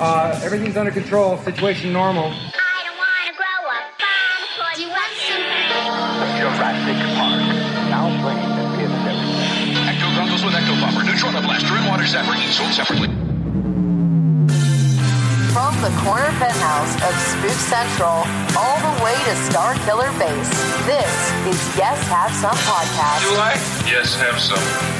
Uh, everything's under control. Situation normal. I don't wanna grow up bomb. Do you want some? Jurassic Park. Now playing the theaters everywhere. Ecto goggles with Ecto Buffer, Neutrona Blaster, and Water Zapper, each sold separately. From the corner penthouse of Spook Central all the way to Star Killer Base, this is Yes Have Some Podcast. Do I? Yes, have some.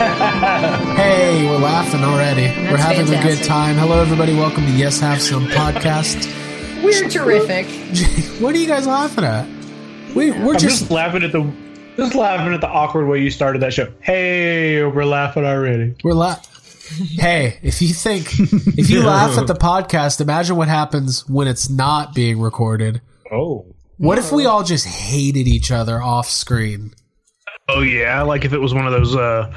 Hey, we're laughing already. we're having a good time. Hello, everybody. Welcome to Yes Have Some podcast. We're terrific. what are you guys laughing at? We, we're I'm just, just, laughing at the just laughing at the awkward way you started that show. Hey, we're laughing already. we're la- Hey, if you think if you laugh at the podcast, imagine what happens when it's not being recorded. Oh. What if we all just hated each other off screen? Oh yeah, like if it was one of those uh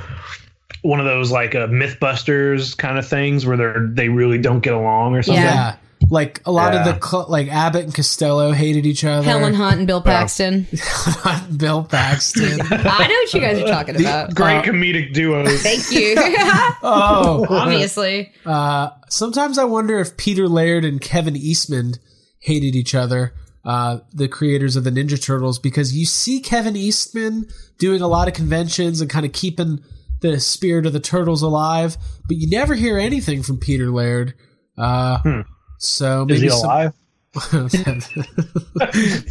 one of those like uh, MythBusters kind of things where they're they really don't get along or something. Yeah. Like a lot Yeah. of the cl- like Abbott and Costello hated each other. Helen Hunt and Bill Paxton. Bill Paxton. I know what you guys are talking about. Great Uh, comedic duos. Thank you. oh, Obviously. Uh, sometimes I wonder if Peter Laird and Kevin Eastman hated each other, uh, the creators of the Ninja Turtles, because you see Kevin Eastman doing a lot of conventions and kind of keeping the spirit of the Turtles alive, but you never hear anything from Peter Laird. Uh, So Is maybe he some- alive?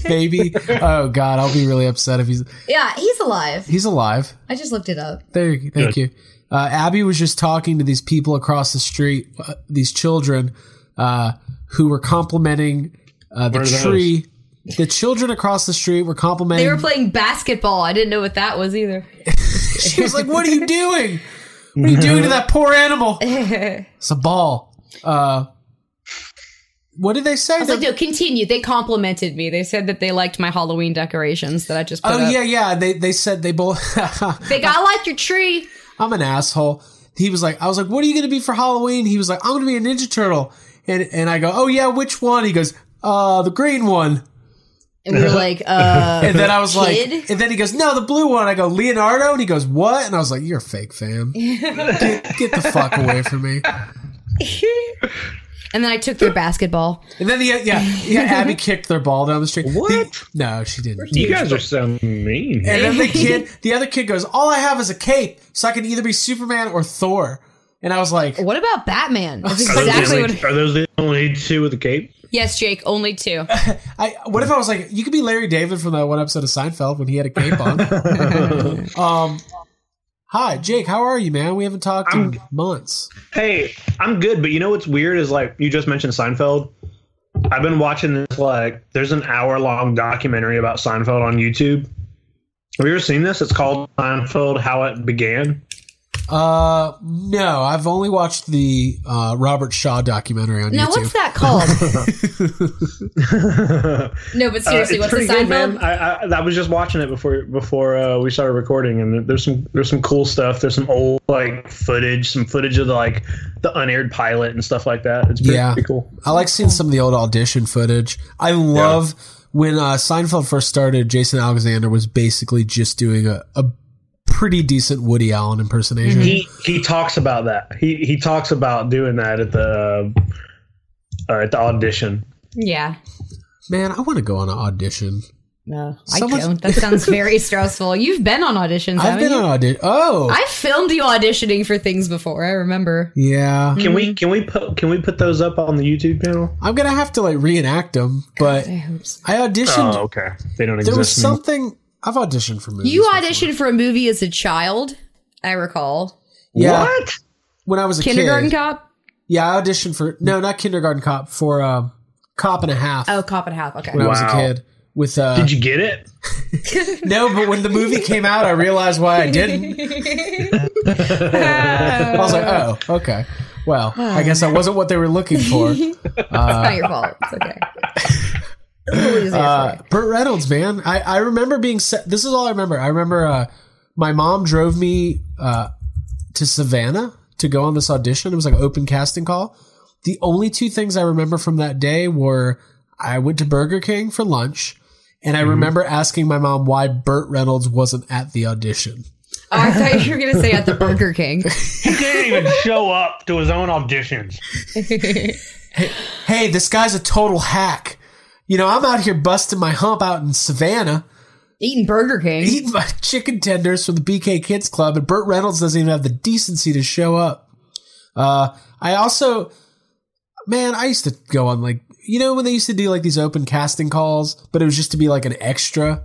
maybe. Oh God, I'll be really upset if he's Yeah, he's alive. he's alive. I just looked it up. There, you- thank Good. you. Uh, Abby was just talking to these people across the street, uh, these children uh, who were complimenting uh, the What are those? tree. The children across the street were complimenting. They were playing basketball. I didn't know what that was either. she was like, "What are you doing? What are you doing to that poor animal? It's a ball." Uh, what did they say? I was like, no, continue. They complimented me. They said that they liked my Halloween decorations that I just put oh up. yeah, yeah. They they said they both. They got I like your tree. I'm an asshole. He was like, I was like, what are you going to be for Halloween? He was like, I'm going to be a Ninja Turtle. And, and I go, oh yeah, which one? He goes, uh, the green one. And we were like, uh, And then I was kid? like, and then he goes, no, the blue one. I go, Leonardo. And he goes, what? And I was like, you're a fake fan. get, get the fuck away from me. and then I took their basketball. And then the, yeah, yeah, Abby kicked their ball down the street. What? The- no, she didn't. You guys are so mean. And then the kid, the other kid goes, all I have is a cape. So I can either be Superman or Thor. And I was like, What about Batman? That's Are those, exactly only, what. are those the only two with the cape? Yes, Jake. Only two. I what if I was like, you could be Larry David from that one episode of Seinfeld when he had a cape on. um, hi, Jake. How are you, man? We haven't talked in months. Hey, I'm good, but you know what's weird is like you just mentioned Seinfeld. I've been watching this like there's an hour long documentary about Seinfeld on YouTube. Have you ever seen this? It's called Seinfeld: How It Began. Uh, no, I've only watched the uh, Robert Shaw documentary on Now, YouTube. what's that called? no, but seriously, Uh, what's the pretty good, man. I, I, I was just watching it before before uh, we started recording, and there's some there's some cool stuff. There's some old like footage, some footage of the, like the unaired pilot and stuff like that. It's pretty, Yeah. pretty cool. I like seeing some of the old audition footage. I love when uh, Seinfeld first started. Jason Alexander was basically just doing a, a pretty decent Woody Allen impersonation. He he talks about that. He he talks about doing that at the uh, at the audition. Yeah. Man, I want to go on an audition. No, Someone- I don't. That sounds very stressful. You've been on auditions. I've been you? on audition. Oh, I filmed you auditioning for things before. I remember. yeah. Can we can we put can we put those up on the YouTube channel? I'm gonna have to like reenact them, but I so. I auditioned. Oh, okay. They don't exist. there was anymore. something. I've auditioned for movies. You before. auditioned for a movie as a child. I recall. Yeah, What? when I was a Kindergarten kid. Cop. Yeah, I auditioned for no, not Kindergarten Cop for um, Cop and a Half Oh, Cop and a Half. Okay. when I was a kid. With uh, Did you get it? no, but when the movie came out, I realized why I didn't. I was like, oh, okay. Well, I guess I wasn't what they were looking for. it's not your fault. It's okay. Lily's there Uh. Burt Reynolds, man. I, I remember being set. This is all I remember. I remember uh, my mom drove me uh, to Savannah to go on this audition. It was like an open casting call. The only two things I remember from that day were I went to Burger King for lunch, and I remember asking my mom why Burt Reynolds wasn't at the audition. Oh, I thought you were gonna say at the Burger King. He didn't even show up to his own auditions. Hey, this guy's a total hack. You know, I'm out here busting my hump out in Savannah, Eating Burger King. eating my chicken tenders from the BK Kids Club, and Burt Reynolds doesn't even have the decency to show up. Uh, I also, man, I used to go on like, you know, when they used to do like these open casting calls, but it was just to be like an extra,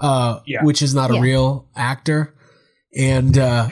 uh, Yeah. which is not a real actor. And, uh,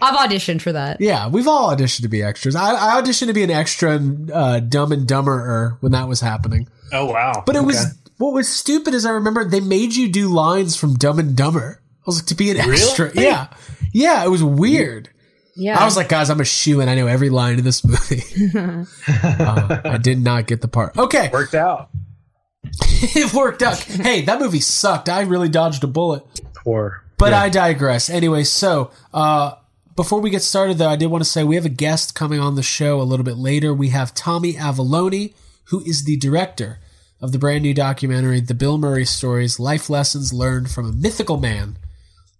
I've auditioned for that. yeah, we've all auditioned to be extras. I, I auditioned to be an extra in, uh, Dumb and Dumber when that was happening. Oh wow! But it was what was stupid is I remember they made you do lines from Dumb and Dumber. I was like to be an extra. Yeah, yeah, it was weird. Yeah. I was like, guys, I'm a shoe and I know every line in this movie. Uh, I did not get the part. Okay, worked out. it worked out. Hey, that movie sucked. I really dodged a bullet. Poor. But I digress. Anyway, so uh, before we get started, though, I did want to say we have a guest coming on the show a little bit later. We have Tommy Avallone, who is the director of the brand new documentary, The Bill Murray Stories Life Lessons Learned from a Mythical Man,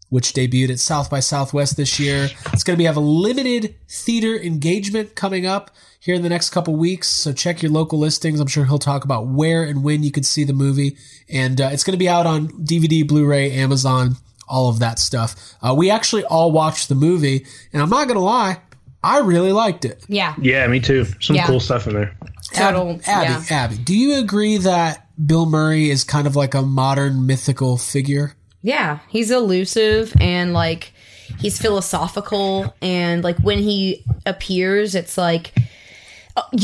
which debuted at South by Southwest this year. It's going to be have a limited theater engagement coming up here in the next couple weeks. So check your local listings. I'm sure he'll talk about where and when you can see the movie. And uh, it's going to be out on DVD, Blu-ray, Amazon, all of that stuff. Uh, we actually all watched the movie, and I'm not going to lie, I really liked it. yeah. Yeah, me too. Some Yeah. cool stuff in there. Total. Abby, yeah. Abby, do you agree that Bill Murray is kind of like a modern mythical figure? Yeah, he's elusive and like he's philosophical and like when he appears it's like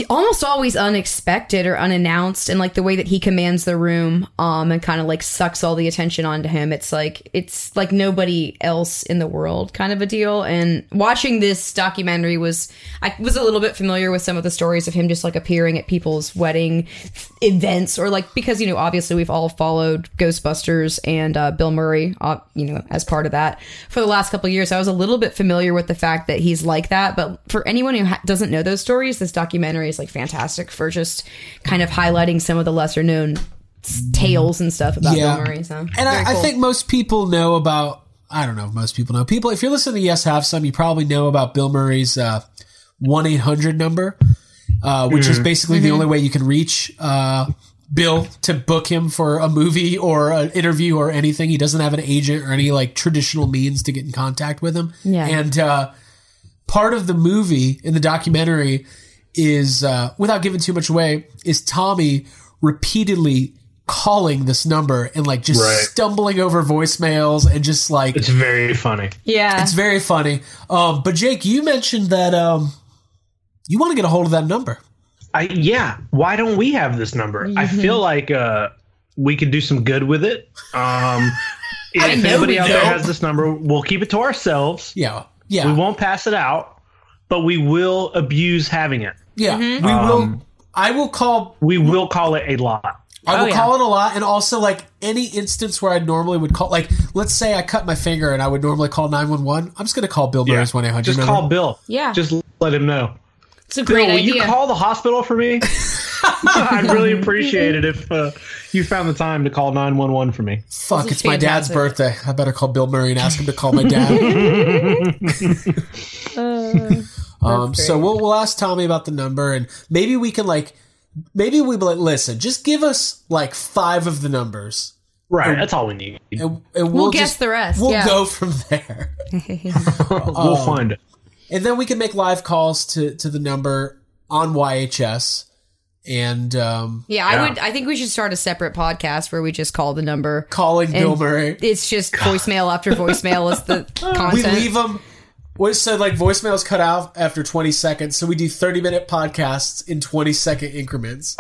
almost always unexpected or unannounced and like the way that he commands the room um and kind of like sucks all the attention onto him it's like it's like nobody else in the world kind of a deal. And watching this documentary was I was a little bit familiar with some of the stories of him just like appearing at people's wedding events or like because you know obviously we've all followed Ghostbusters and uh, Bill Murray uh, you know as part of that for the last couple years. I was a little bit familiar with the fact that he's like that but for anyone who ha- doesn't know those stories this documentary is like fantastic for just kind of highlighting some of the lesser known tales and stuff about Bill Murray so and very I, I think most people know about. I don't know if most people know. People, if you're listening to Yes Have Some, you probably know about Bill Murray's one eight hundred number, uh, which is Mhm. basically the only way you can reach uh, Bill to book him for a movie or an interview or anything. He doesn't have an agent or any like traditional means to get in contact with him. Yeah. and uh, part of the movie in the documentary is uh, without giving too much away is Tommy repeatedly calling this number and like just Right. stumbling over voicemails and just like It's very funny. yeah it's very funny. Um, but Jake, you mentioned that um, you want to get a hold of that number. I yeah. Why don't we have this number? I feel like uh, we could do some good with it. Um, if anybody out there don't. has this number, we'll keep it to ourselves. Yeah, yeah, We won't pass it out, but we will abuse having it. yeah. Mm-hmm. We will. Um, I will call. We will call it a lot. I will Oh, yeah. call it a lot, and also like any instance where I normally would call, like let's say I cut my finger and I would normally call nine one one. I'm just gonna call Bill Murray's one eight hundred. Just call Bill. Yeah. Just let him know. it's a Bill, great will you call the hospital for me? I'd really appreciate it if uh, you found the time to call 911 for me. Fuck, This it's is my dad's birthday. I better call Bill Murray and ask him to call my dad. um, so we'll we'll ask Tommy about the number and maybe we can like maybe we be like, listen, just give us like five of the numbers. Right, And- that's all we need. And, and we'll, We'll guess just- the rest, We'll yeah. go from there. we'll find it. And then we can make live calls to, to the number on YHS. And um, Yeah, I would. I think we should start a separate podcast where we just call the number. calling Bill And Murray. It's just voicemail after voicemail is the content. We leave them. What so like voicemails cut out after 20 seconds, so we do 30 minute podcasts in 20 second increments.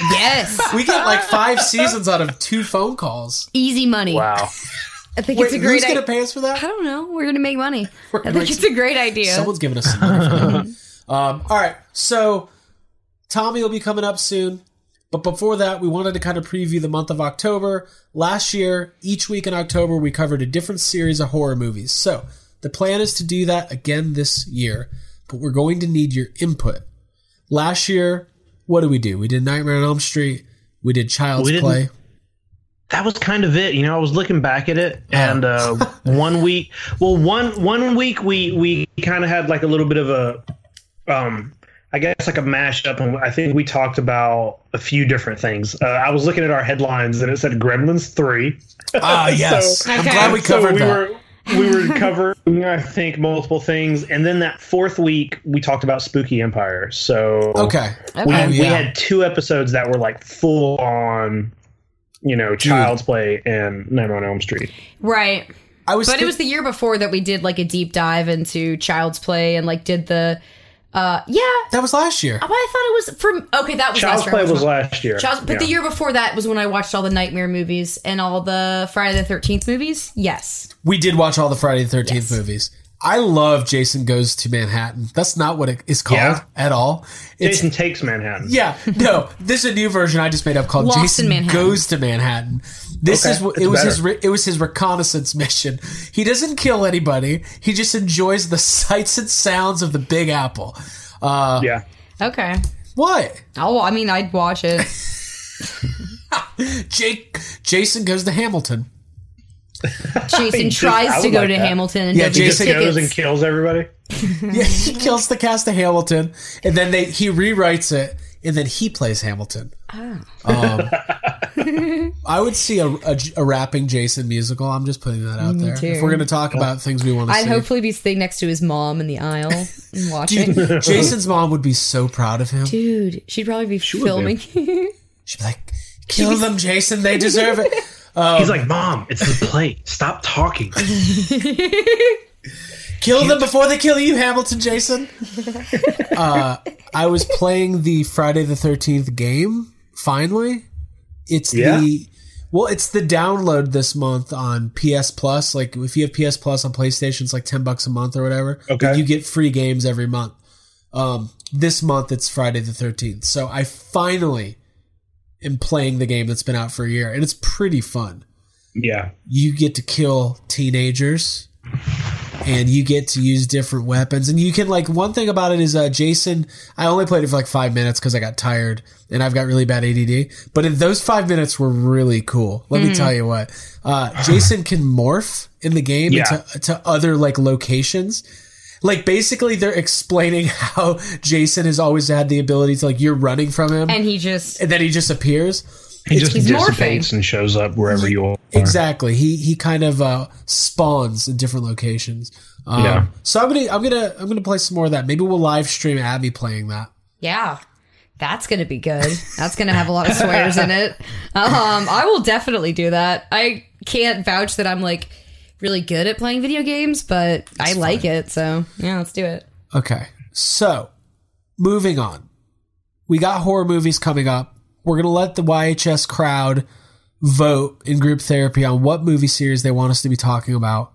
Yes, We get like five seasons out of two phone calls. easy money. Wow. I think Wait, it's a great. who's gonna idea. pay us for that? I don't know. We're gonna make money. We're I think make it's a great idea. Someone's giving us some money for. Um, all right, so Tommy will be coming up soon. But before that, we wanted to kind of preview the month of October. Last year, each week in October, we covered a different series of horror movies. So the plan is to do that again this year, but we're going to need your input. Last year, what did we do? We did Nightmare on Elm Street. We did Child's We Play. that was kind of it. You know, I was looking back at it, and uh, one week, well, one one week we we kind of had like a little bit of a, um, I guess like a mashup, and I think we talked about a few different things. Uh, I was looking at our headlines, and it said Gremlins three. Ah, yes. So- I'm glad we so covered we that. were we were covering I think multiple things, and then that fourth week we talked about Spooky Empire. So okay. we, Oh, we had two episodes that were like full on, you know, Child's Play and Nightmare on Elm Street. right. I was But it was the year before that we did like a deep dive into Child's Play and like did the. Uh, yeah. that was last year. Oh, I thought it was from. Okay, that was Child's last year. Play I was last year. Child's, but the year before that was when I watched all the Nightmare movies and all the Friday the Thirteenth movies. Yes, We did watch all the Friday the 13th Yes. movies. I love Jason Goes to Manhattan. That's not what it is called Yeah. at all. It's Jason takes Manhattan. yeah, no. This is a new version I just made up called Lost Jason Goes to Manhattan. This Okay, is what it was better. his it was his reconnaissance mission. He doesn't kill anybody. He just enjoys the sights and sounds of the Big Apple. Uh, Yeah. okay. what? Oh, I mean, I'd watch it. Jake Jason goes to Hamilton. Jason tries to go like to that. Hamilton and Yeah, doesn't Just get Jason goes and kills everybody. Yeah, he kills the cast of Hamilton, and then they he rewrites it, and then he plays Hamilton. Um, I would see a, a, a rapping Jason musical. I'm just putting that out there. too. If we're going to talk about things we want to I'd see, hopefully be sitting next to his mom in the aisle and watching. Dude, Jason's mom would be so proud of him. Dude, she'd probably be would be. filming. She'd be like, "Kill them, Jason. They deserve it." He's like, Mom, it's the plate. Stop talking. Kill them before they kill you, Hamilton, Jason. uh, I was playing the Friday the Thirteenth game. Finally, it's Yeah? the well, it's the download this month on PS Plus. Like if you have PS Plus on PlayStation, it's like ten bucks a month or whatever. Okay. But you get free games every month. Um, this month it's Friday the Thirteenth, so I finally am playing the game that's been out for a year, and it's pretty fun yeah. you get to kill teenagers and you get to use different weapons and you can like one thing about it is uh jason i only played it for like five minutes because i got tired and i've got really bad ADD but in those five minutes were really cool let me tell you what uh jason can morph in the game Yeah. into to other like locations like basically they're explaining how jason has always had the ability to like you're running from him and he just and then he just appears He just he's dissipates and shows up wherever you are. Exactly. He he kind of uh, spawns in different locations. Um, Yeah. So I'm gonna I'm gonna I'm gonna play some more of that. Maybe we'll live stream Abby playing that. Yeah. That's gonna be good. That's gonna have a lot of swears in it. Um, I will definitely do that. I can't vouch that I'm like really good at playing video games, but I like it. So yeah, let's do it. Okay. So moving on, we got horror movies coming up. We're gonna let the YHS crowd vote in group therapy on what movie series they want us to be talking about.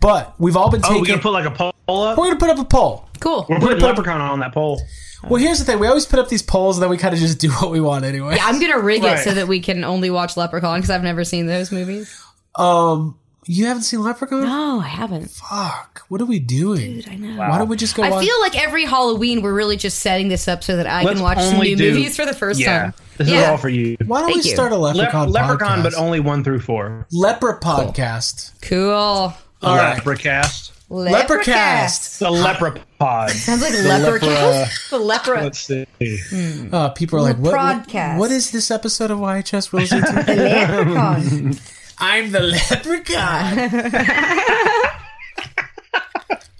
But we've all been Oh, taking. we're gonna put like a poll up. we're gonna put up a poll. Cool. We're putting Leprechaun on that poll. Well, here's the thing: we always put up these polls, and then we kind of just do what we want anyway. Yeah, I'm gonna rig it so that we can only watch Leprechaun because I've never seen those movies. Um, you haven't seen Leprechaun? No, I haven't. Fuck! What are we doing? I know. Why don't we just go? I watch- feel like every Halloween we're really just setting this up so that I Let's can watch some only new do- movies for the first Yeah, time. this is Yeah. all for you. Why don't Thank we you. start a Le- Leprechaun Leprechaun, podcast? but only one through four. Lepre podcast. Cool. All right. Leprechast. Leprocast. The Leprapod. Sounds like The leprocast. The lepra. Let's see. Uh, people are like, what, what, Leprodcast. what is this episode of YHS we're listening to? The leprechaun. I'm the leprechaun.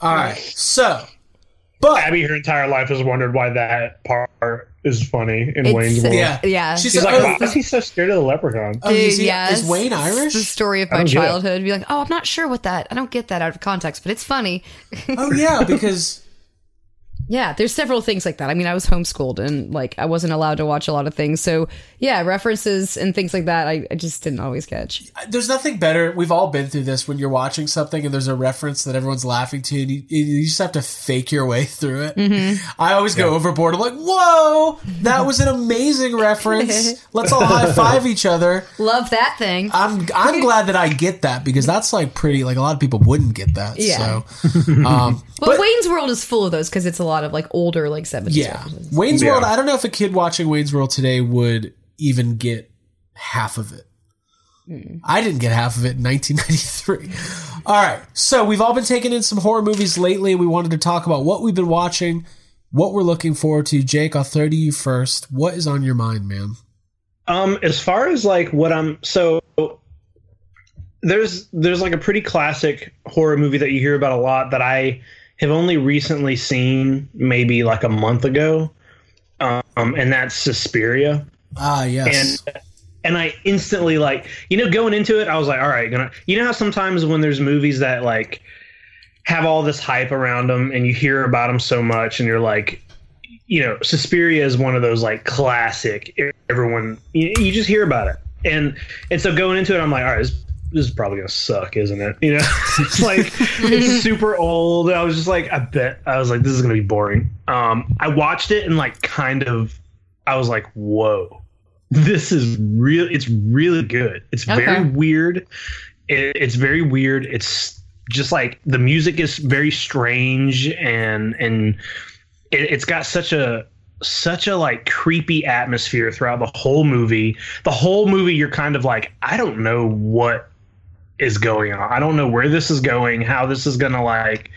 All right, so, but Abby, her entire life has wondered why that part is funny in It's- Wayne's uh, World. yeah, Yeah. She's She's like, like, oh, why is he so scared of the leprechaun? oh, is, he- yeah, is Wayne it's Irish? The story of my don't get it. childhood. Be like, oh, I'm not sure what that. I don't get that out of context, but it's funny. oh yeah, because Yeah, there's several things like that. I mean, I was homeschooled and like I wasn't allowed to watch a lot of things. So yeah, references and things like that, I, I just didn't always catch. there's nothing better. We've all been through this when you're watching something and there's a reference that everyone's laughing to, and you, you just have to fake your way through it. Mm-hmm. I always go overboard. I'm like, "Whoa, that was an amazing reference! Let's all high five each other." Love that thing. I'm I'm glad that I get that because that's like pretty. Like a lot of people wouldn't get that. Yeah. So, um, But, Wayne's World is full of those because it's a lot of like older like 70s. yeah, references. Wayne's Yeah. World. I don't know if a kid watching Wayne's World today would even get half of it. I didn't get half of it in 1993. All right, so we've all been taking in some horror movies lately. And we wanted to talk about what we've been watching, what we're looking forward to. Jake, I'll throw to you first. What is on your mind, man? Um, as far as like what I'm so there's there's like a pretty classic horror movie that you hear about a lot that I have only recently seen maybe like a month ago. Um, and that's Suspiria. Ah, yes. And and I instantly like you know going into it I was like all right gonna you know how sometimes when there's movies that like have all this hype around them and you hear about them so much and you're like you know Suspiria is one of those like classic everyone you, you just hear about it and and so going into it I'm like all right this, this is probably gonna suck isn't it? You know? It's like it's super old. I was just like I bet I was like this is gonna be boring. Um I watched it and like kind of I was like whoa. This is real it's really good. It's Okay. very weird. It, it's very weird. It's just like the music is very strange and and it, it's got such a such a like creepy atmosphere throughout the whole movie. The whole movie you're kind of like i don't know what is going on. I don't know where this is going how this is gonna like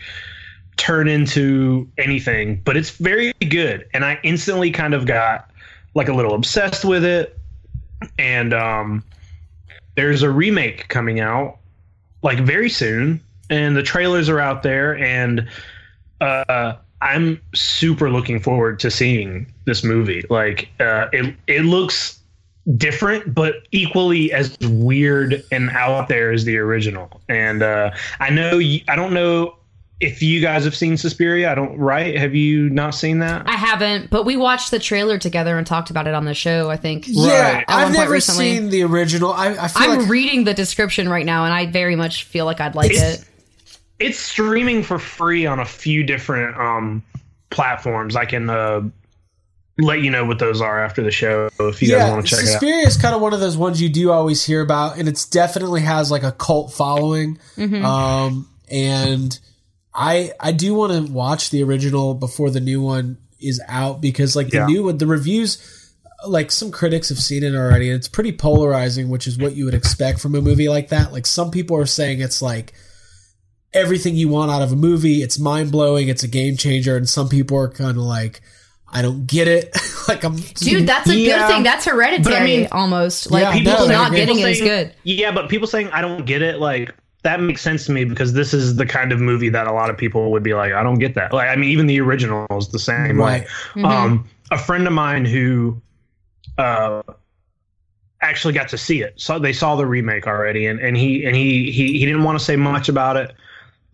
turn into anything but it's very good. And i instantly kind of got like a little obsessed with it. And um there's a remake coming out like very soon. And the trailers are out there. And uh i'm super looking forward to seeing this movie. Like uh it it looks different but equally as weird and out there as the original and uh i know I don't know if you guys have seen Suspiria, I don't right? Have you not seen that? I haven't, but we watched the trailer together and talked about it on the show, I think. yeah, Right. I've never recently. seen the original. I, I feel I'm like reading the description right now and I very much feel like I'd like It's- it. It's streaming for free on a few different um platforms. like in uh let you know what those are after the show if you guys want to check it out. Suspiria is kind of one of those ones you do always hear about, and it's definitely has like a cult following. Mm-hmm. Um, and I I do want to watch the original before the new one is out because like the Yeah. new one, the reviews, like some critics have seen it already, and it's pretty polarizing, which is what you would expect from a movie like that. Like some people are saying it's like everything you want out of a movie. It's mind blowing. It's a game changer, and some people are kind of like. I don't get it. like I'm, Dude, that's a Yeah. good thing. That's hereditary I mean- almost. Like Yeah, people no, not agree. getting it is saying- good. Yeah, but people saying I don't get it, like that makes sense to me because this is the kind of movie that a lot of people would be like, I don't get that. Like, I mean, even the original is the same Right. way. Mm-hmm. Um, a friend of mine who uh, actually got to see it, so they saw the remake already, and, and he and he he he didn't want to say much about it,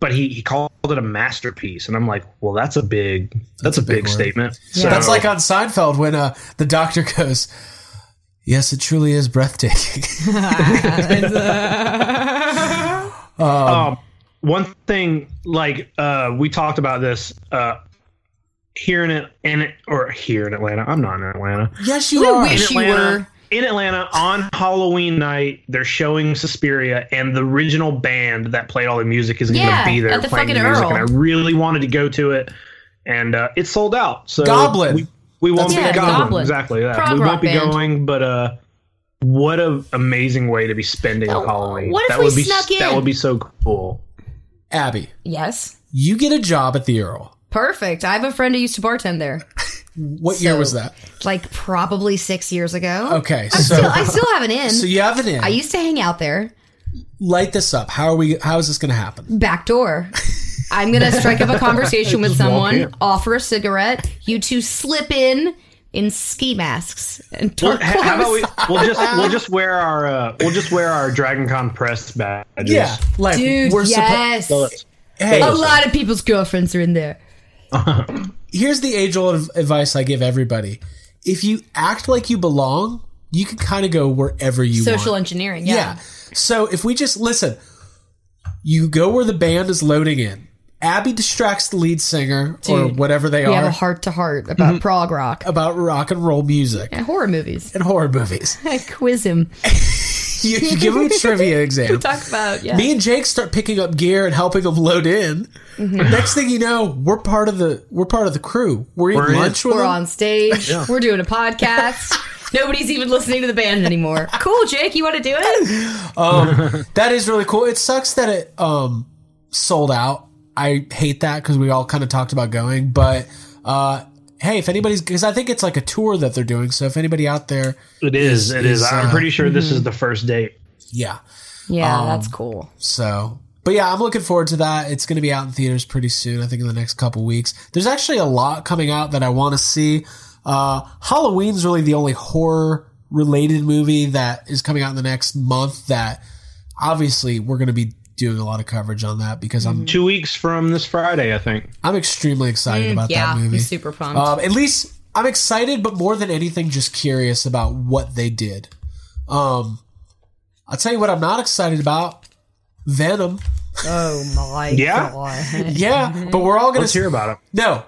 but he he called it a masterpiece, and I'm like, well, that's a big that's, a big, word. statement. Yeah. So, That's like on Seinfeld when uh, the doctor goes, "Yes, it truly is breathtaking." um, one thing like uh, we talked about this uh, here in it in it or here in Atlanta. I'm not in Atlanta. yes, you I are. wish in you were. In Atlanta on Halloween night, they're showing Suspiria, and the original band that played all the music is going to Yeah, be there at the playing the music, Earl. and I really wanted to go to it, and uh, it's sold out. So Goblin. we, we won't That's be Yeah, Goblin. Goblin. exactly that. Prog we won't be band. going, but uh, what a amazing way to be spending Oh, Halloween. what if that we would be snuck that would be so cool. Abby, Yes. you get a job at the Earl. Perfect. I have a friend who used to bartend there. What year was that? Like probably six years ago. Okay, I'm so still, I still have an in. so you have an in. I used to hang out there. Light this up. How are we? How is this going to happen? Back door. I'm gonna strike up a conversation with someone, offer a cigarette. You two slip in in ski masks and Well, dark how about we? We'll just we'll just wear our uh, we'll just wear our Dragon Con press badges. Yeah, like Dude, we're yes. supposed. Hey, a lot of people's girlfriends are in there. here's the age old advice I give everybody: if you act like you belong, you can kind of go wherever you Social want. engineering. Yeah. Yeah. So if we just listen, you go where the band is loading in. Abby distracts the lead singer or whatever they we are have a heart to heart about mm-hmm. prog rock about rock and roll music and horror movies. and horror movies. I quiz him. You, you give them a trivia exam. We talk about yeah. Me and Jake start picking up gear and helping them load in. Mhm. Next thing you know, we're part of the we're part of the crew. We're, We're eating in. lunch We're them. on stage. Yeah. We're doing a podcast. Nobody's even listening to the band anymore. Cool, Jake. You want to do it? Um, that is really cool. It sucks that it um sold out. I hate that because we all kind of talked about going, but uh, hey, if anybody's because I think it's like a tour that they're doing. So if anybody out there, It is. It is. I'm uh, pretty sure this is the first date. yeah. Yeah, Um, that's cool. So, but yeah, I'm looking forward to that. It's going to be out in theaters pretty soon. I think in the next couple weeks. There's actually a lot coming out that I want to see. Uh, Halloween's really the only horror related movie that is coming out in the next month that obviously we're going to be doing a lot of coverage on that because I'm Two weeks from this Friday, I think. I'm extremely excited Mm, about yeah, that movie. I'm super pumped. Um, at least I'm excited, but more than anything, just curious about what they did. Um, I'll tell you what I'm not excited about: Venom. Oh my Yeah? god. Yeah, but we're all gonna Let's hear about it. No,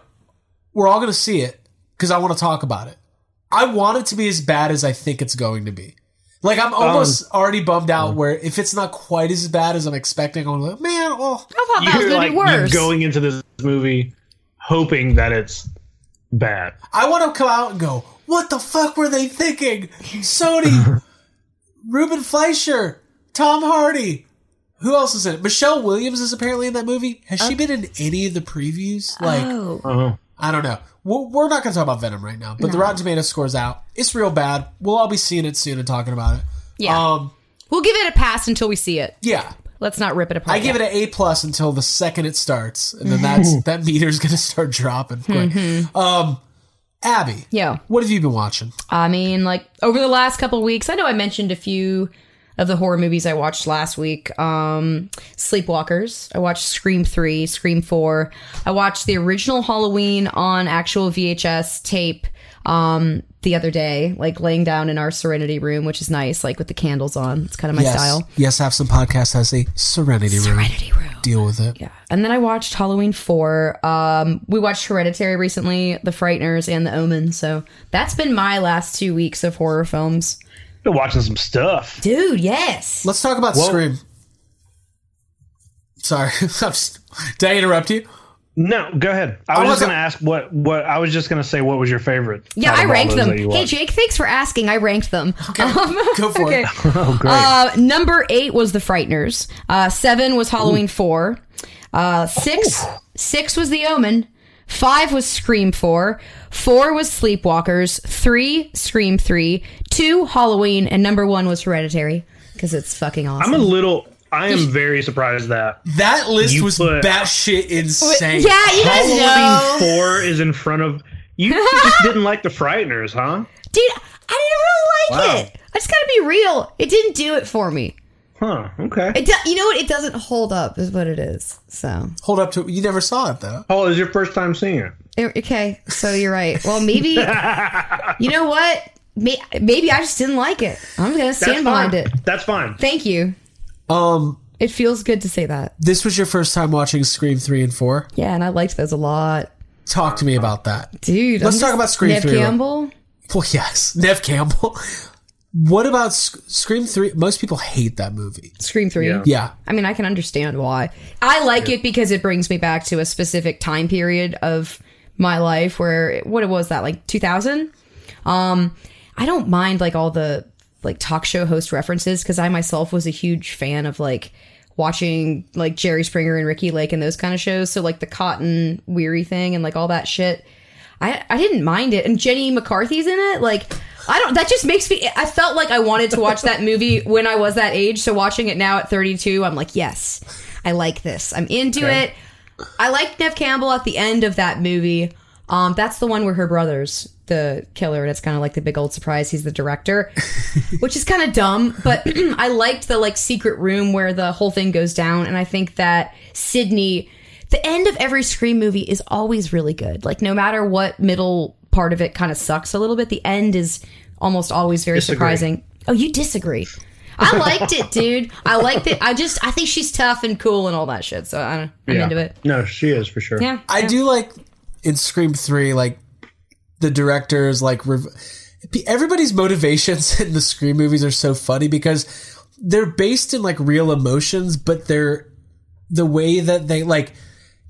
we're all gonna see it because I want to talk about it. I want it to be as bad as I think it's going to be. Like I'm almost already bummed out. Where if it's not quite as bad as I'm expecting, I'm like, man, well, I thought that was You're gonna like be you're worse. going into this movie hoping that it's bad. I want to come out and go, what the fuck were they thinking? Sony, Ruben Fleischer, Tom Hardy. Who else is in it? Michelle Williams is apparently in that movie. Has she been in any of the previews? Like, oh. Uh-huh. I don't know. We're we're not going to talk about Venom right now, but the Rotten Tomatoes score's out. It's real bad. We'll all be seeing it soon and talking about it. Yeah. Um, We'll give it a pass until we see it. yeah. Let's not rip it apart. I give it an A plus until the second it starts, and then that's that meter's going to start dropping quick. Mm-hmm. Um, Abby, Yeah. what have you been watching? I mean, like over the last couple of weeks, I know I mentioned a few of the horror movies I watched last week. Um, Sleepwalkers. I watched Scream 3, Scream 4. I watched the original Halloween on actual VHS tape um, the other day, like laying down in our Serenity room, which is nice, like with the candles on. It's kind of my yes, style. yes. Have some podcast has a Serenity, Room. Serenity room. room. Deal with it. Yeah. And then I watched Halloween 4. Um, we watched Hereditary recently, The Frighteners, and The Omen. So that's been my last two weeks of horror films. Been watching some stuff. Dude, yes. Let's talk about Well- Scream. Sorry, did I interrupt you? No, go ahead. I I was just going to ask what what I was just going to say what was your favorite? Yeah, I ranked them. Hey. Jake, thanks for asking. I ranked them. Okay, Go for it. Oh, great. Uh, number eight was The Frighteners. Uh, seven was Halloween four. Uh, six six was The Omen. Five was Scream four. Four was Sleepwalkers. Three Scream three. Two Halloween, and number one was Hereditary because it's fucking awesome. I'm a little I am very surprised that That list You was put- batshit insane. yeah, you guys know. Halloween 4 is in front of you just didn't like the Frighteners, huh? Dude, I didn't really like Wow. it. I just gotta be real. It didn't do it for me. Huh, okay. It do- you know what? It doesn't hold up, is what it is. So Hold up to you. Never saw it though. Paul, is your first time seeing it? Eh, okay, so you're right. Well, maybe you know what? May- Maybe I just didn't like it. I'm gonna That's stand behind it. That's fine. Thank you. Um, It feels good to say that. this was your first time watching Scream three and four. Yeah, and I liked those a lot, Talk to me about that, dude. Let's I'm talk about Scream Neve 3 real- Campbell. Well, yes, Neve Campbell. What about Sc- Scream three? Most people hate that movie. Scream three. Yeah. Yeah, I mean, I can understand why. I like it because it brings me back to a specific time period of my life where what it was that like 2000. Um, I don't mind like all the like talk show host references because I myself was a huge fan of like watching like Jerry Springer and Ricki Lake and those kind of shows. So like the Cotton Weary thing and like all that shit. I I didn't mind it. And Jenny McCarthy's in it. Like I don't. That just makes me. I felt like I wanted to watch that movie when I was that age. So watching it now at 32, I'm like, yes, I like this. I'm into Okay. it. I like Neve Campbell at the end of that movie. Um, that's the one where her brother's the killer, and it's kind of like the big old surprise. He's the director, which is kind of dumb. But I liked the like secret room where the whole thing goes down, and I think that Sidney. The end of every Scream movie is always really good. Like no matter what middle part of it kind of sucks a little bit, the end is almost always very Disagree. surprising. Oh, you disagree? I liked it, dude. I liked it. I just I think she's tough and cool and all that shit. So I don't, I'm Yeah. into it. No, she is for sure. Yeah, I do like in Scream Three, like the directors, like rev- everybody's motivations in the Scream movies are so funny because they're based in like real emotions, but they're the way that they like.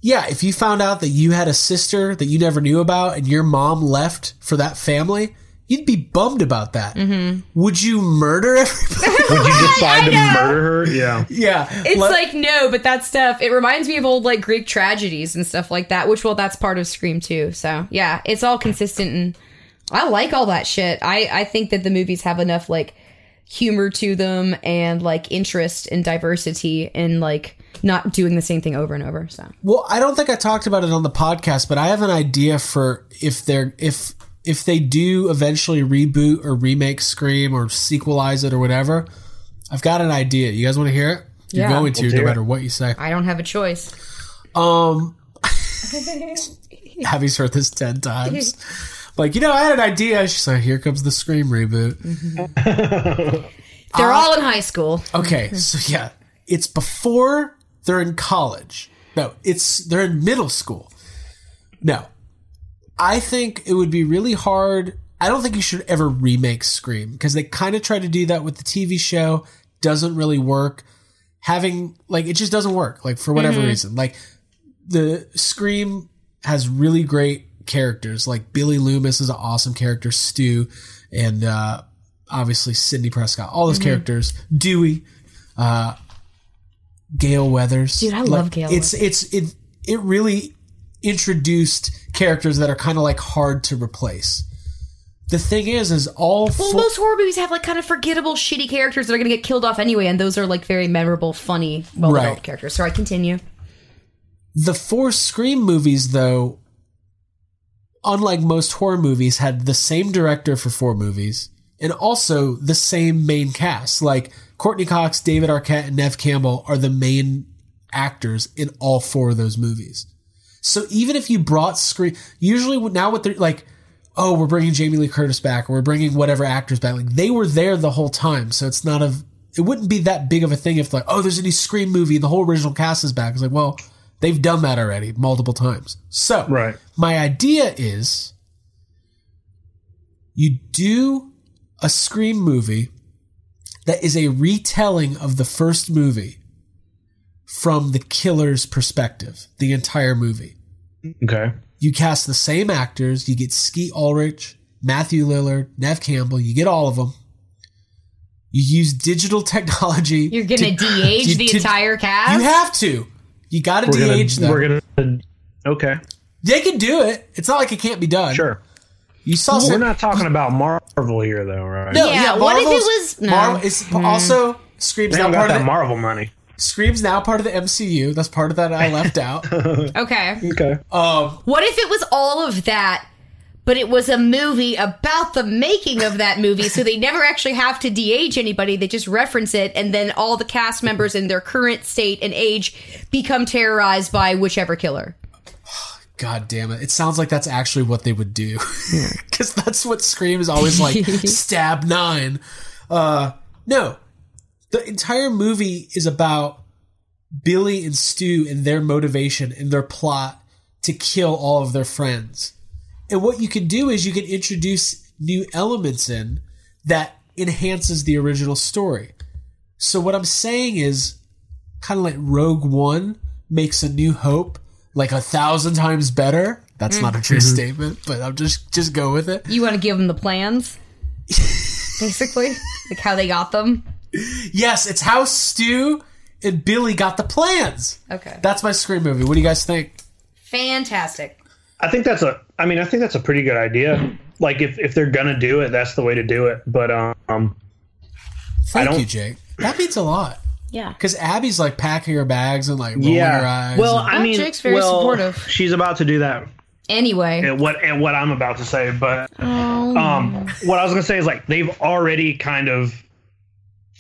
Yeah, if you found out that you had a sister that you never knew about and your mom left for that family, you'd be bummed about that. Mm-hmm. Would you murder everybody? Would you decide to murder her? Yeah. yeah, It's Let- like no, but that stuff. It reminds me of old like Greek tragedies and stuff like that. Which well, that's part of Scream too. So yeah, it's all consistent and I like all that shit. I I think that the movies have enough like humor to them and like interest and diversity and like not doing the same thing over and over. So Well, I don't think I talked about it on the podcast, but I have an idea for if they're if if they do eventually reboot or remake Scream or sequelize it or whatever. I've got an idea. You guys want to hear it? You're Yeah. going to, Let's no hear it. matter what you say. I don't have a choice. Um, Abby's heard this ten times. Like, you know, I had an idea. She's like, "Here comes the Scream reboot." They're all in high school. Okay, so yeah, it's before they're in college. No, it's they're in middle school. No, I think it would be really hard. I don't think you should ever remake Scream because they kind of try to do that with the TV show. Doesn't really work. Having like it just doesn't work. Like for whatever reason, like the Scream has really great characters. Like Billy Loomis is an awesome character. Stu and uh, obviously Sidney Prescott. All those characters. Dewey, uh, Gale Weathers. Dude, I Like, love Gale It's it's it it really introduced characters that are kind of like hard to replace. The thing is, is all Well, four- most horror movies have like kind of forgettable, shitty characters that are going to get killed off anyway, and those are like very memorable, funny, well-developed Right. characters. I continue. the four Scream movies, though, unlike most horror movies, had the same director for four movies and also the same main cast. Like Courteney Cox, David Arquette, and Neve Campbell are the main actors in all four of those movies. So even if you brought Scream, usually now what they're like, oh, we're bringing Jamie Lee Curtis back, or we're bringing whatever actors back. Like they were there the whole time, so it's not a. It wouldn't be that big of a thing if like, oh, there's a new Scream movie, the whole original cast is back. It's like, well, they've done that already multiple times. So Right. my idea is, you do a Scream movie that is a retelling of the first movie from the killer's perspective, the entire movie. Okay. You cast the same actors. You get Skeet Ulrich, Matthew Lillard, Neve Campbell. You get all of them. You use digital technology. You're going to de-age you- the to- entire cast? You have to. You got to We're gonna, de-age them. we're gonna. Okay. they can do it. It's not like it can't be done. Sure. You saw We're some. not talking about Marvel here, though, right? no, Yeah, yeah. what if it was- no. Marvel is also Scream's They now don't part of the, Marvel money. Scream's now part of the MCU. That's part of that I left out. Okay. Okay. Um, What if it was all of that, but it was a movie about the making of that movie, so they never actually have to de-age anybody. They just reference it, and then all the cast members in their current state and age become terrorized by whichever killer. God damn it. It sounds like that's actually what they would do. Because that's what Scream is always like stab nine. Uh, no. The entire movie is about Billy and Stu and their motivation and their plot to kill all of their friends. And what you can do is you can introduce new elements in that enhances the original story. So what I'm saying is kind of like Rogue One makes a new hope like a thousand times better. That's not a true statement, but I'm just just go with it. You want to give them the plans, basically, like how they got them. Yes, it's how Stu and Billy got the plans. Okay. That's my Scream movie. What do you guys think? Fantastic. I think that's a. I mean, I think that's a pretty good idea. Like if if they're gonna do it, that's the way to do it. But um, Thank don't- you, Jake. That means a lot. Yeah. Because Abby's like packing her bags and like rolling her eyes. Well, and- I mean, Jake's very well, supportive. She's about to do that. Anyway. And what and what I'm about to say, but um, what I was gonna say is like they've already kind of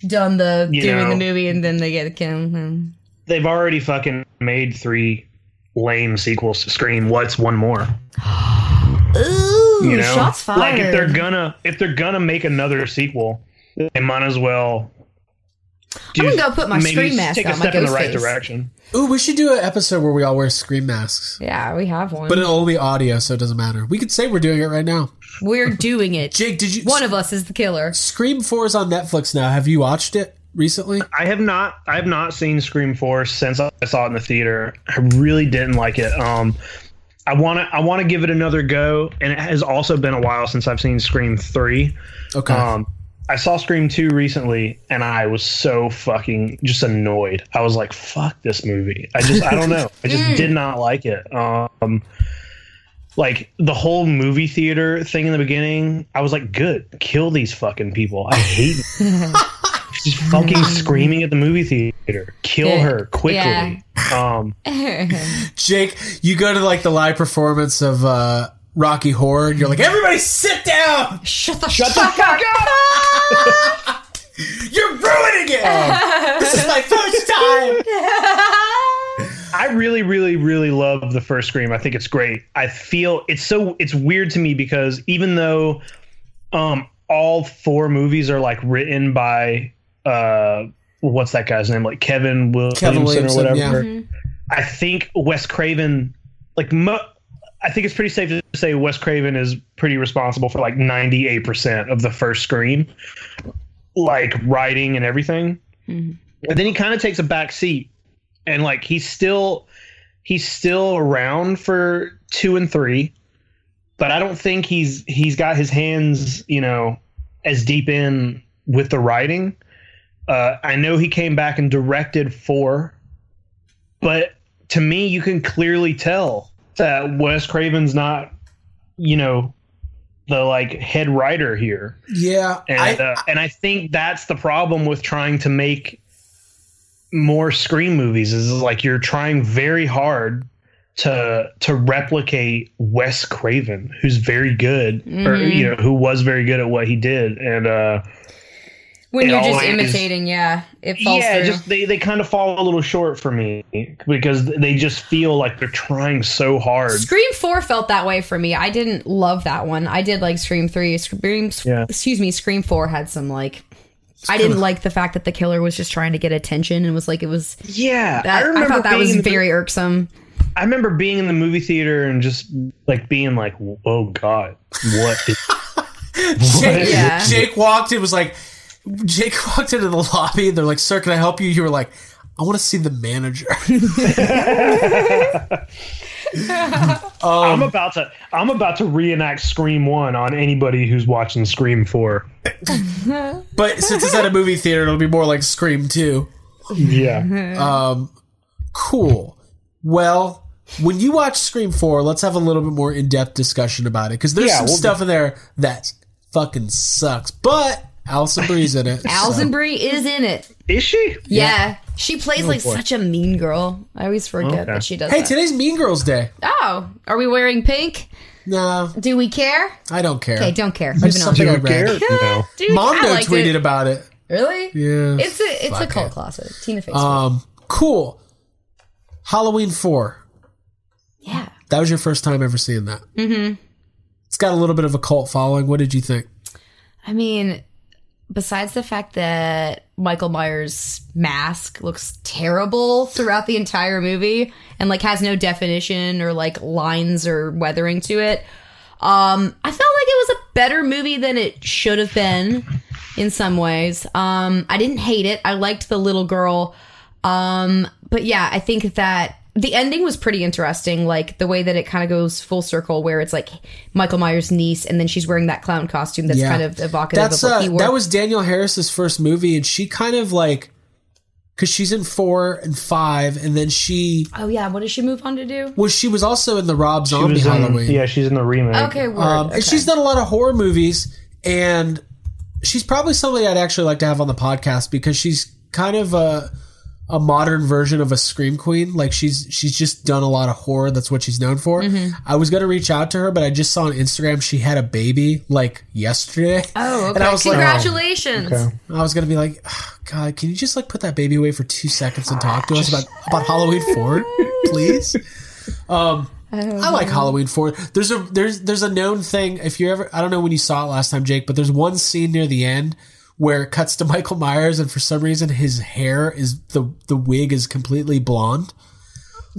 Done the You doing the movie and then they get killed. They've already fucking made three lame sequels to Scream. What's one more? Ooh, You know, shots fired. like if they're gonna if they're gonna make another sequel, they might as well. I'm gonna go put my maybe Scream mask Take a on, my step in the right face. direction. Ooh, we should do an episode where we all wear Scream masks. Yeah, we have one. But it'll only audio, so it doesn't matter. We could say we're doing it right now. We're doing it. Jake, did you? One of us is the killer. Scream Four is on Netflix now. Have you watched it recently? I have not. I have not seen Scream Four since I saw it in the theater. I really didn't like it. Um, I want to. I want to give it another go, and it has also been a while since I've seen Scream Three. Okay. Um, I saw Scream Two recently, and I was so fucking just annoyed. I was like, "Fuck this movie." I just. I don't know. I just did not like it. Um. Like the whole movie theater thing in the beginning, I was like, "Good, kill these fucking people." I hate She's fucking screaming at the movie theater. Kill her quickly. Yeah. Um, Jake, you go to like the live performance of uh, Rocky Horror, and you're like, "Everybody, sit down! Shut the shut the fuck fuck up. up! You're ruining it! this is my first time." I really, really, really love the first Scream. I think it's great. I feel it's so it's weird to me because even though um all four movies are like written by uh what's that guy's name? Like Kevin Williamson, Kevin Williamson, or whatever. yeah. Mm-hmm. I think Wes Craven like mo- I think it's pretty safe to say Wes Craven is pretty responsible for like 98% of the first Scream like writing and everything. Mhm. But then he kind of takes a back seat and like he's still he's still around for 2 and 3 but I don't think he's he's got his hands, you know, as deep in with the writing. Uh, I know he came back and directed 4 but to me you can clearly tell that Wes Craven's not you know the like head writer here Yeah, and I, uh, and I think that's the problem with trying to make more Scream movies is like you're trying very hard to to replicate Wes Craven, who's very good, or Mhm. you know, who was very good at what he did, and uh, When It you're just always- imitating, yeah, it falls yeah, through. just they they kind of fall a little short for me because they just feel like they're trying so hard. Scream Four felt that way for me. I didn't love that one. I did like Scream Three. Scream, Yeah. excuse me, Scream Four had some like. I didn't like the fact that the killer was just trying to get attention and was like it was. Yeah, That, I, remember thought that was in the- very irksome. I remember being in the movie theater and just like being like, "Oh God, what?" Is- Jake, Yeah. Jake walked in, was like, Jake walked into the lobby, and they're like, "Sir, can I help you?" You were like, "I want to see the manager." I'm about to I'm about to reenact Scream One on anybody who's watching Scream Four. but since it's at a movie theater, it'll be more like Scream Two. Yeah, Um, cool. Well, when you watch Scream 4, let's have a little bit more in depth discussion about it because there's Yeah, some we'll stuff in there that fucking sucks. But Alison Brie's in it. Alison so- Brie is in it. is she? Yeah, she plays like boy. such a mean girl. I always forget Okay. that she does. Hey, that. today's Mean Girls Day. Oh, are we wearing pink? No, Do we care? I don't care. Okay, don't care. Just Moving on. something I Who read. cares? No. Dude, Mondo I tweeted it. about it. Really? Yeah. It's a it's a cult it. classic. Tina Fey. Um, cool. Halloween 4. yeah. That was your first time ever seeing that. Mm-hmm. It's got a little bit of a cult following. What did you think? I mean, besides the fact that Michael Myers' mask looks terrible throughout the entire movie and like has no definition or like lines or weathering to it, um, I felt like it was a better movie than it should have been in some ways. Um, I didn't hate it. I liked the little girl. Um, but yeah, I think that the ending was pretty interesting. Like the way that it kind of goes full circle, where it's like Michael Myers' niece, and then she's wearing that clown costume that's Yeah. kind of evocative That's of uh, that was Danielle Harris's first movie, and she kind of like because she's in four and five, and then she Oh yeah, what does she move on to do? well, she was also in the Rob She Zombie in, Halloween. yeah, she's in the remake. Okay, word. Um, okay. And she's done a lot of horror movies, and she's probably somebody I'd actually like to have on the podcast because she's kind of a a modern version of a scream queen. Like she's she's just done a lot of horror. That's what she's known for. Mm-hmm. I was gonna reach out to her, but I just saw on Instagram she had a baby like yesterday. Oh, okay. And I was like, Congratulations. Okay. I was gonna be like, "Oh, God, can you just like put that baby away for two seconds and talk to us about about Halloween Four, please? Um, I like Halloween Four. There's a there's there's a known thing. If you ever, I don't know when you saw it last time, Jake, but there's one scene near the end where it cuts to Michael Myers, and for some reason his hair is the the wig is completely blonde.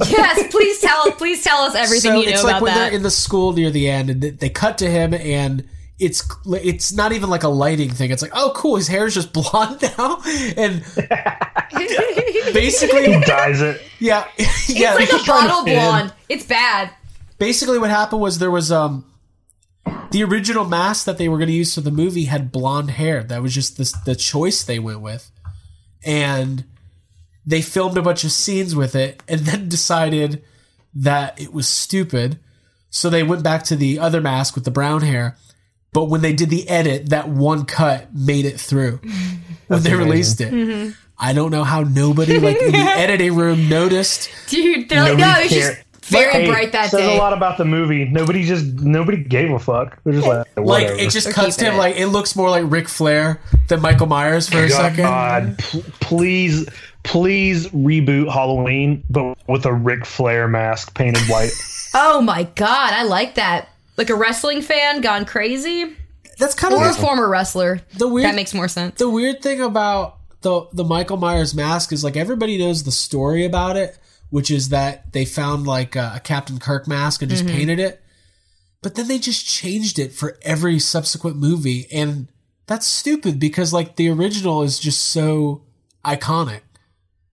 Yes, please tell please tell us everything so you know it's like about when that. they're in the school near the end, and they- they cut to him, and it's it's not even like a lighting thing. It's like, oh, cool, his hair is just blonde now, and basically, He dyes it. yeah, yeah. it's like a bottle blonde. It's bad. basically, what happened was there was um the original mask that they were going to use for the movie had blonde hair. That was just the the choice they went with, and they filmed a bunch of scenes with it, and then decided that it was stupid. So they went back to the other mask with the brown hair. But when they did the edit, that one cut made it through when they released it. Mm-hmm. I don't know how nobody like in the editing room noticed. Dude, they're like, Nobody no, it's just very Hey, bright that says day. a lot about the movie. Nobody just nobody gave a fuck. They're just like, Like whatever. it just They're cuts to him it. like it looks more like Ric Flair than Michael Myers for a second. God, pl- please, please reboot Halloween, but with a Ric Flair mask painted white. oh my god, I like that. Like a wrestling fan gone crazy, That's kind of or a the, former wrestler. the weird. That makes more sense. the weird thing about the the Michael Myers mask is like everybody knows the story about it, which is that they found like a, a Captain Kirk mask and just mm-hmm. painted it, but then they just changed it for every subsequent movie, and that's stupid because like the original is just so iconic.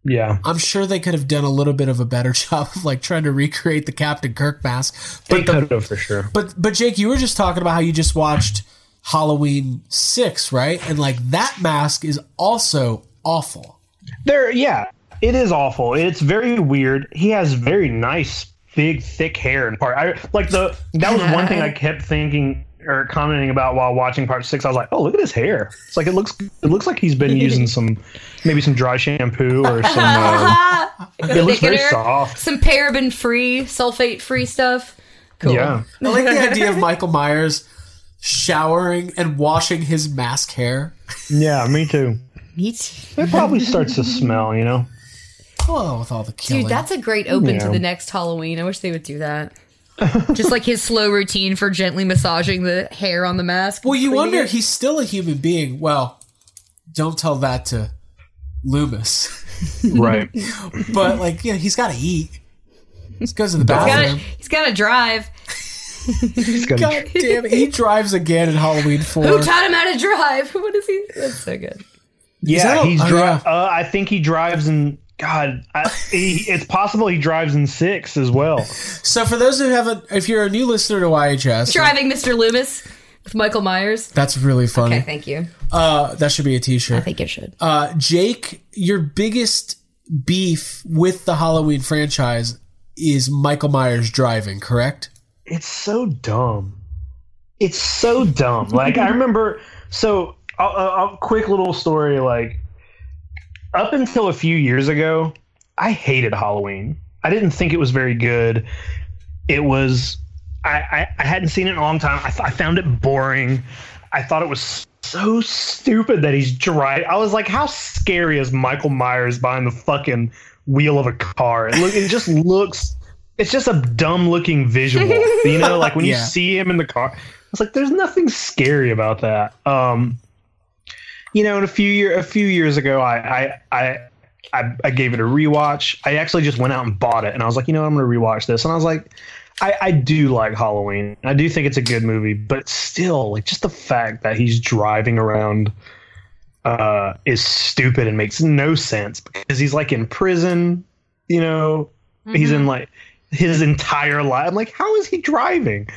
Yeah, I'm sure they could have done a little bit of a better job of like trying to recreate the Captain Kirk mask. they But the, could have for sure. but but Jake, you were just talking about how you just watched Halloween six, right? And like that mask is also awful. There, yeah, it is awful. It's very weird. He has very nice, big, thick hair and part. I like the that was one thing I kept thinking or commenting about while watching part six. I was like, oh, look at his hair. It's like it looks. It looks like he's been using some, maybe some dry shampoo or some. Uh, it looks very Thickener, soft. Some paraben free, sulfate free stuff. Cool. Yeah, I like the idea of Michael Myers showering and washing his mask hair. yeah, me too. Neat. It probably starts to smell. You know. Oh, with all the killing. Dude, that's a great open to the next Halloween. I wish they would do that. Just like his slow routine for gently massaging the hair on the mask. well, you wonder it. he's still a human being. Well, don't tell that to Loomis. Right. but like, yeah, he's got to eat. He goes to the He's gotta, bathroom. he's gotta drive. He's God damn it! He drives again in Halloween Four. Who taught him how to drive? What is he? That's so good. Yeah, that he's oh, dri- Uh, I think he drives in. God, I, he, it's possible he drives in six as well. So for those who haven't, if you're a new listener to YHS, Driving Mr. Loomis with Michael Myers. that's really funny. Okay, thank you. Uh, that should be a T-shirt. I think it should. Uh, Jake, your biggest beef with the Halloween franchise is Michael Myers driving, correct? It's so dumb. It's so dumb. Like I remember. So a, a, a quick little story. Like up until a few years ago, I hated Halloween. I didn't think it was very good. It was. I, I, I hadn't seen it in a long time. I, th- I found it boring. I thought it was so stupid that he's driving. I was like, how scary is Michael Myers behind the fucking wheel of a car? It, look, it just looks. It's just a dumb looking visual. You know, like when you see him in the car. It's like there's nothing scary about that. Um, you know, in a few year a few years ago, I I I I, I gave it a rewatch. I actually just went out and bought it, and I was like, you know, I'm going to rewatch this, and I was like, I, I do like Halloween. I do think it's a good movie, but still, like, just the fact that he's driving around uh, is stupid and makes no sense because he's like in prison. You know, he's in like his entire life. I'm like, how is he driving?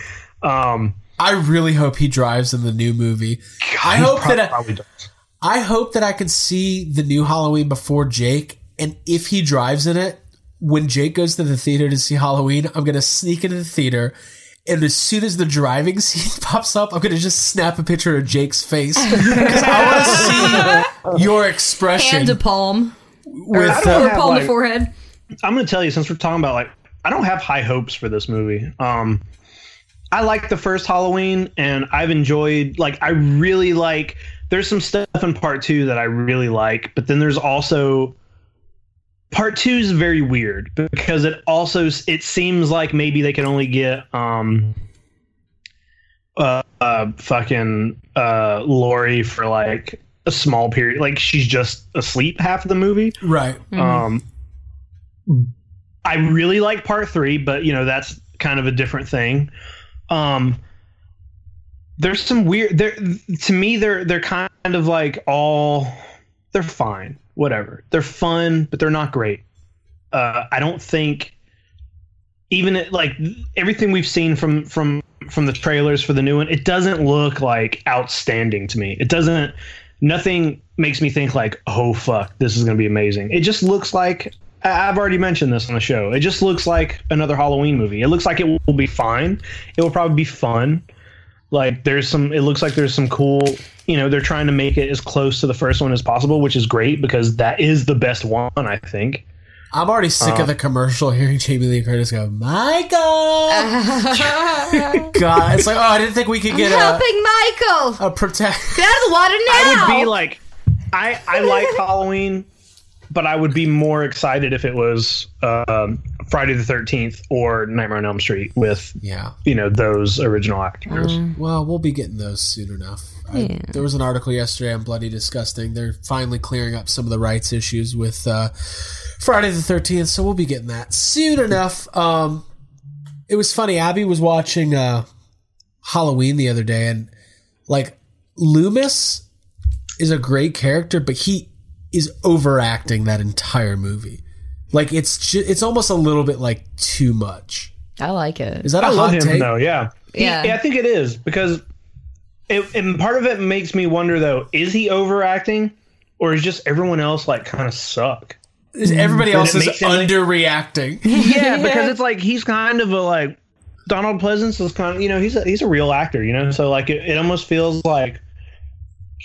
Um, I really hope he drives in the new movie. I hope prob- that probably does. I hope that I can see the new Halloween before Jake, and if he drives in it, when Jake goes to the theater to see Halloween, I'm gonna sneak into the theater. And as soon as the driving scene pops up, I'm gonna just snap a picture of Jake's face because I want to see your expression Hand to palm. with uh, Or have, palm like- to forehead. I'm going to tell you since we're talking about like I don't have high hopes for this movie. Um I like the first Halloween and I've enjoyed like I really like there's some stuff in part 2 that I really like, but then there's also part 2 is very weird because it also it seems like maybe they can only get um uh, uh fucking uh Laurie for like a small period like she's just asleep half of the movie. right. Um, I really like part three, but you know that's kind of a different thing. Um, there's some weird. There to me, they're they're kind of like all they're fine, whatever. They're fun, but they're not great. Uh, I don't think even like everything we've seen from from from the trailers for the new one, it doesn't look like outstanding to me. It doesn't. Nothing makes me think like, oh fuck, this is gonna be amazing. It just looks like I've already mentioned this on the show. It just looks like another Halloween movie. It looks like it will be fine. It will probably be fun. Like there's some. It looks like there's some cool. You know, they're trying to make it as close to the first one as possible, which is great because that is the best one. I think. I'm already sick Uh, of the commercial hearing Jamie Lee Curtis go, Michael! God, it's like, oh, I didn't think we could get a, Helping Michael. a protect. Get out of the water now. I would be like, I I like Halloween, but I would be more excited if it was um, Friday the Thirteenth or Nightmare on Elm Street with Yeah. you know those original actors. Mm. Well, we'll be getting those soon enough. I, there was an article yesterday on Bloody Disgusting. They're finally clearing up some of the rights issues with uh, Friday the 13th, so we'll be getting that soon enough. Um, it was funny. Abby was watching uh, Halloween the other day, and like Loomis is a great character, but he is overacting that entire movie. Like it's ju- it's almost a little bit like too much. I like it. Is that a I love hot him take? though. Yeah. He- Yeah. I think it is because it, and part of it makes me wonder though: is he overacting, or is just everyone else like kind of suck? Everybody But else is makes him- underreacting. yeah, because it's like he's kind of a like Donald Pleasence is kind of you know he's a he's a real actor, you know. So like it, it almost feels like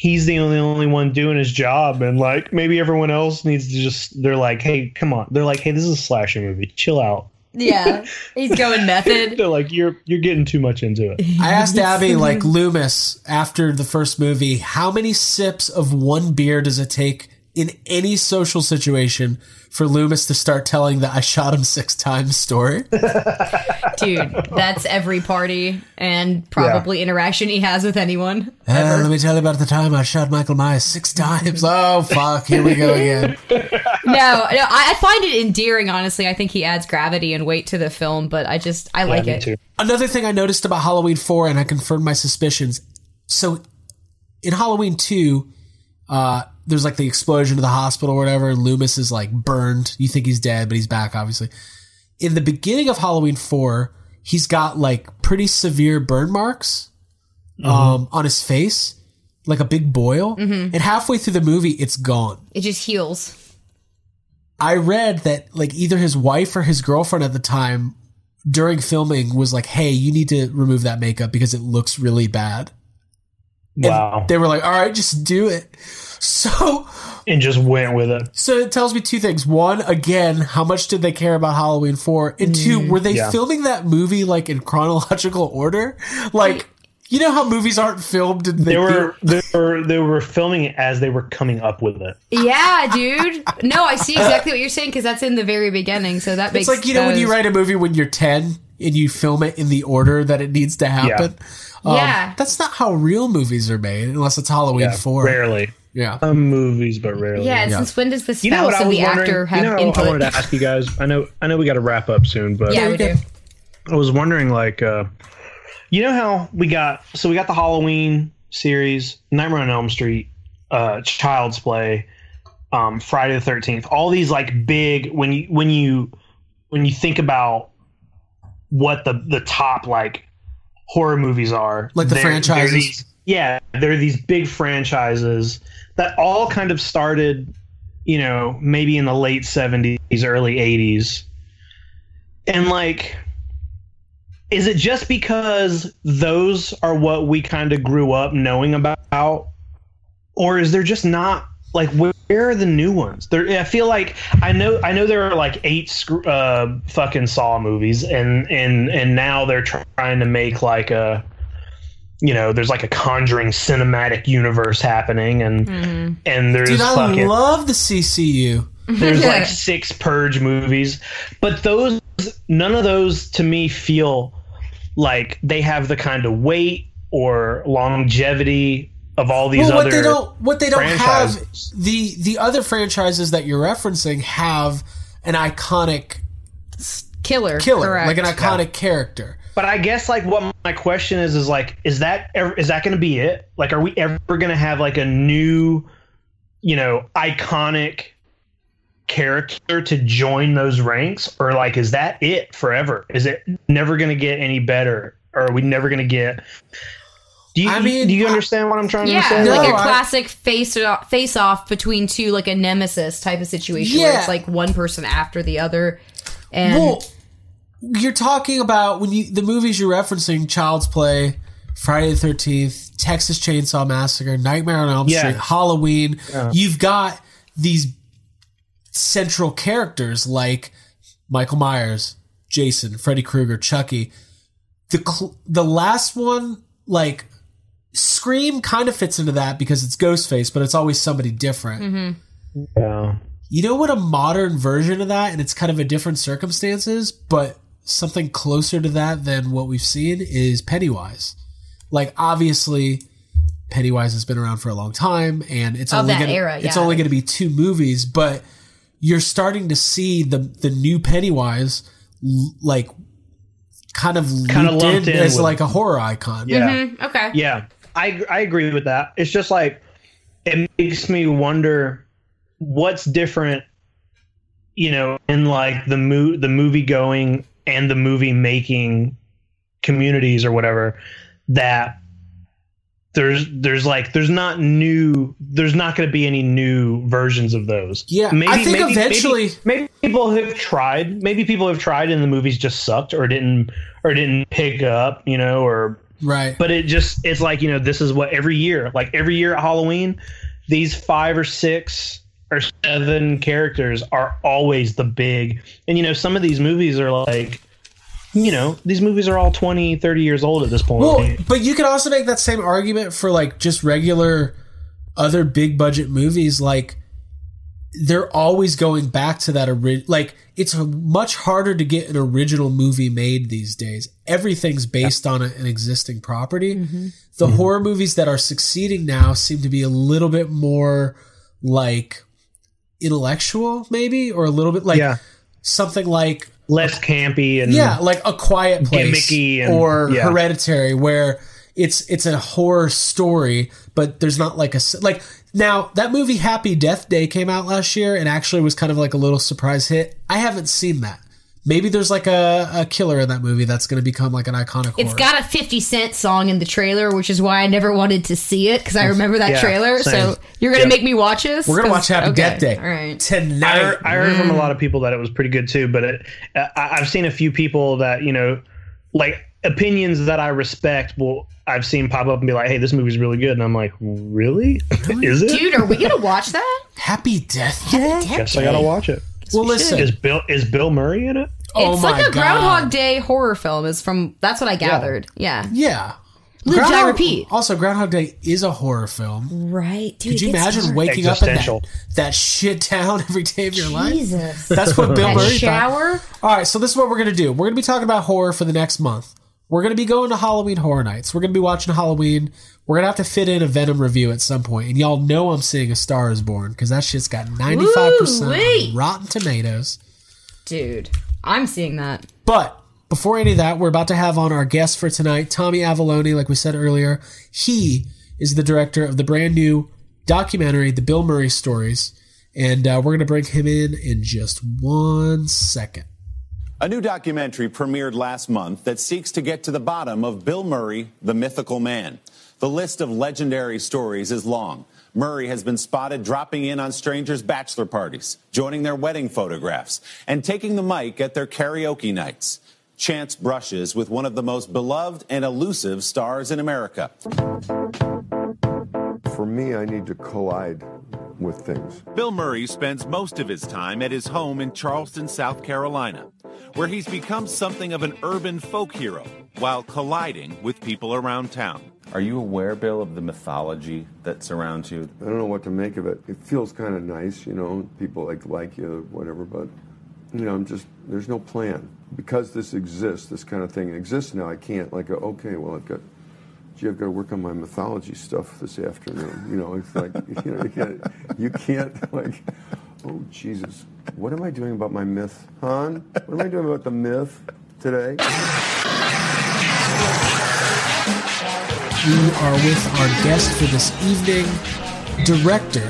he's the only only one doing his job, and like maybe everyone else needs to just they're like, hey, come on, they're like, hey, this is a slasher movie, chill out. Yeah. He's going method. They're like, you're you're getting too much into it. I asked Abby, like Loomis, after the first movie, how many sips of one beer does it take in any social situation for Loomis to start telling the "I shot him six times" story? Dude, that's every party and probably interaction he has with anyone. Uh, let me tell you about the time I shot Michael Myers six times. Oh fuck! Here we go again. No, no, I, I find it endearing, honestly. I think he adds gravity and weight to the film, but I just, I like me it. too. Another thing I noticed about Halloween 4, and I confirmed my suspicions. So in Halloween 2, uh, there's like the explosion to the hospital or whatever, and Loomis is like burned. You think he's dead, but he's back, obviously. In the beginning of Halloween 4, he's got like pretty severe burn marks um, on his face, like a big boil. And halfway through the movie, it's gone. It just heals. I read that like either his wife or his girlfriend at the time during filming was like, "Hey, you need to remove that makeup because it looks really bad." And Wow, They were like, "All right, just do it." So, and just went with it. so it tells me two things. One, again, how much did they care about Halloween 4? And two, mm. were they Yeah. filming that movie like in chronological order? Like, you know how movies aren't filmed in the They were they were they were filming it as they were coming up with it. Yeah, dude. No, I see exactly what you're saying because that's in the very beginning. So that makes It's like you know when you write a movie when you're 10 and you film it in the order that it needs to happen. Um, Yeah. That's not how real movies are made unless it's Halloween Yeah, 4. rarely. Yeah. Some movies, but rarely. Yeah, Yeah. since when does the spouse You know what I and the wondering? actor have you know, input? I wanted to ask you guys. I know, I know, we got to wrap up soon, but yeah, we do. I was wondering, like, uh, you know how we got so we got the Halloween series, Nightmare on Elm Street, uh, Child's Play, um, Friday the Thirteenth. All these like big when you when you when you think about what the the top like horror movies are, Like the they're- they're franchises? these- yeah, there are these big franchises that all kind of started, you know, maybe in the late 70s, early 80s. And like is it just because those are what we kind of grew up knowing about? Or is there just not like where are the new ones? There i feel like i know i know there are like eight uh fucking saw movies and and and now they're trying to make like a you know there's like a conjuring cinematic universe happening and mm-hmm. and there's Dude, I fucking, love the ccu there's like six purge movies but those none of those to me feel like they have the kind of weight or longevity of all these well, what other they don't what they don't franchises. have the the other franchises that you're referencing have an iconic killer killer correct. like an iconic yeah. character but i guess like what my question is is like is that ever, is that going to be it like are we ever going to have like a new you know iconic character to join those ranks or like is that it forever is it never going to get any better or are we never going to get do you, I mean, do you understand what I'm trying yeah, to say? Yeah, like no, a classic face uh, face off between two, like a nemesis type of situation yeah. where it's like one person after the other. And well, you're talking about when you the movies you're referencing, Child's Play, Friday the Thirteenth, Texas Chainsaw Massacre, Nightmare on Elm yeah. Street, Halloween. Yeah. You've got these central characters like Michael Myers, Jason, Freddy Krueger, Chucky. The cl- the last one, like Scream, kind of fits into that because it's Ghostface, but it's always somebody different. Mm-hmm. Yeah. You know what a modern version of that, and it's kind of a different circumstances, but something closer to that than what we've seen is Pennywise. Like obviously, Pennywise has been around for a long time, and it's of only gonna, era, it's yeah. only going to be two movies, but you're starting to see the the new Pennywise like kind of kind of lumped in, in as with, like a horror icon. Yeah. Mm-hmm. Okay. Yeah. I I agree with that. It's just like it makes me wonder what's different you know in like the mo- the movie going and the movie making communities or whatever that there's there's like there's not new there's not going to be any new versions of those. Yeah, maybe, I think maybe, eventually maybe, maybe, people have tried. Maybe people have tried and the movies just sucked or didn't or didn't pick up. You know, or right. But it just it's like you know this is what every year like every year at Halloween these five or six or seven characters are always the big and you know some of these movies are like you know, these movies are all 20, 30 years old at this point. Well, but you could also make that same argument for like just regular other big budget movies. Like they're always going back to that original. Like it's much harder to get an original movie made these days. Everything's based on a, an existing property. Mm-hmm. The Mm-hmm. horror movies that are succeeding now seem to be a little bit more like intellectual, maybe, or a little bit like Yeah. Something like less campy and yeah, like a quiet place and- or yeah. hereditary, where it's it's a horror story, but there's not like a like now that movie Happy Death Day came out last year and actually was kind of like a little surprise hit. I haven't seen that. Maybe there's like a, a killer in that movie that's going to become like an iconic. It's horror. got a 50 Cent song in the trailer, which is why I never wanted to see it because I mm. remember that Yeah, trailer. same. So you're going to Yep. make me watch this? We're going to watch Happy okay, Death Day All right. tonight. I heard, I heard from a mm. lot of people that it was pretty good too, but it, uh, I, I've seen a few people that you know, like opinions that I respect. Will I've seen pop up and be like, "Hey, this movie's really good," and I'm like, "Really? Is it?" Dude, are we going to watch that? Happy Death Day. Guess I gotta watch it. Well, listen. Is Bill is Bill Murray in it? Oh it's my like a God. Groundhog Day horror film. Is from that's what I gathered. Yeah. Yeah. Live, die, Groundhog- repeat. Also, Groundhog Day is a horror film. Right, dude. Could you imagine hard. waking up in that, that shit town every day of your life? Jesus. That's what Bill That Murray thought. All right, so this is what we're going to do. We're going to be talking about horror for the next month. We're going to be going to Halloween Horror Nights. We're going to be watching Halloween. We're going to have to fit in a Venom review at some. And y'all know I'm seeing A Star is Born because that shit's got 95% Rotten Tomatoes. Dude, I'm seeing that. But before any of that, we're about to have on our guest for tonight, Tommy Avallone, like we said earlier. He is the director of the brand new documentary, The Bill Murray Stories. And uh, we're going to bring him in in just one second. A new documentary premiered last month that seeks to get to the bottom of Bill Murray, the mythical man. The list of legendary stories is long. Murray has been spotted dropping in on strangers' bachelor parties, joining their wedding photographs, and taking the mic at their karaoke nights. Chance brushes with one of the most beloved and elusive stars in America. For me, I need to collide with things. Bill Murray spends most of his time at his home in Charleston, South Carolina, where he's become something of an urban folk hero while colliding with people around town. Are you aware, Bill, of the mythology that surrounds you? I don't know what to make of it. It feels kind of nice, you know, people like like you whatever, but you know, I'm just there's no plan because this exists. This kind of thing exists now. I can't like okay, well, I've got. Gee, I've got to work on my mythology stuff this afternoon. You know, it's like you know, you can't, you can't like, oh Jesus, what am I doing about my myth, hon? What am I doing about the myth today? We are with our guest for this evening, director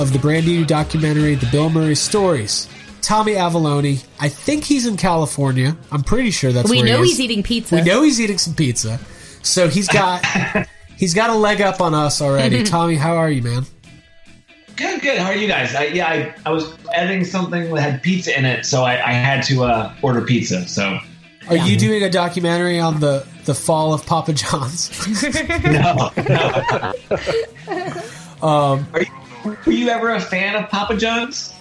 of the brand new documentary, The Bill Murray Stories, Tommy Avallone. I think he's in California. I'm pretty sure that's we where know he is. We know he's eating pizza. We know he's eating some pizza. So he's got he's got a leg up on us already. Tommy, how are you, man? Good, good. How are you guys? I, yeah, I, I was editing something that had pizza in it, so I, I had to uh, order pizza. So, Are you doing a documentary on the the fall of Papa John's? no, no. um, Are you, were you ever a fan of Papa John's?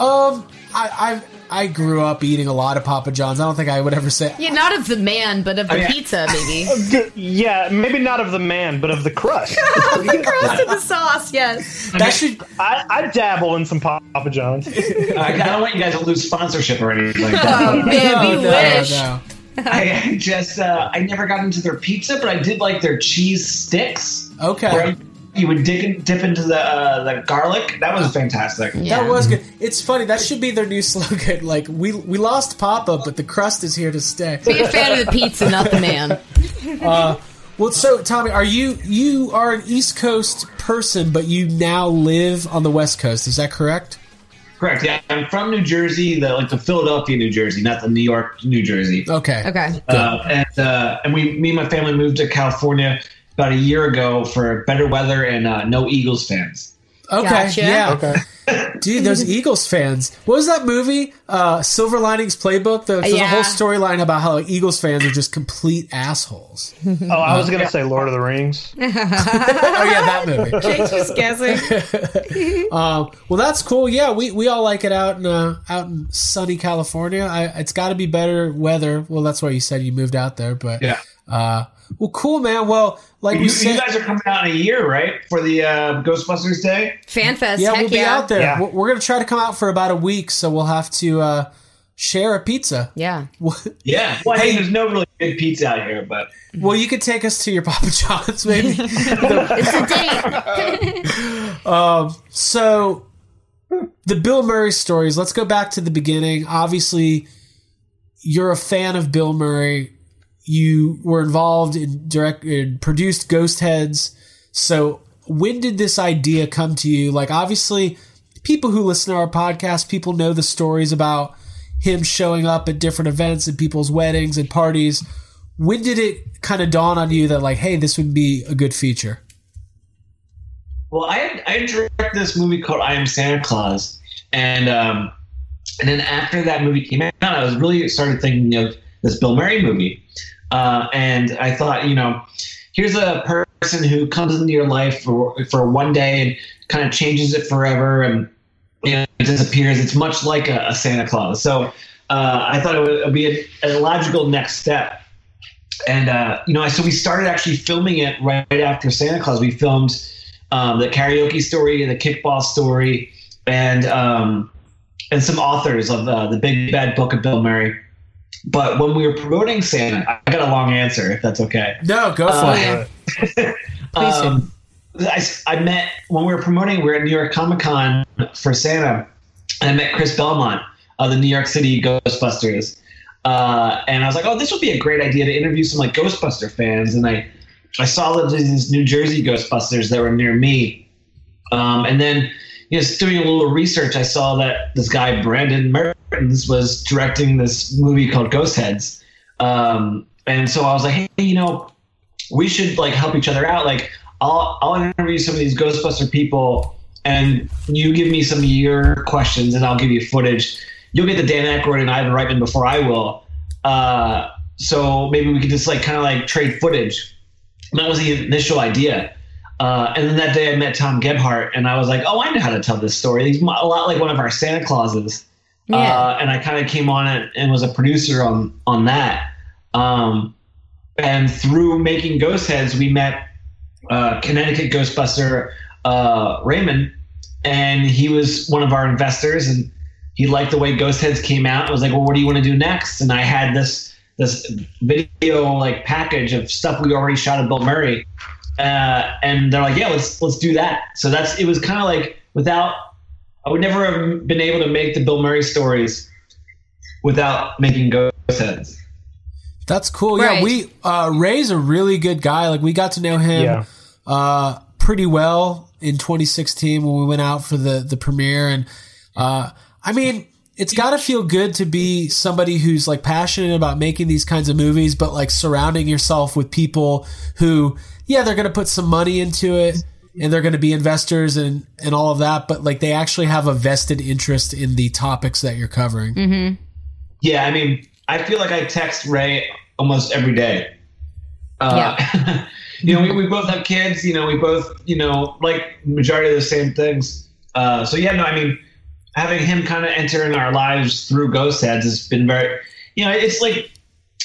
Um, I, I I grew up eating a lot of Papa John's. I don't think I would ever say Yeah, not of the man, but of the Oh, yeah. pizza, maybe. yeah, maybe not of the man, but of the crust. the crust and the sauce, yes. That should. I, I dabble in some Papa John's. I don't want you guys to lose sponsorship or anything like that. Oh, man, we no, wish. no. I just uh, I never got into their pizza, but I did like their cheese sticks. Okay. Where you would dip, in, dip into the uh, the garlic. That was fantastic. That was good. It's funny. That should be their new slogan. Like we we lost Papa, but the crust is here to stay. Be a fan of the pizza, not the man. Uh, well, so Tommy, are you you are an East Coast person, but you now live on the West Coast? Is that correct? Correct. Yeah, I'm from New Jersey, the like the Philadelphia, New Jersey, not the New York, New Jersey. Okay. Okay. Uh, and uh, and we, me and my family moved to California about a year ago for better weather and uh, no Eagles fans. Okay. Gotcha. Yeah. Okay. Dude, those Eagles fans. What was that movie? Uh, Silver Linings Playbook. There's a Yeah. whole storyline about how Eagles fans are just complete assholes. Oh, I was gonna say Lord of the Rings. oh yeah, that movie. Jake's just guessing. Um, well, that's cool. Yeah, we, we all like it out in uh, out in sunny California. I, it's got to be better weather. Well, that's why you said you moved out there. But Yeah. uh, well, cool, man. Well, like You, we you guys are coming out in a year, right, for the uh, Ghostbusters Day? Fan Fest. yeah, heck we'll be yeah. out there. Yeah. We're, we're gonna try to come out for about a week, so we'll have to uh, share a pizza. Yeah. Yeah. Well, hey, there's no really good pizza out here, but Well, you could take us to your Papa John's, maybe. It's a date. Um, so the Bill Murray stories. Let's go back to the beginning. Obviously, you're a fan of Bill Murray. You were involved in direct in produced Ghost Heads. So when did this idea come to you? Like, obviously, people who listen to our podcast, people know the stories about him showing up at different events and people's weddings and parties. When did it kind of dawn on you that like, hey, this would be a good feature? Well, I had, I directed this movie called I Am Santa Claus, and um, and then after that movie came out, I was really started thinking of this Bill Murray movie, uh, and I thought, you know, here's a person who comes into your life for for one day and kind of changes it forever, and you know, disappears. It's much like a, a Santa Claus. So uh, I thought it would, it would be a, a logical next step. And uh, you know, so we started actually filming it right after Santa Claus. We filmed um, the karaoke story, and the kickball story, and um, and some authors of uh, the Big Bad Book of Bill Murray. But when we were promoting Santa, I got a long answer, if that's okay. No, go for Uh, it. um, I, I met when we were promoting. We were at New York Comic Con for Santa, and I met Chris Belmont of the New York City Ghostbusters. Uh, and I was like, "Oh, this would be a great idea to interview some like Ghostbuster fans." And I, I saw that these New Jersey Ghostbusters that were near me, um, and then you know, just doing a little research, I saw that this guy Brendan Mertens was directing this movie called Ghost Heads, um, and so I was like, "Hey, you know, we should like help each other out. Like I'll I'll interview some of these Ghostbuster people, and you give me some of your questions, and I'll give you footage. You'll get the Dan Aykroyd and Ivan Reitman before I will. Uh, so maybe we could just like kind of like trade footage. And that was the initial idea. Uh, and then that day I met Tom Gebhardt, and I was like, "Oh, I know how to tell this story. He's a lot like one of our Santa Clauses." Yeah. Uh, and I kind of came on it and was a producer on on that. Um, and through making Ghost Heads, we met uh, Connecticut Ghostbuster uh, Raymond, and he was one of our investors, and he liked the way Ghost Heads came out. I was like, "Well, what do you want to do next?" And I had this this video like package of stuff we already shot at Bill Murray, uh, and they're like, "Yeah, let's let's do that." So that's it was kind of like without I would never have been able to make the Bill Murray stories without making Ghost Heads. That's cool. Right. Yeah, we uh, Ray's a really good guy. Like we got to know him Yeah. uh, pretty well in 2016 when we went out for the the premiere, and uh, I mean, it's got to feel good to be somebody who's like passionate about making these kinds of movies, but like surrounding yourself with people who, yeah, they're going to put some money into it. And they're going to be investors and, and all of that, but like they actually have a vested interest in the topics that you're covering. Mm-hmm. Yeah, I mean, I feel like I text Ray almost every day. Uh, you know, we, we both have kids. You know, we both, you know, like majority of the same things. Uh, so yeah, no, I mean, having him kind of enter in our lives through Ghost Heads has been very, you know, it's like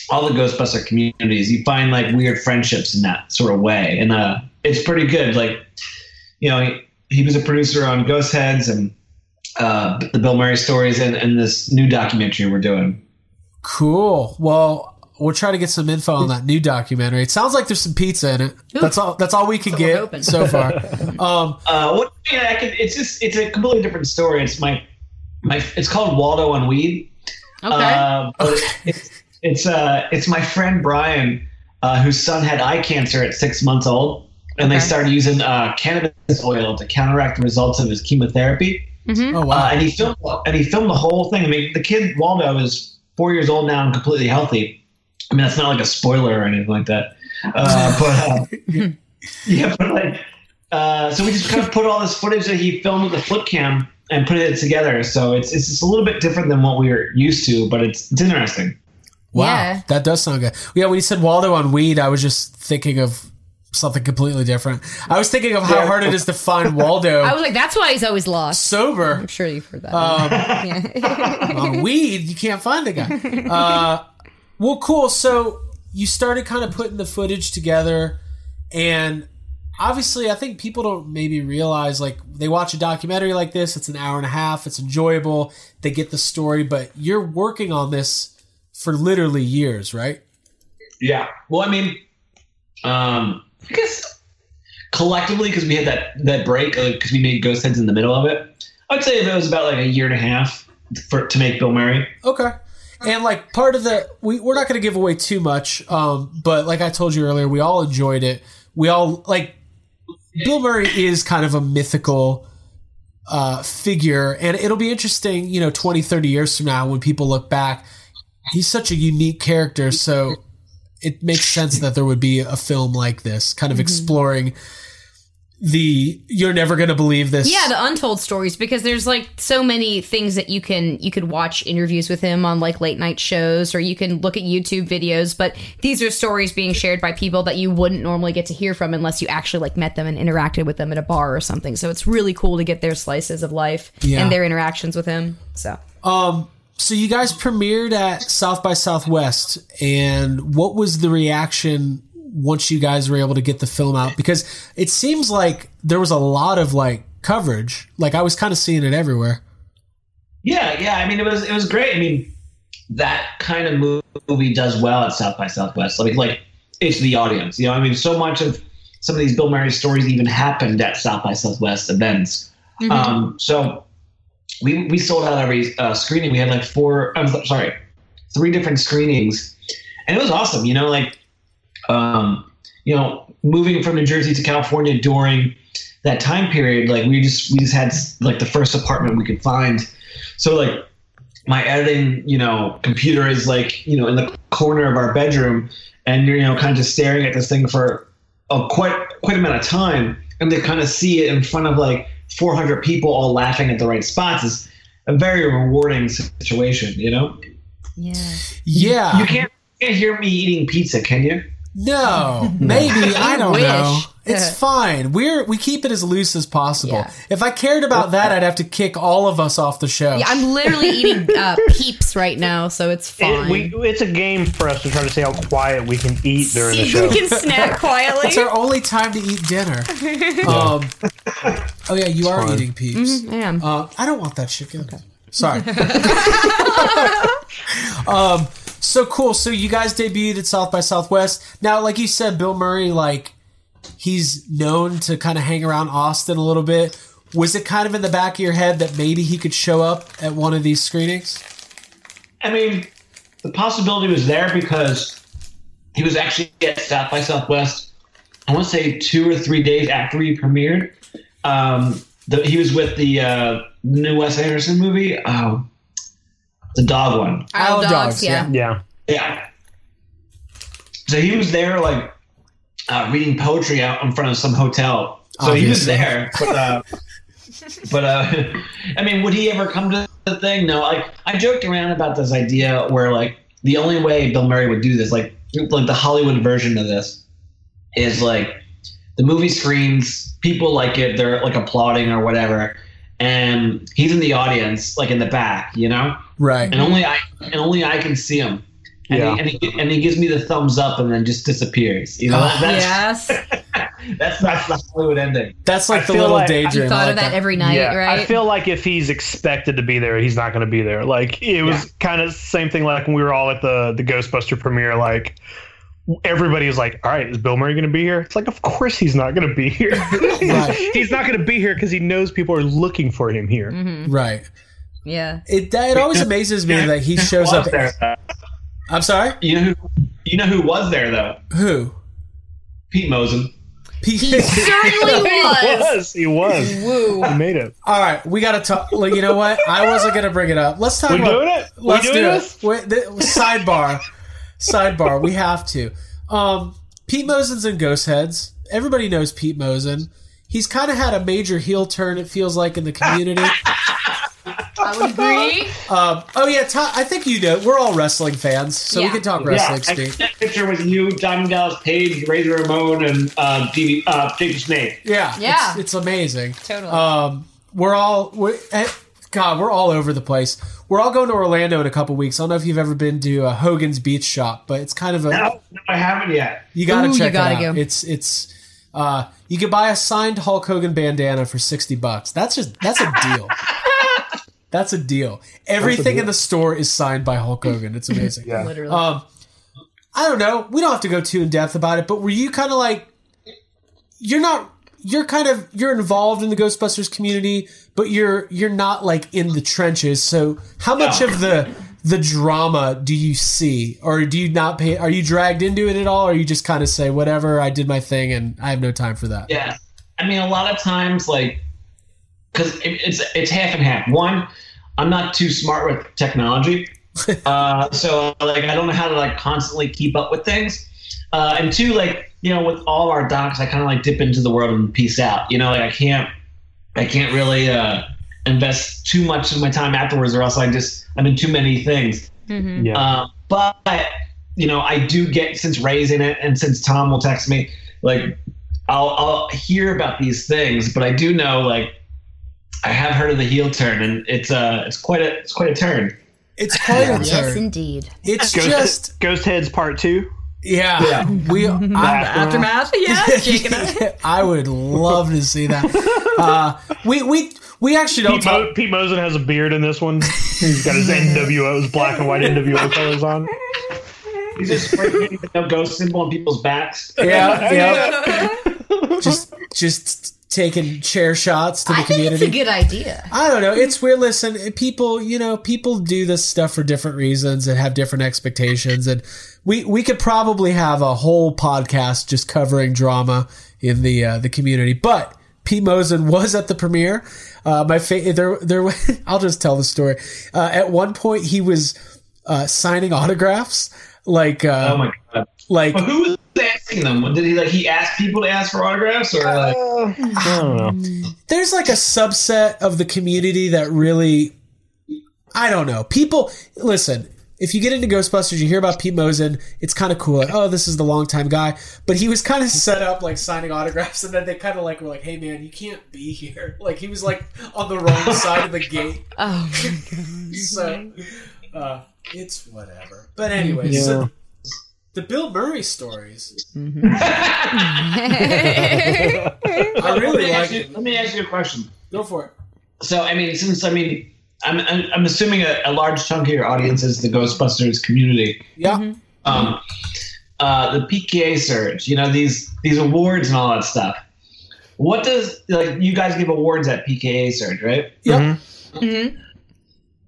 all the Ghostbuster communities. You find like weird friendships in that sort of way, and uh, it's pretty good. Like, you know, he, he was a producer on Ghost Heads and uh, the Bill Murray stories, and, and this new documentary we're doing. Cool. Well, we'll try to get some info on that new documentary. It sounds like there's some pizza in it. That's all. That's all we could get so far. Um, Uh, what? Yeah, I can, it's just it's a completely different story. It's my my. It's called Waldo on Weed. Okay. Uh, but it's it's uh it's my friend Brian, uh, whose son had eye cancer at six months old, and they started using uh, cannabis oil to counteract the results of his chemotherapy. Mm-hmm. Oh wow! Uh, and he filmed and he filmed the whole thing. I mean, the kid Waldo is four years old now and completely healthy. I mean, that's not like a spoiler or anything like that. Uh, but uh, yeah, but like, uh, so we just kind of put all this footage that he filmed with the flip cam and put it together. So it's it's just a little bit different than what we were used to, but it's it's interesting. Wow, Yeah. that does sound good. Yeah, when you said Waldo on weed, I was just thinking of something completely different. I was thinking of how Yeah. hard it is to find Waldo I was like, that's why he's always lost. sober. I'm sure you've heard that. Um, yeah. on weed, you can't find the guy. Uh, well, cool. So you started kind of putting the footage together, and obviously, I think people don't maybe realize like they watch a documentary like this. It's an hour and a half. It's enjoyable. They get the story, but you're working on this for literally years, right? Yeah. Well, I mean, um, I guess collectively because we had that that break because we made Ghost Heads in the middle of it. I'd say it was about like a year and a half for to make Bill Murray. Okay. And like part of the we we're not going to give away too much um but like I told you earlier we all enjoyed it. We all like Bill Murray is kind of a mythical uh figure and it'll be interesting, you know, 20 30 years from now when people look back. He's such a unique character so it makes sense that there would be a film like this kind of exploring the you're never going to believe this. Yeah, the untold stories because there's like so many things that you can you could watch interviews with him on like late night shows or you can look at YouTube videos, but these are stories being shared by people that you wouldn't normally get to hear from unless you actually like met them and interacted with them at a bar or something. So it's really cool to get their slices of life Yeah. and their interactions with him. So Um, so you guys premiered at South by Southwest, and what was the reaction once you guys were able to get the film out? Because it seems like there was a lot of like coverage. Like I was kind of seeing it everywhere. Yeah, yeah. I mean, it was it was great. I mean, that kind of movie does well at South by Southwest. I mean, like it's the audience. You know, I mean, so much of some of these Bill Murray stories even happened at South by Southwest events. Mhm. Um, so we we sold out every uh, screening. We had like four. I'm sorry, three different screenings, and it was awesome. You know, like um, you know, moving from New Jersey to California during that time period, like we just we just had like the first apartment we could find. So like my editing, you know, computer is like, you know, in the corner of our bedroom and you're you know kind of just staring at this thing for a quite quite amount of time, and to kind of see it in front of like 400 people all laughing at the right spots is a very rewarding situation. You know? Yeah. Yeah. You can't, you can't hear me eating pizza, can you? No, maybe I don't wish. know. It's fine. We're we keep it as loose as possible. If I cared about that, I'd have to kick all of us off the show. Yeah, I'm literally eating uh, peeps right now, so it's fine. It, we, it's a game for us to try to see how quiet we can eat during the show. who can snack quietly. It's our only time to eat dinner. Um, oh yeah, you are fine. eating peeps. Mhm, I am. Uh, I don't want that chicken. Okay. Sorry. um, so cool. So you guys debuted at South by Southwest. Now, like you said, Bill Murray, like he's known to kind of hang around Austin a little bit. Was it kind of in the back of your head that maybe he could show up at one of these screenings? I mean, the possibility was there because he was actually at South by Southwest. I want to say two or three days after he premiered. Um, the, he was with the uh, new Wes Anderson movie, oh, the dog one. Isle of Dogs, yeah. Yeah. Yeah. So he was there, like uh, reading poetry out in front of some hotel. So he was there, but uh, but uh, I mean, would he ever come to the thing? No. Like I joked around about this idea where like the only way Bill Murray would do this, like like the Hollywood version of this, is like the movie screens, people like it, they're like applauding or whatever, and he's in the audience, like in the back, you know Right. and only I and only I can see him. And, Yeah. he, and, he, and he gives me the thumbs up and then just disappears. You know, Oh, that's, yes. that's that's the Hollywood ending. That's like I the little like- daydream. You thought I of like that every night, yeah, right? I feel like if he's expected to be there, he's not going to be there. Like it was kind of same thing. Like when we were all at the the Ghostbuster premiere, like everybody was like, "All right, is Bill Murray going to be here?" It's like, of course he's not going to be here. Right. he's not going to be here because he knows people are looking for him here. Mm-hmm. Right. yeah. It it always amazes me that he shows up. there. I'm sorry. You know who? You know who was there though? Who? Pete Mosen. Pete. He certainly was. He was. was. He was. Woo. He made it. All right, we got to talk. Like, you know what? I wasn't gonna bring it up. Let's talk We about. doing it? Let's doing do this? it. Wait, th- sidebar. Sidebar. We have to. Um, Pete Mosen's in Ghost Heads. Everybody knows Pete Mosen. He's kind of had a major heel turn. It feels like in the community. I would agree. um, oh yeah, Todd, I think you know. We're all wrestling fans, so we can talk wrestling and speak. that picture with you, Diamond Dallas Page, Razor Ramon, and uh, Stevie, uh, Jake the Snake. Yeah, Yeah. It's, it's amazing. Totally. Um, we're all we're, eh, God, we're all over the place. We're all going to Orlando in a couple weeks. I don't know if you've ever been to a Hogan's Beach Shop, but it's kind of a No, no, I haven't yet. you got to Ooh, you check gotta it out. go. It's it's uh, you can buy a signed Hulk Hogan bandana for sixty bucks. That's just that's a deal. that's a deal. Everything in the store is signed by Hulk Hogan. It's amazing. Yeah. Literally. Um, I don't know. We don't have to go too in depth about it, but were you kind of like you're not you're kind of you're involved in the Ghostbusters community, but you're you're not like in the trenches. So how much No. of the the drama do you see, or do you not pay? Are you dragged into it at all, or you just kind of say whatever? I did my thing, and I have no time for that. Yeah, I mean, a lot of times, like, because it, it's it's half and half. One, I'm not too smart with technology, uh, so like I don't know how to like constantly keep up with things. Uh, and two, like you know, with all our docs, I kind of like dip into the world and peace out. You know, like I can't, I can't really uh, invest too much of my time afterwards, or else I just I'm in too many things. Mhm. Yeah. Um, but you know, I do get since raising it, and since Tom will text me, like I'll I'll hear about these things, but I do know like I have heard of the heel turn, and it's uh it's quite a it's quite a turn. It's quite a turn. yes, indeed. It's Ghost, just Ghost Heads Part Two. Yeah. Yeah. We I'm, Aftermath. Yeah. Jake and I. I would love to see that. Uh, we we we actually don't Pete, talk. Mo- Pete Mosen has a beard in this one. He's got his NWO, his black and white NWO colors on. He's just spraying the no ghost symbol on people's backs. Yeah, yeah. just just taking chair shots to the I think community. it's a good idea. I don't know. It's weird. Listen, people, you know, people do this stuff for different reasons and have different expectations. And we, we could probably have a whole podcast just covering drama in the, uh, the community. But Pete Mosen was at the premiere. Uh, my fa- there, there, I'll just tell the story. Uh, at one point he was, uh, signing autographs. Like, uh, Oh my god! like But who was asking them? Did he like he ask people to ask for autographs or like? I don't know. there's like a subset of the community that really I don't know. People listen, if you get into Ghostbusters, you hear about Pete Mosen, it's kind of cool. Like, oh, this is the longtime guy. But he was kind of set up like signing autographs, and then they kind of like were like, hey man, you can't be here. Like he was like on the wrong side of the gate. Oh my. So uh, it's whatever. But anyway, so the Bill Murray stories. I let really me like ask you, let me ask you a question. Go for it. So, I mean, since I mean, I'm I'm, I'm assuming a, a large chunk of your audience is the Ghostbusters community. Yeah. Um, uh, the PKE surge, you know these these awards and all that stuff. What does like you guys give awards at PKE surge, right? Yep. Mm-hmm.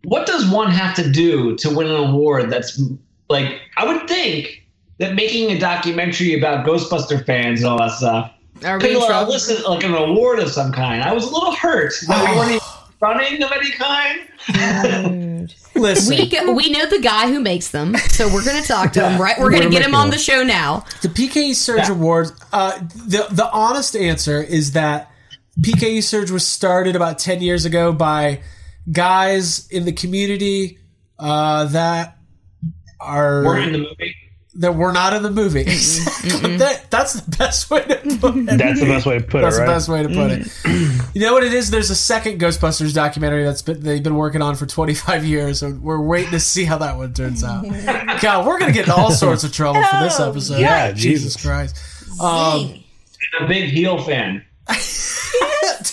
What does one have to do to win an award? That's like I would think that making a documentary about Ghostbuster fans and all that stuff Are could we in uh, trouble? listen like an award of some kind. I was a little hurt that we weren't even running of any kind. Listen. We go, we know the guy who makes them, so we're going to talk to him. Right, we're going to get him on the show now. The PKE Surge Awards. Uh, the the honest answer is that PKE Surge was started about ten years ago by guys in the community uh, that are Weren't in the movie. That were not in the movie. Exactly. That, that's the best way to put it. That's the best way to put That's it, right? the best way to put it. you know what it is? There's a second Ghostbusters documentary that's been they've been working on for 25 years, and we're waiting to see how that one turns out. God, we're gonna get in all sorts of trouble for this episode. Yeah, Jesus, Christ. Um, a big heel fan.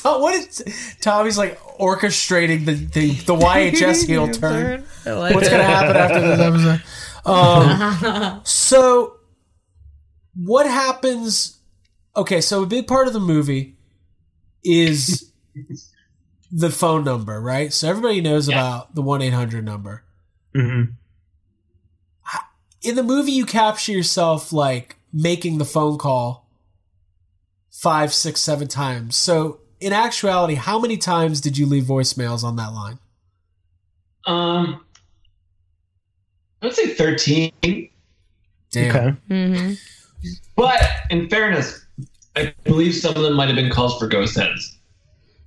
What is Tommy's like orchestrating the the, the YHS heel turn? like What's it. gonna happen after this episode? Um, so, what happens? Okay, so a big part of the movie is the phone number, right? So everybody knows about the one eight hundred number. Mm-hmm. In the movie, you capture yourself like making the phone call five, six, seven times. So, in actuality, how many times did you leave voicemails on that line? Um, I would say 13. Damn. Mm-hmm. But in fairness, I believe some of them might have been calls for ghost heads.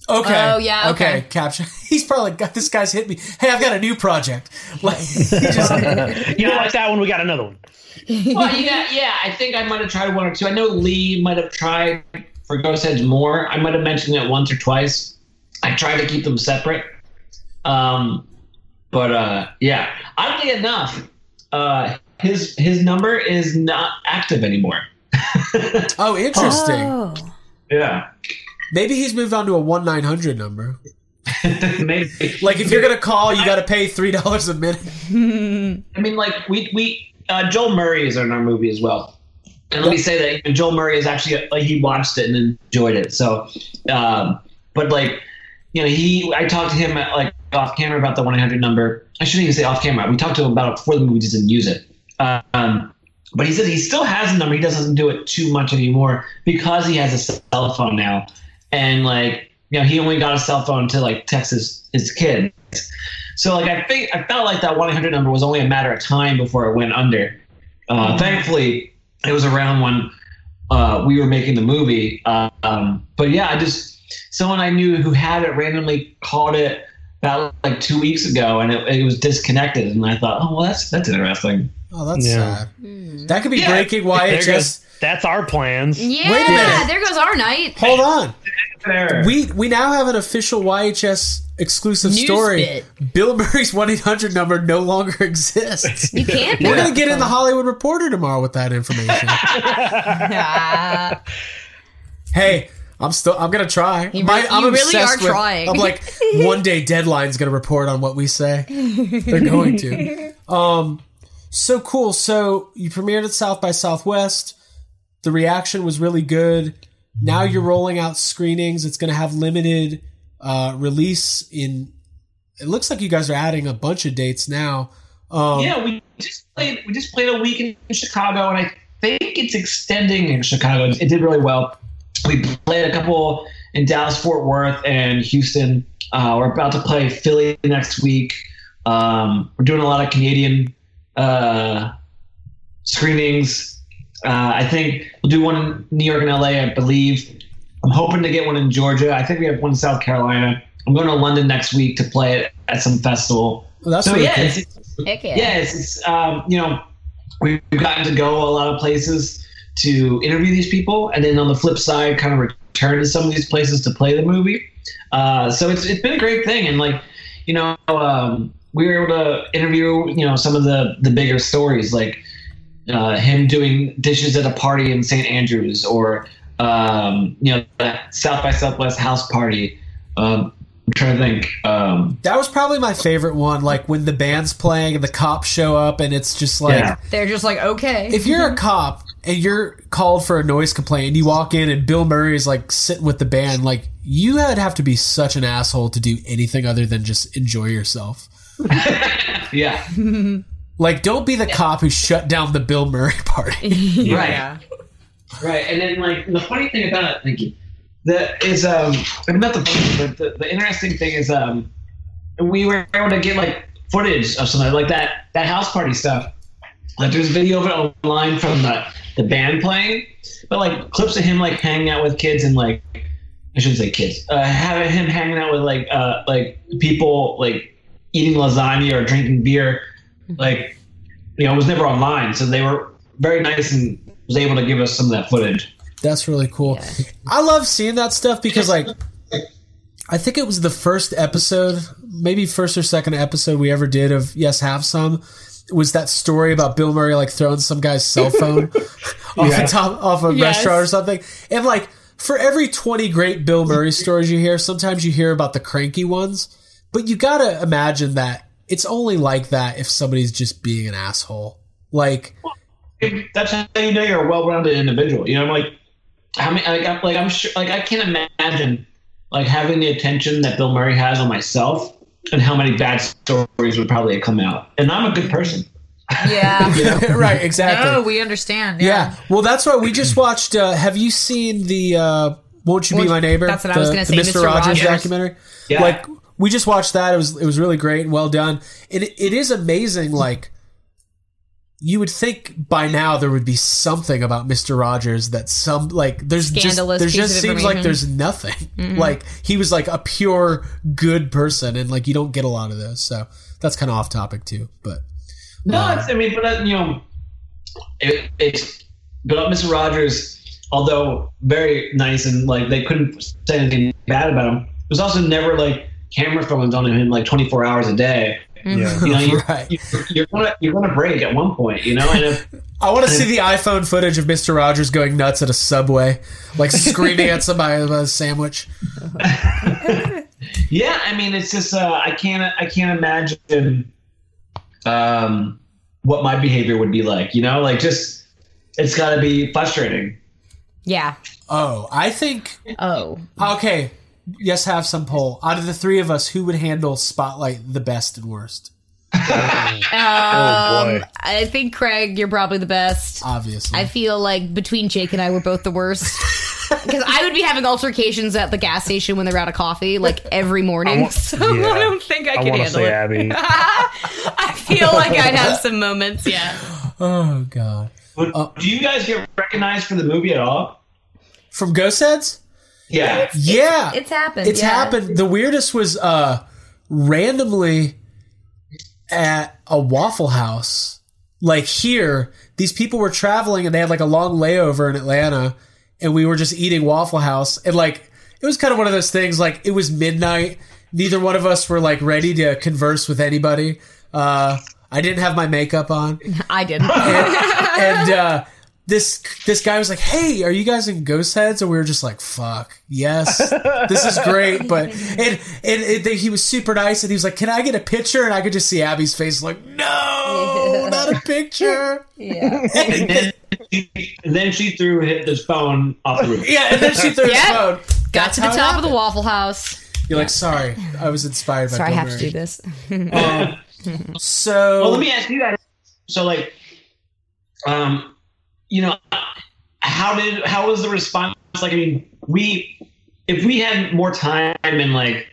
Okay. Oh, yeah, Okay. okay. Capture. He's probably got this guy's hit me. Hey, I've got a new project. Like, he just, you don't like that one? We got another one. well, yeah, yeah. I think I might have tried one or two. I know Lee might have tried for ghost heads more. I might have mentioned it once or twice. I tried to keep them separate. Um, but uh, yeah, oddly enough, uh, his his number is not active anymore. oh, interesting. Oh. Yeah, Maybe he's moved on to a one nine hundred number. maybe. Like, if you're gonna call, you got to pay three dollars a minute. I mean, like we we uh, Joel Murray is in our movie as well, and let me say that even Joel Murray is actually like he watched it and enjoyed it. So, um, but like you know, he I talked to him like off camera about the one eight hundred number. I shouldn't even say off camera. We talked to him about it before the movie. Didn't use it. Um, but he said he still has a number. He doesn't do it too much anymore because he has a cell phone now, and like you know, he only got a cell phone to like text his, his kids. So like I think I felt like that one eight hundred number was only a matter of time before it went under. Uh, Thankfully, it was around when uh, we were making the movie. Uh, um, but yeah, I just someone I knew who had it randomly called it about like two weeks ago, and it, it was disconnected. And I thought, oh well, that's that's interesting. Oh, that's Yeah. sad. That could be Yeah. breaking There YHS. goes, that's our plans. Yeah, Wait a minute. there goes our night. Hold on. Fair. We we now have an official YHS exclusive News story. bit. Bill Murray's one eight hundred number no longer exists. You can't. We're gonna get in the. Hollywood Reporter tomorrow with that information. Hey, I'm still I'm gonna try. You My- I'm you really are with- trying. I'm like one day Deadline's gonna report on what we say. They're going to. Um, so cool. So you premiered at South by Southwest. The reaction was really good. Now you're rolling out screenings. It's going to have limited uh, release in. It looks like you guys are adding a bunch of dates now. Um, yeah, we just played. We just played a week in Chicago, and I think it's extending in Chicago. It did really well. We played a couple in Dallas, Fort Worth, and Houston. Uh, we're about to play Philly next week. Um, we're doing a lot of Canadian uh, screenings. Uh, I think we'll do one in New York and LA, I believe. I'm hoping to get one in Georgia. I think we have one in South Carolina. I'm going to London next week to play it at some festival. Well, that's so really yeah, cool. it's, it's, Heck yeah. yeah, it's, it's um, you know, we've gotten to go a lot of places to interview these people, and then on the flip side, kind of return to some of these places to play the movie. Uh, so it's it's been a great thing, and like you know, um, we were able to interview you know some of the the bigger stories, like uh, him doing dishes at a party in St. Andrews, or um, you know, that South by Southwest house party. Um, I'm trying to think. Um, That was probably my favorite one. Like when the band's playing and the cops show up, and it's just like Yeah. They're just like, okay. if you're a cop and you're called for a noise complaint, and you walk in and Bill Murray is like sitting with the band, like you would have to be such an asshole to do anything other than just enjoy yourself. yeah. Like, don't be the cop who shut down the Bill Murray party. Right. Right. And then like the funny thing about it, thank you. The is um not the funny, but the, the interesting thing is um we were able to get like footage of something like that that house party stuff. Like there's video of it online from the, the band playing, but like clips of him like hanging out with kids and like I shouldn't say kids. Uh, having him hanging out with like uh like people like eating lasagna or drinking beer, Mm-hmm. like you know, it was never online, so they were very nice and was able to give us some of that footage. That's really cool. I love seeing that stuff because, like, I think it was the first episode, maybe first or second episode we ever did of Yes Have Some. Was that story about Bill Murray like throwing some guy's cell phone off Yeah. the top off a Yes. restaurant or something? And like for every twenty great Bill Murray stories you hear, sometimes you hear about the cranky ones, but you gotta imagine that it's only like that if somebody's just being an asshole. Like That's how you know you're a well-rounded individual. You know, I'm like, how many? Like, I'm, like I'm sure, like I can't imagine like having the attention that Bill Murray has on myself, and how many bad stories would probably come out. And I'm a good person. Yeah. right, exactly. No, we understand. Yeah. Yeah. Well, that's why we just watched. Uh, have you seen the uh, "Won't You Be Won't- My Neighbor"? that's what I was gonna say, Mr. Mr. Rogers, Rogers. documentary. Yeah. Like we just watched that. It was it was really great and well done. It, it is amazing. Like you would think by now there would be something about Mr. Rogers that some like there's Scandalous just there just seems like there's nothing. Mhm. Like he was like a pure good person, and like you don't get a lot of those. So that's kind of off topic too. But No, it's, I mean, but uh, you know, it, it's but Mr. Rogers, although very nice and like they couldn't say anything bad about him, was also never like camera phones on him like 24 hours a day. Yeah. you know, you, Right. you, you're gonna you're gonna break at one point, you know. And if, I want to see the iPhone footage of Mr. Rogers going nuts at a subway, like screaming at somebody about a sandwich. yeah, I mean, it's just uh, I can't I can't imagine um, what my behavior would be like. You know, like just it's got to be frustrating. Yeah. Oh, I think. Oh. Okay. Yes, have some poll. Out of the three of us, who would handle Spotlight the best and worst? Um, boy. I think Craig, you're probably the best. Obviously. I feel like between Jake and I, we're both the worst. Because I would be having altercations at the gas station when they're out of coffee, like every morning. I want- so yeah. I don't think I, I could handle say it. Abby. I feel like I'd have some moments. Yeah. Oh God. Do you guys get recognized for the movie at all? From Ghost Heads? Yeah. Yeah. It's happened. It's yeah. happened. The weirdest was uh randomly at a Waffle House. Like here, these people were traveling and they had like a long layover in Atlanta, and we were just eating Waffle House. And like it was kind of one of those things. Like it was midnight. Neither one of us were like ready to converse with anybody. Uh, I didn't have my makeup on I didn't. and uh, this this guy was like, "Hey, are you guys in Ghost Heads?" And we were just like, "Fuck, yes, this is great." But and and it, he was super nice, and he was like, "Can I get a picture?" And I could just see Abby's face, like, "No, not a picture." Yeah. and, then she, and then she threw hit this phone off the roof. Yeah, and then she threw his Yep. phone. Got That's to the top of the. Waffle House. You're like, "Sorry, I was inspired by." Sorry, I Bill have to do this. Um, so well, let me ask you guys. So, like, um, you know, how did how was the response? Like, I mean, we if we had more time and like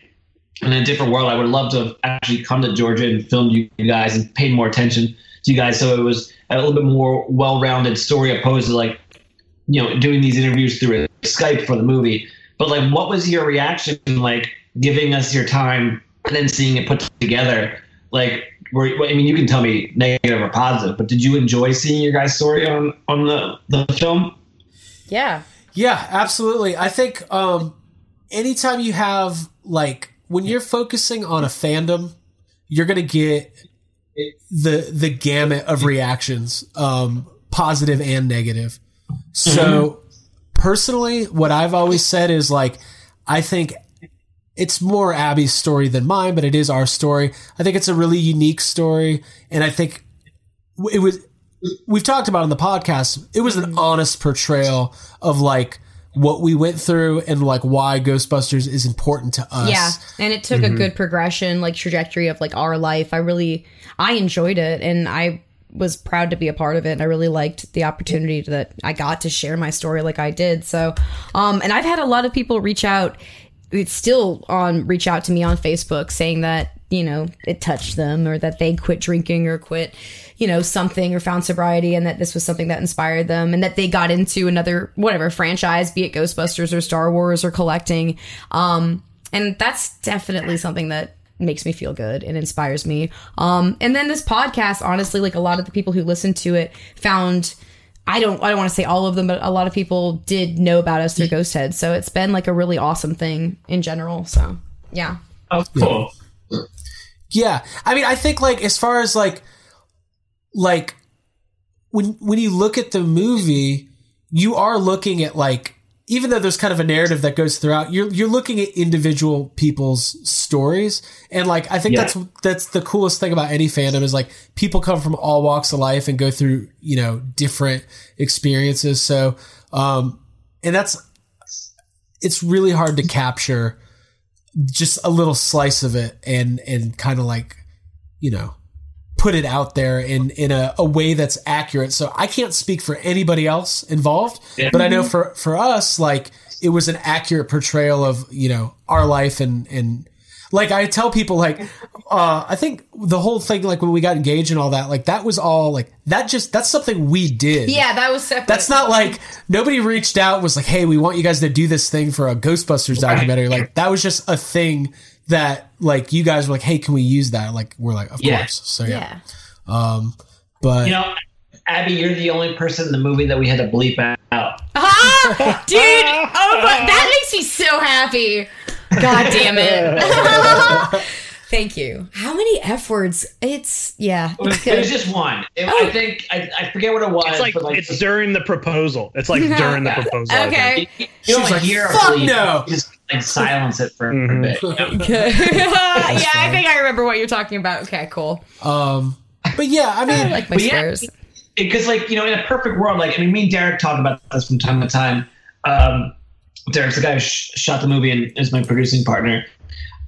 in a different world, I would love to have actually come to Georgia and filmed you guys and pay more attention to you guys, so it was a little bit more well-rounded story opposed to like you know doing these interviews through Skype for the movie. But like, what was your reaction like giving us your time and then seeing it put together? Like, were, I mean, you can tell me negative or positive, but did you enjoy seeing your guys' story on on the the film? Yeah. Yeah, absolutely. I think um anytime you have like when you're focusing on a fandom, you're gonna get the the gamut of reactions, um, positive and negative. So personally, what I've always said is like I think it's more Abby's story than mine, but it is our story. I think it's a really unique story, and I think it was. We've talked about on the podcast. It was an honest portrayal of like what we went through and like why Ghostbusters is important to us. Yeah, and it took Mhm. a good progression, like trajectory of like our life. I really, I enjoyed it, and I was proud to be a part of it. And I really liked the opportunity that I got to share my story like I did. So, um, and I've had a lot of people reach out. It's still on reach out to me on Facebook saying that you know it touched them or that they quit drinking or quit you know something or found sobriety and that this was something that inspired them and that they got into another whatever franchise be it ghostbusters or star wars or collecting. Um and that's definitely something that makes me feel good and inspires me. Um and then this podcast honestly like a lot of the people who listened to it found I don't I don't want to say all of them, but a lot of people did know about us through Ghost Head. So it's been like a really awesome thing in general. So yeah. Oh, cool. Yeah. I mean, I think like as far as like like when when you look at the movie, you are looking at like even though there's kind of a narrative that goes throughout, you're you're looking at individual people's stories. And like I think Yeah. that's that's the coolest thing about any fandom is like people come from all walks of life and go through, you know, different experiences. So um and that's it's really hard to capture just a little slice of it and and kind of like you know put it out there in in a, a way that's accurate so i can't speak for anybody else involved Yeah. but i know for for us like it was an accurate portrayal of you know our life and and like i tell people like uh i think the whole thing like when we got engaged and all that like that was all like that just that's something we did Yeah, that was separate. that's not like nobody reached out was like, "Hey, we want you guys to do this thing for a Ghostbusters documentary." Like that was just a thing that like you guys were like, "Hey, can we use that?" Like we're like, "Of Yeah. course." So yeah. Um, but You know, Abby, you're the only person in the movie that we had to bleep out. Ah, dude! Oh, my, that makes me so happy. God damn it! Thank you. How many f words? It's yeah. It was, It's it was just one. It- I think I, I forget what it was. It's like, like it's during the proposal. It's like during the proposal. Okay. You, you don't She's like, hear a "Fuck bleep, no." Just like silence it for a bit. you know? yeah, I think I remember what you're talking about. Okay, cool. um, but yeah, I mean, I like my But yeah, spares. because like you know in a perfect world like i mean me and derek talk about this from time to time um derek's the guy who sh- shot the movie and is my producing partner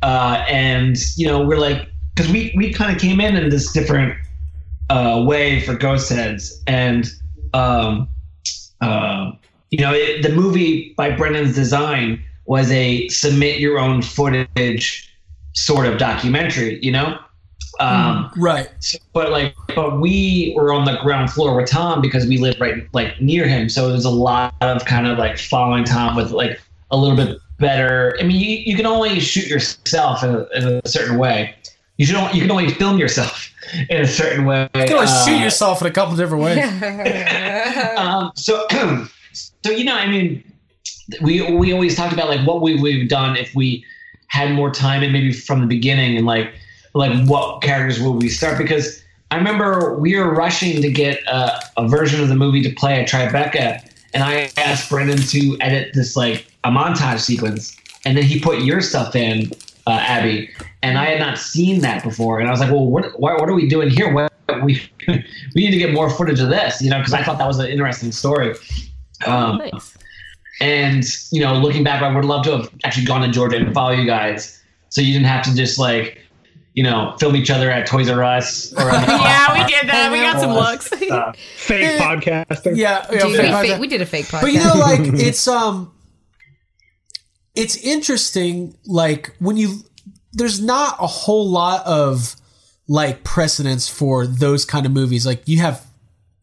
uh and you know we're like because we we kind of came in in this different uh way for ghost heads and um uh, you know it, the movie by brendan's design was a submit your own footage sort of documentary you know? Um right. so- but like but we were on the ground floor with tom because we lived right like near him. So there's a lot of kind of like following tom with like a little bit better. I mean you, you can only shoot yourself in a, in a certain way. You should only, you can only film yourself in a certain way. You can only Uh, shoot yourself in a couple different ways. um, so so you know i mean we we always talked about like what we we've done if we had more time and maybe from the beginning and like like what characters would we start? Because i remember we were rushing to get a, a version of the movie to play at tribeca and i asked brendan to edit this like a montage sequence and then he put your stuff in uh, abby and i had not seen that before and i was like well what, what, what are we doing here? What, we we need to get more footage of this you know because i thought that was an interesting story. Um, and you know, looking back, I would love to have actually gone to Georgia and follow you guys, so you didn't have to just like, you know, film each other at Toys R Us. Or yeah, we did that. We got some looks. Uh, fake podcasting. Yeah, yeah, Dude, we, fake fa- podcast. we did a fake podcast. But you know, like it's um, it's interesting. Like when you, there's not a whole lot of like precedence for those kind of movies. Like you have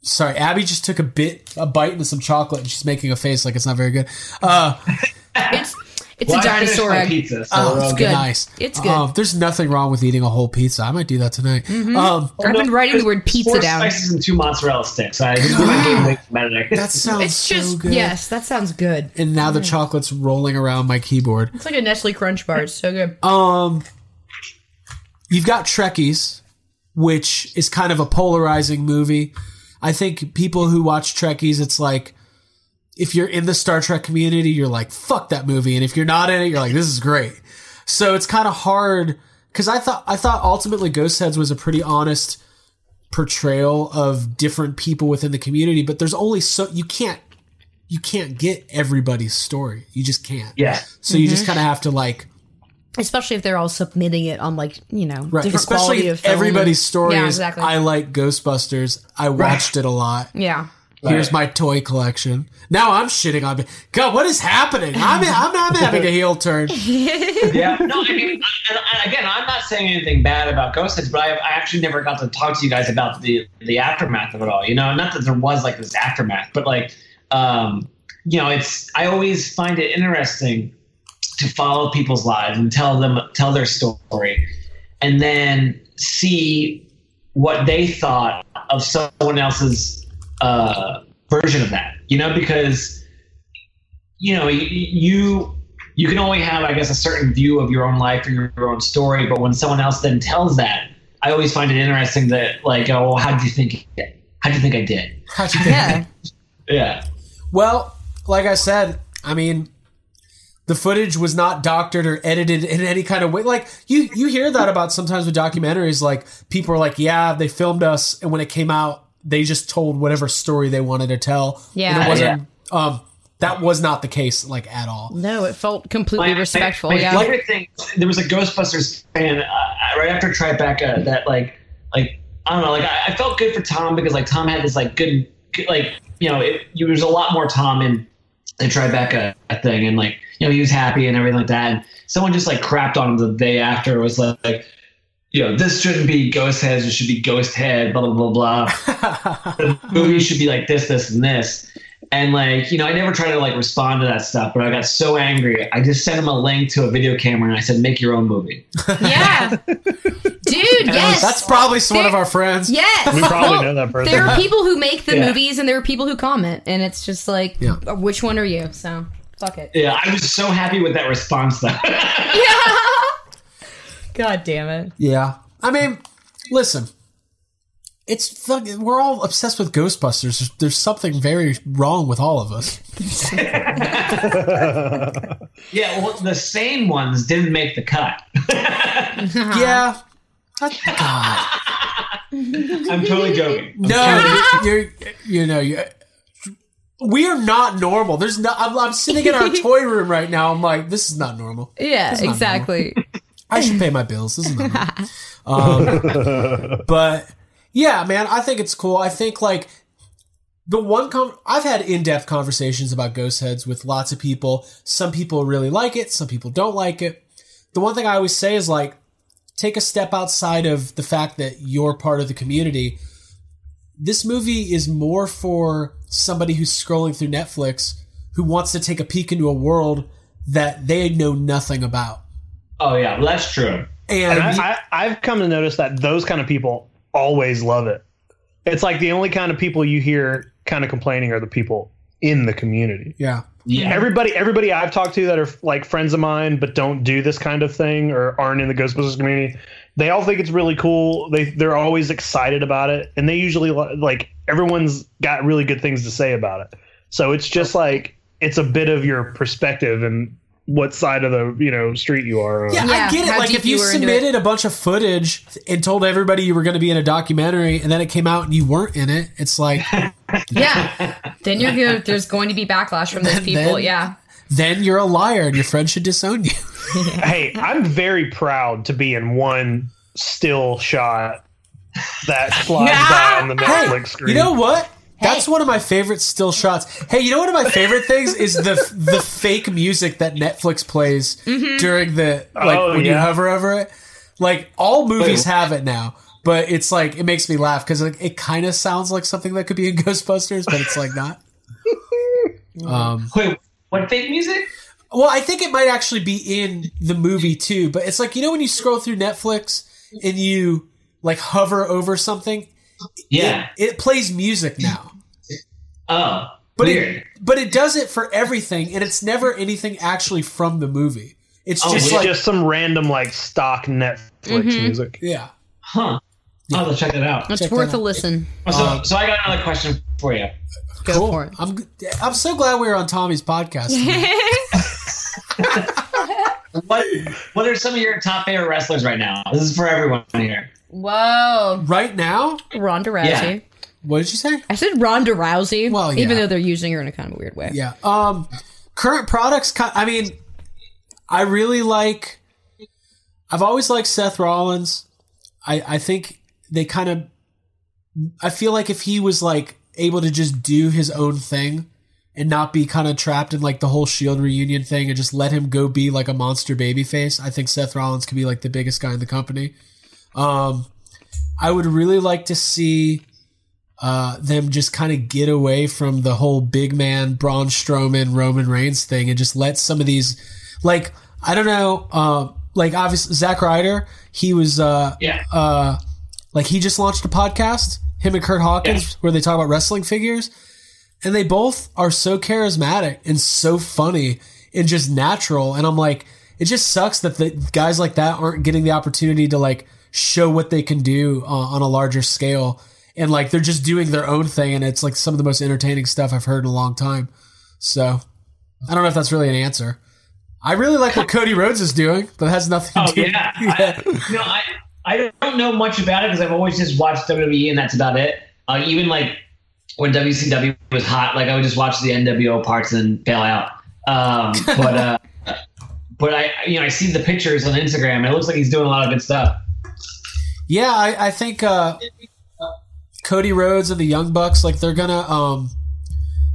sorry, Abby just took a bit a bite into some chocolate and she's making a face like it's not very good. Uh it's it's Well, a I finished dinosaur egg. pizza, so Oh, it's good. Nice. It's good. Um, there's nothing wrong with eating a whole pizza. I might do that tonight. Mhm. Um, I've been writing the word pizza Four down. spices and two mozzarella sticks. I just put my game away from Benedict. that sounds It's just so good. yes, that sounds good. And now the chocolate's rolling around my keyboard. It's like a Nestle Crunch bar. It's so good. Um, you've got Trekkies, which is kind of a polarizing movie. I think people who watch Trekkies, it's like if you're in the Star Trek community, you're like fuck that movie, and if you're not in it, you're like this is great. So it's kind of hard because I thought I thought ultimately Ghost Heads was a pretty honest portrayal of different people within the community, but there's only so you can't you can't get everybody's story. You just can't. Yeah. So you just Mhm. kind of have to like Especially if they're all submitting it on like you know Right, different especially quality of film everybody's and- story Yeah, is exactly. I like Ghostbusters. I watched it a lot. yeah. Here's Right. my toy collection. Now I'm shitting on me. God, what is happening? I'm I'm, I'm having a heel turn. yeah. No, I mean, and, and again, I'm not saying anything bad about Ghost Heads, but I, I actually never got to talk to you guys about the the aftermath of it all. You know, not that there was like this aftermath, but like, um, you know, it's I always find it interesting to follow people's lives and tell them tell their story, and then see what they thought of someone else's uh, version of that. You know, because you know you you can only have i guess a certain view of your own life or your, your own story but when someone else then tells that i always find it interesting that like oh well, how do you think how do you think i did How'd you think? Yeah. yeah Well, like I said, I mean, the footage was not doctored or edited in any kind of way. Like you, you hear that about sometimes with documentaries. Like people are like, "Yeah, they filmed us," and when it came out, they just told whatever story they wanted to tell. Yeah. and it wasn't. Um, that was not the case, like at all. No, it felt completely My- respectful. my, yeah. favorite thing there was a ghostbusters fan uh, right after tribeca that like like i don't know like I, I felt good for tom because like tom had this like good, good like you know it, there was a lot more tom in the tribeca thing and like you know he was happy and everything like that and someone just like crapped on him the day after was like, like you know, this shouldn't be ghost heads, it should be ghost head, blah blah blah blah. the movie should be like this, this, and this. And like, you know, I never try to like respond to that stuff, but I got so angry. I just sent him a link to a video camera and I said, make your own movie. Yeah. Dude, yes. That's probably one of our friends. Yes. We probably Well, know that person. There are people who make the Yeah. movies and there are people who comment, and it's just like, Yeah. Uh, which one are you? So, fuck it. Yeah, I was so happy with that response though. God damn it. Yeah. I mean, listen. It's fucking, we're all obsessed with Ghostbusters. There's, there's something very wrong with all of us. yeah, well, the sane ones didn't make the cut. yeah. God. I'm totally joking. I'm No, you're, you're you know, you we are not normal. There's no. I'm, I'm sitting in our toy room right now. I'm like, this is not normal. Yeah, not exactly. I should pay my bills. This is not normal. Um, but yeah, man, I think it's cool. I think like the one com- I've had in-depth conversations about ghost heads with lots of people. Some people really like it. Some people don't like it. The one thing I always say is like, take a step outside of the fact that you're part of the community. This movie is more for somebody who's scrolling through Netflix who wants to take a peek into a world that they know nothing about. Oh yeah, well, that's true. And, And I, I, I've come to notice that those kind of people always love it. It's like the only kind of people you hear kind of complaining are the people in the community. yeah. Yeah. Everybody, everybody I've talked to that are like friends of mine, but don't do this kind of thing or aren't in the Ghostbusters community, they all think it's really cool. They they're always excited about it, and they usually like everyone's got really good things to say about it. So it's just like it's a bit of your perspective and what side of the you know street you are on. Yeah, Yeah, I get it. how Like if you, you submitted a bunch of footage and told everybody you were going to be in a documentary, and then it came out and you weren't in it, it's like Yeah. then you're good. There's going to be backlash from those people. then- yeah. then you're a liar and your friend should disown you. hey, I'm very proud to be in one still shot that slides by on the Netflix screen. You know what? That's one of my favorite still shots. Hey, you know one of my favorite things is the the fake music that Netflix plays Mm-hmm. during the like Oh, when you hover over it. Like all movies Wait. have it now. but it's like it makes me laugh because it, it kind of sounds like something that could be in Ghostbusters, but it's like not. Um, Wait, what fake music? well, I think it might actually be in the movie too, but it's like you know when you scroll through Netflix and you like hover over something, Yeah. it, it plays music now. Oh, But weird. it but it does it for everything, and it's never anything actually from the movie. It's Oh, just it's like just some random like stock Netflix Mhm. music. yeah. Huh. I'll have to check it out. It's Check worth a out. listen. So, Um, so I got another question for you. Go cool. for it. I'm g- I'm so glad we were on Tommy's podcast. What What are some of your top favorite wrestlers right now? This is for everyone here. Whoa. right now, Ronda Rousey. Yeah. What did you say? I said Ronda Rousey. Well, even though they're using her in a kind of weird way. Yeah. Um, current products. I mean, I really like. I've always liked Seth Rollins. I I think they kind of. I feel like if he was like able to just do his own thing and not be kind of trapped in like the whole Shield reunion thing and just let him go be like a monster babyface, I think Seth Rollins could be like the biggest guy in the company. Um, I would really like to see uh, them just kind of get away from the whole big man Braun Strowman Roman Reigns thing and just let some of these like I don't know uh, like obviously Zack Ryder he was uh Yeah. uh like he just launched a podcast him and Kurt Hawkins where they talk about wrestling figures and they both are so charismatic and so funny and just natural and I'm like it just sucks that the guys like that aren't getting the opportunity to like show what they can do uh, on a larger scale and like they're just doing their own thing and it's like some of the most entertaining stuff I've heard in a long time. So I don't know if that's really an answer. I really like what Cody Rhodes is doing, but it has nothing to Oh do. yeah. I, you know, I I don't know much about it because I've always just watched WWE and that's about it. Uh, even like when WCW was hot, like I would just watch the NWO parts and bail out. Um, but uh, but I you know I see the pictures on Instagram and it looks like he's doing a lot of good stuff. Yeah, I, I think uh, Cody Rhodes and the Young Bucks, like they're gonna um,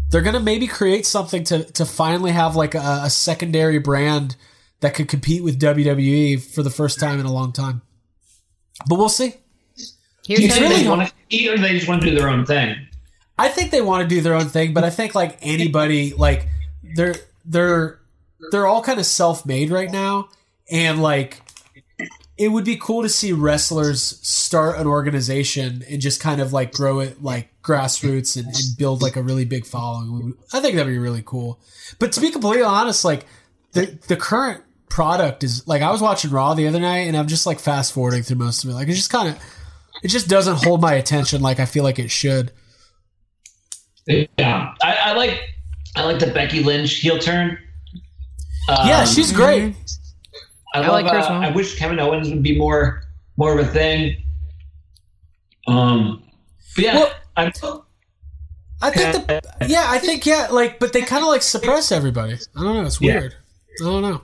they're gonna maybe create something to to finally have like a, a secondary brand that could compete with WWE for the first time in a long time. But we'll see. Do you think they want to eat or they just want to do their own thing? I think they want to do their own thing, but I think like anybody, like they're they're they're all kind of self made right now, and like it would be cool to see wrestlers start an organization and just kind of like grow it like grassroots and, and build like a really big following. I think that'd be really cool. But to be completely honest, like the the current product is like I was watching Raw the other night and I'm just like fast forwarding through most of it. Like it just kind of it just doesn't hold my attention like I feel like it should. Yeah, I, I like I like the Becky Lynch heel turn. yeah, Um, she's great. I, I love, like her uh. I wish Kevin Owens would be more more of a thing. Um, but yeah, Well- I'm, I think the yeah, I think yeah, like but they kind of like suppress everybody. I don't know, it's Yeah. weird. I don't know.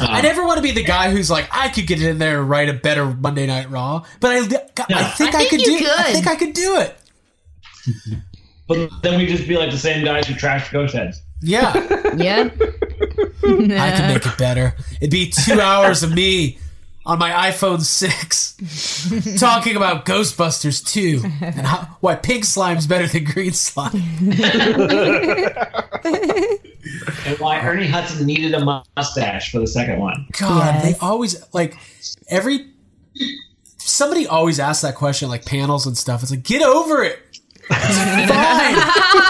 uh, I never want to be the guy who's like I could get in there and write a better Monday Night Raw, but I, I think I, I think could you do. I think I could do it. but then we'd just be like the same guys who trash ghost heads. Yeah, Yeah. I could make it better. It'd be two hours of me on my iPhone six talking about Ghostbusters two and how, why pink slime's better than green slime. And why Ernie Hudson needed a mustache for the second one. God, Yes. they always like every somebody always asks that question like panels and stuff. It's like get over it. It's fine.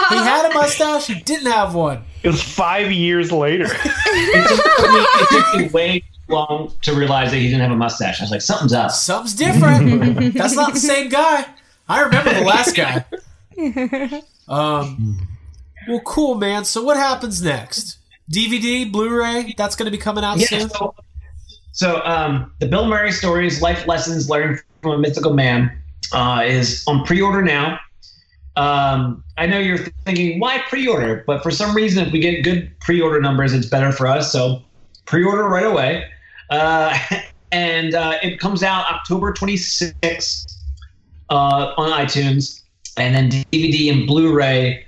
he had a mustache. He didn't have one. It was five years later. it took me way too long to realize that he didn't have a mustache. I was like, something's up. Something's different. That's not the same guy. I remember the last guy. Um. Well, cool, man. So what happens next? DVD, Blu-ray. That's going to be coming out Yeah, soon. so, so um, the Bill Murray stories, life lessons learned from a mythical man, uh, is on pre-order now. Um, I know you're thinking, why pre-order? But for some reason, if we get good pre-order numbers, it's better for us. So pre-order right away. Uh, and uh, it comes out October 26th uh, on iTunes, and then DVD and Blu-ray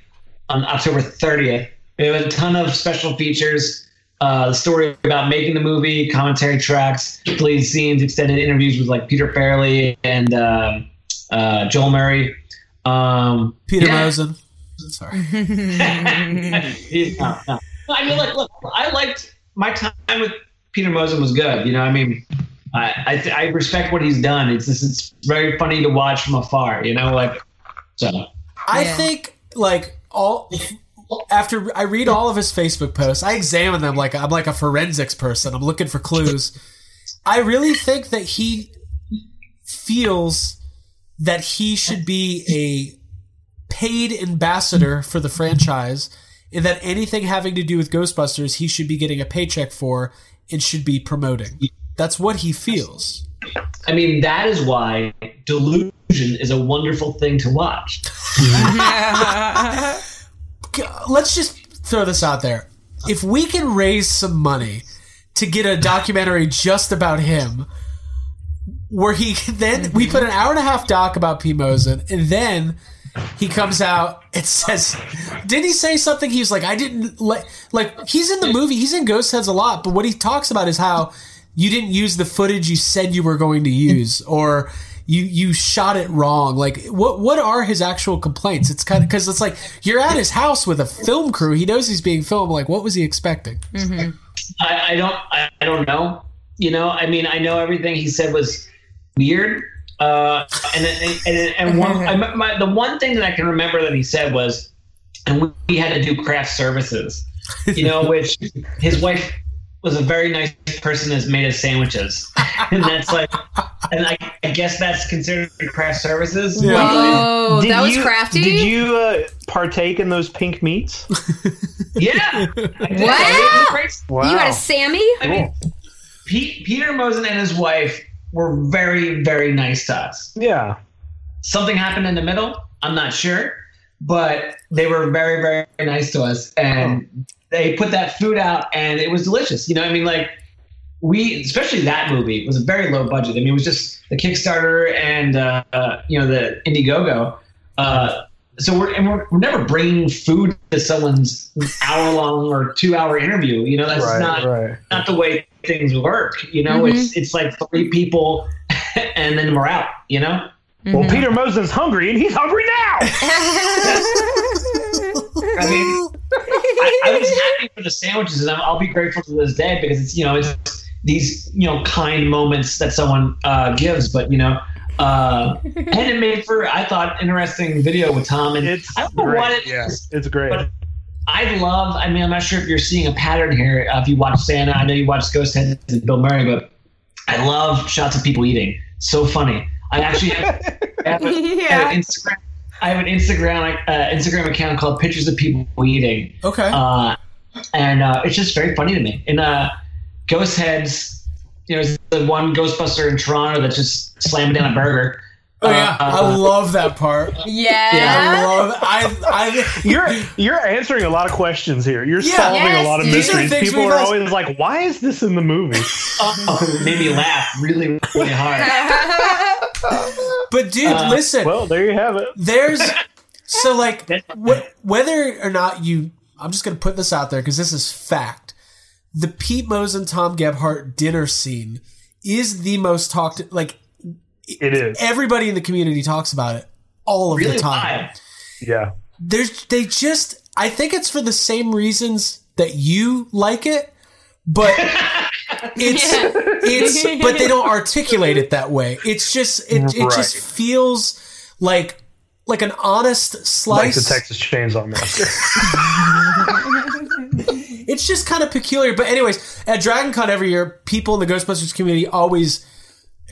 on October 30th. We have a ton of special features. uh, the story about making the movie, commentary tracks, deleted scenes, extended interviews with like Peter Farrelly and uh, uh, Joel Murray. Um, Peter yeah. Mosen. Sorry. no, no. I mean, look, look, I liked my time with Peter Mosen was good. You know, I mean, I I, I respect what he's done. It's just it's very funny to watch from afar. You know, like so. I think like all after I read all of his Facebook posts, I examine them like I'm like a forensics person. I'm looking for clues. I really think that he feels that he should be a paid ambassador for the franchise and that anything having to do with Ghostbusters he should be getting a paycheck for and should be promoting. That's what he feels. I mean, that is why delusion is a wonderful thing to watch. Let's just throw this out there. If we can raise some money to get a documentary just about him, where he then we put an hour and a half doc about P. Mosier, and then he comes out and says, "Did he say something?" He's like, "I didn't like like he's in the movie, he's in Ghost Heads a lot, but what he talks about is how you didn't use the footage you said you were going to use, or." You, you shot it wrong. Like what what are his actual complaints? It's kind of because it's like you're at his house with a film crew. He knows he's being filmed. Like what was he expecting? Mm-hmm. I, I don't I, I don't know. You know, I mean, I know everything he said was weird. Uh, and and and, and one, I, my, the one thing that I can remember that he said was, and we, we had to do craft services. You know, which his wife was a very nice person has made us sandwiches, and that's like, and I, I guess that's considered craft services. Whoa, Did that was you- crafty. Did you uh, partake in those pink meats? Yeah. Wow. Wow. You had a Sammy? I mean, Pete, Peter Mosier and his wife were very, very nice to us. Yeah. Something happened in the middle. I'm not sure, but they were very, very nice to us, and they put that food out, and it was delicious. You know, I mean, like we, especially that movie, was a very low budget. I mean, it was just the Kickstarter and uh, uh, you know the Indiegogo. Uh, so we're and we're, we're never bringing food to someone's hour long or two hour interview. You know, that's Right, not right. not the way things work. You know, Mhm. it's it's like three people and then we're out. You know. Well, Peter Mosier's hungry, and he's hungry now. I mean, I, I was happy for the sandwiches, and I'm, I'll be grateful to this day because it's you know it's these you know kind moments that someone uh, gives, but you know. Uh, and it made for I thought interesting video with Tom and it's I don't know great, what it yeah. is, It's great. But I love. I mean, I'm not sure if you're seeing a pattern here. Uh, if you watch Santa, I know you watch Ghost Heads and Bill Murray, but I love shots of people eating. So funny. I actually have, I have, a, I have an Instagram. I have an Instagram uh, Instagram account called Pictures of People Eating. Okay. Uh, and uh, it's just very funny to me. In uh, Ghost Heads, you know, there's the one Ghostbuster in Toronto that's just slamming down a burger. Oh yeah, Uh, I love that part. Yeah. I love. I. I. You're you're answering a lot of questions here. You're Yeah. solving Yes, a lot of dude. These are mysteries. People are asked- always like, "Why is this in the movie?" Oh, made me laugh really, really hard. But dude, Uh, listen. Well, there you have it. There's so like wh- whether or not you. I'm just gonna put this out there because this is fact. The Pete Mosier and Tom Gebhardt dinner scene is the most talked. Like It is. everybody in the community talks about it all of Really the time. live. Yeah. There's they just. I think it's for the same reasons that you like it, but it's it's but they don't articulate it that way. It's just it, it just feels like like an honest slice. Like slice. the Texas Chainsaw Massacre. it's just kind of peculiar. But anyways, at Dragon Con every year, people in the Ghostbusters community always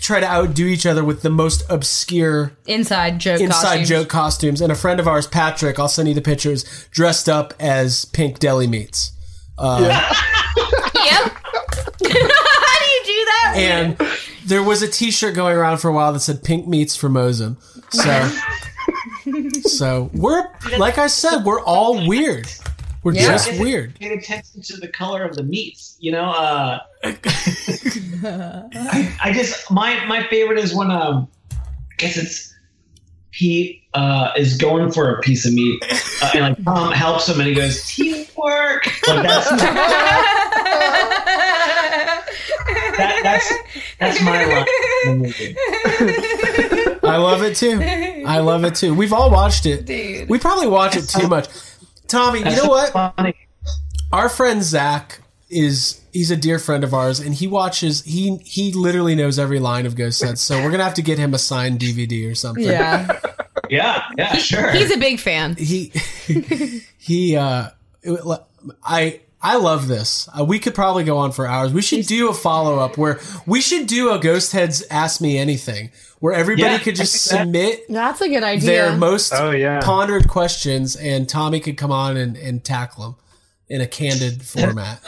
try to outdo each other with the most obscure Inside joke inside costumes. joke costumes. And a friend of ours, Patrick, I'll send you the pictures, dressed up as pink deli meats. Uh, Yep. How do you do that? And there was a T-shirt going around for a while that said "Pink Meats for Mosier." So, so we're like I said, we're all weird. We're Yeah. just weird. Pay attention to the color of the meats. You know, uh, I, I just my my favorite is when um, I guess it's he uh, is going for a piece of meat uh, and like Tom helps him and he goes teamwork. Like that's that's that's my line. movie. I love it too. I love it too. We've all watched it. Dude. We probably watch it too much. Tommy, you know what? funny. Our friend Zach is he's a dear friend of ours, and he watches. He he literally knows every line of Ghost Heads. So we're gonna have to get him a signed DVD or something. Yeah. Yeah, yeah, sure. He's a big fan. He he. uh I. I love this. Uh, we could probably go on for hours. We should do a follow up where we should do a Ghost Heads Ask Me Anything, where everybody Yeah, could just that- submit That's a good idea. their most Oh, yeah. pondered questions, and Tommy could come on and, and tackle them in a candid format.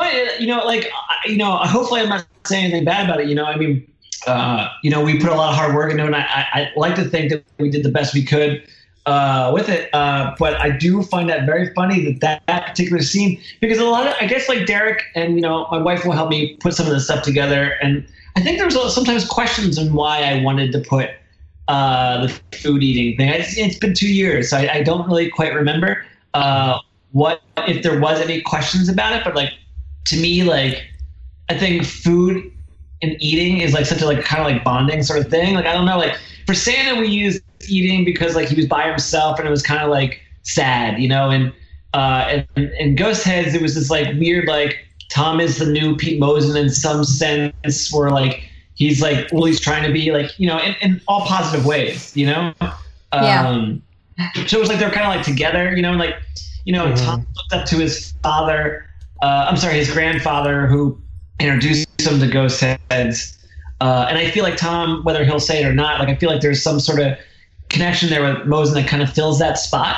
But uh, you know, like you know, hopefully I'm not saying anything bad about it. You know, I mean, uh, you know, we put a lot of hard work into it. And I, I, I like to think that we did the best we could uh, with it. Uh, but I do find that very funny that, that that particular scene because a lot of I guess like Derek and you know my wife will help me put some of this stuff together, and I think there's sometimes questions on why I wanted to put uh, the food eating thing. It's, it's been two years, so I, I don't really quite remember uh, what if there was any questions about it. But like to me, like I think food and eating is like such a like kind of like bonding sort of thing. Like I don't know, like for Santa we used eating because like he was by himself and it was kind of like sad, you know. And uh, and, and Ghost Heads it was this like weird like Tom is the new Pete Mosier in some sense where like he's like well he's trying to be like you know in, in all positive ways, you know. Yeah. Um, so it was like they're kind of like together, you know, and like you know Mhm. Tom looked up to his father. Uh, I'm sorry, his grandfather who introduced him to Ghost Heads. Uh, and I feel like Tom, whether he'll say it or not, like I feel like there's some sort of connection there with Mosier that kind of fills that spot.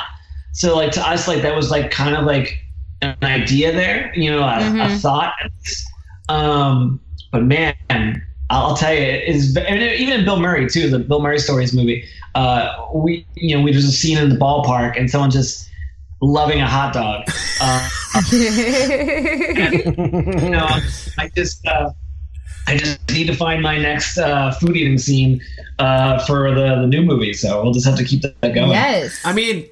So like to us, like that was like kind of like an idea there, you know, a, a Mhm. thought. Um, but man, I'll tell you, it is and even Bill Murray too. The Bill Murray stories movie. Uh, we you know we there's a scene in the ballpark and someone just loving a hot dog. Uh, you know, I just uh, I just need to find my next uh, food eating scene uh, for the the new movie. So we'll just have to keep that going. yes. I mean,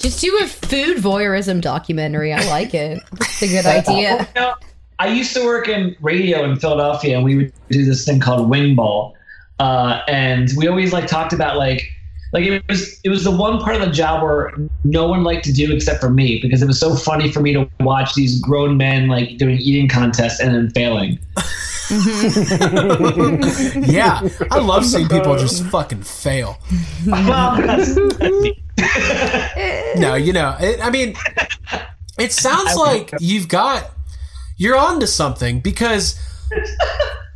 Just do a food voyeurism documentary. I like it. It's a good idea. You know, I used to work in radio in Philadelphia, and we would do this thing called Wing Ball, uh, and we always like talked about like like it was it was the one part of the job where no one liked to do except for me because it was so funny for me to watch these grown men like doing eating contests and then failing. yeah, I love seeing people just fucking fail. well, that's, that's me. No, you know, it, I mean, it sounds like you've got you're on to something because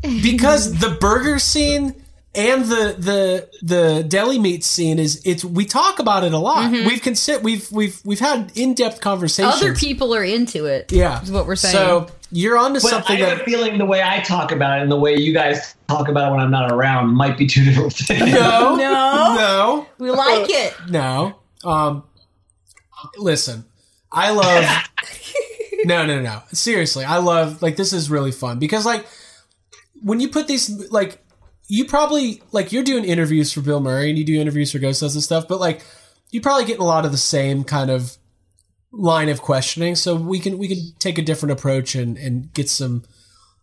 because the burger scene and the the the deli meat scene is it's we talk about it a lot. Mm-hmm. We've consider we've we've we've had in depth conversations. Other people are into it. yeah, is what we're saying. So you're on to But something I have that a feeling the way I talk about it and the way you guys talk about it when I'm not around might be two different things. no No. no we like it. No. Um listen. I love No, no, no. Seriously, I love like this is really fun because like when you put these like you probably like you're doing interviews for Bill Murray and you do interviews for Ghost House and stuff, but like you probably get a lot of the same kind of line of questioning. So we can we can take a different approach and and get some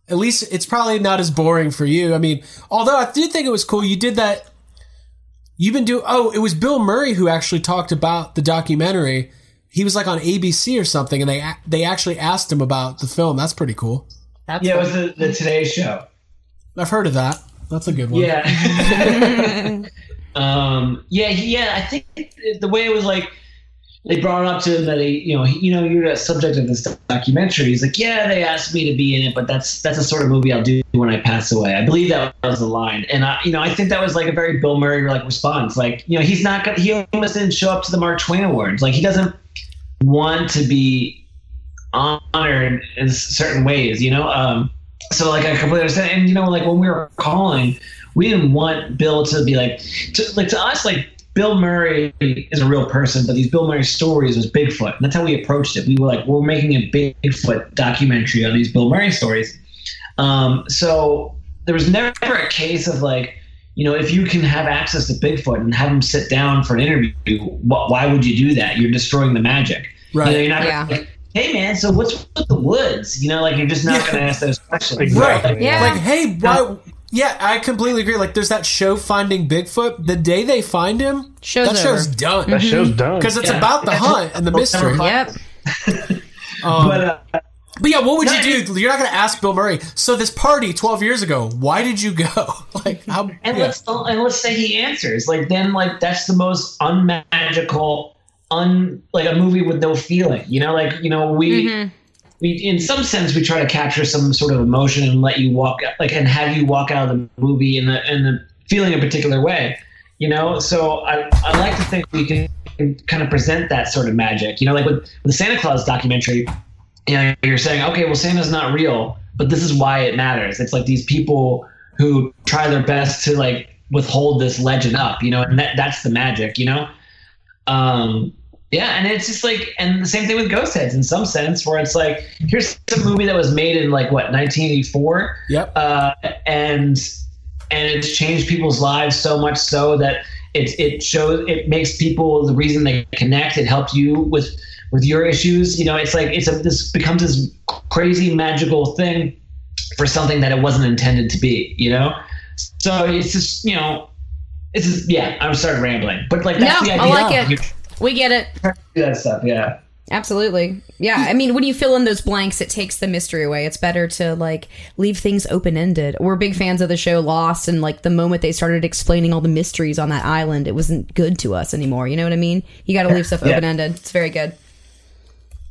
at least it's probably not as boring for you. I mean, although I did think it was cool you did that You've been doing. Oh, it was Bill Murray who actually talked about the documentary. He was like on ABC or something, and they they actually asked him about the film. That's pretty cool. That's yeah, it was the, the Today Show. I've heard of that. That's a good one. Yeah. um, yeah, yeah. I think the way it was like, they brought up to him that he, you know, he, you know, you're the subject of this documentary. He's like, yeah, they asked me to be in it, but that's that's the sort of movie I'll do when I pass away. I believe that was the line, and I, you know, I think that was like a very Bill Murray like response. Like, you know, he's not gonna, he almost didn't show up to the Mark Twain Awards. Like, he doesn't want to be honored in certain ways, you know. Um, so like I completely understand. And you know, like when we were calling, we didn't want Bill to be like, to, like to us, like Bill Murray is a real person, but these Bill Murray stories was Bigfoot. And that's how we approached it. We were like, we're making a Bigfoot documentary on these Bill Murray stories. Um, so there was never a case of like, you know, if you can have access to Bigfoot and have him sit down for an interview, wh- why would you do that? You're destroying the magic. Right. You know, you're not Yeah. gonna, like, hey man, so what's with the woods? You know, like you're just not going to ask those questions. Right. Like, Like, hey, why? Yeah, I completely agree. Like, there's that show Finding Bigfoot. The day they find him, Show's that show's over. done. That show's done. because it's Yeah. about the hunt and the mystery. Yep. Um, but uh, But yeah, what would No, you do? You're not going to ask Bill Murray. So this party 12 years ago, why did you go? like how? and yeah. let's and let's say he answers. Like then, like that's the most unmagical, un like a movie with no feeling. You know, like you know we. We, in some sense, we try to capture some sort of emotion and let you walk, like, and have you walk out of the movie in the in the feeling a particular way, you know. So I, I like to think we can kind of present that sort of magic, you know, like with, with the Santa Claus documentary. You know, you're saying, okay, well, Santa's not real, but this is why it matters. It's like these people who try their best to like withhold this legend up, you know, and that, that's the magic, you know. Um, yeah, and it's just like, and the same thing with Ghost Heads in some sense, where it's like, here's a movie that was made in like what 1984, Yep. uh, and and it's changed people's lives so much so that it it shows it makes people the reason they connect. It helps you with with your issues. You know, it's like it's a this becomes this crazy magical thing for something that it wasn't intended to be. You know, so it's just you know, it's just, yeah. I'm started rambling, but like that's no, the I idea. like it. We get it. That stuff, yeah. Absolutely. Yeah. I mean, when you fill in those blanks, it takes the mystery away. It's better to like leave things open ended. We're big fans of the show Lost, and like the moment they started explaining all the mysteries on that island, it wasn't good to us anymore. You know what I mean? You got to leave stuff Yeah. open ended. It's very good.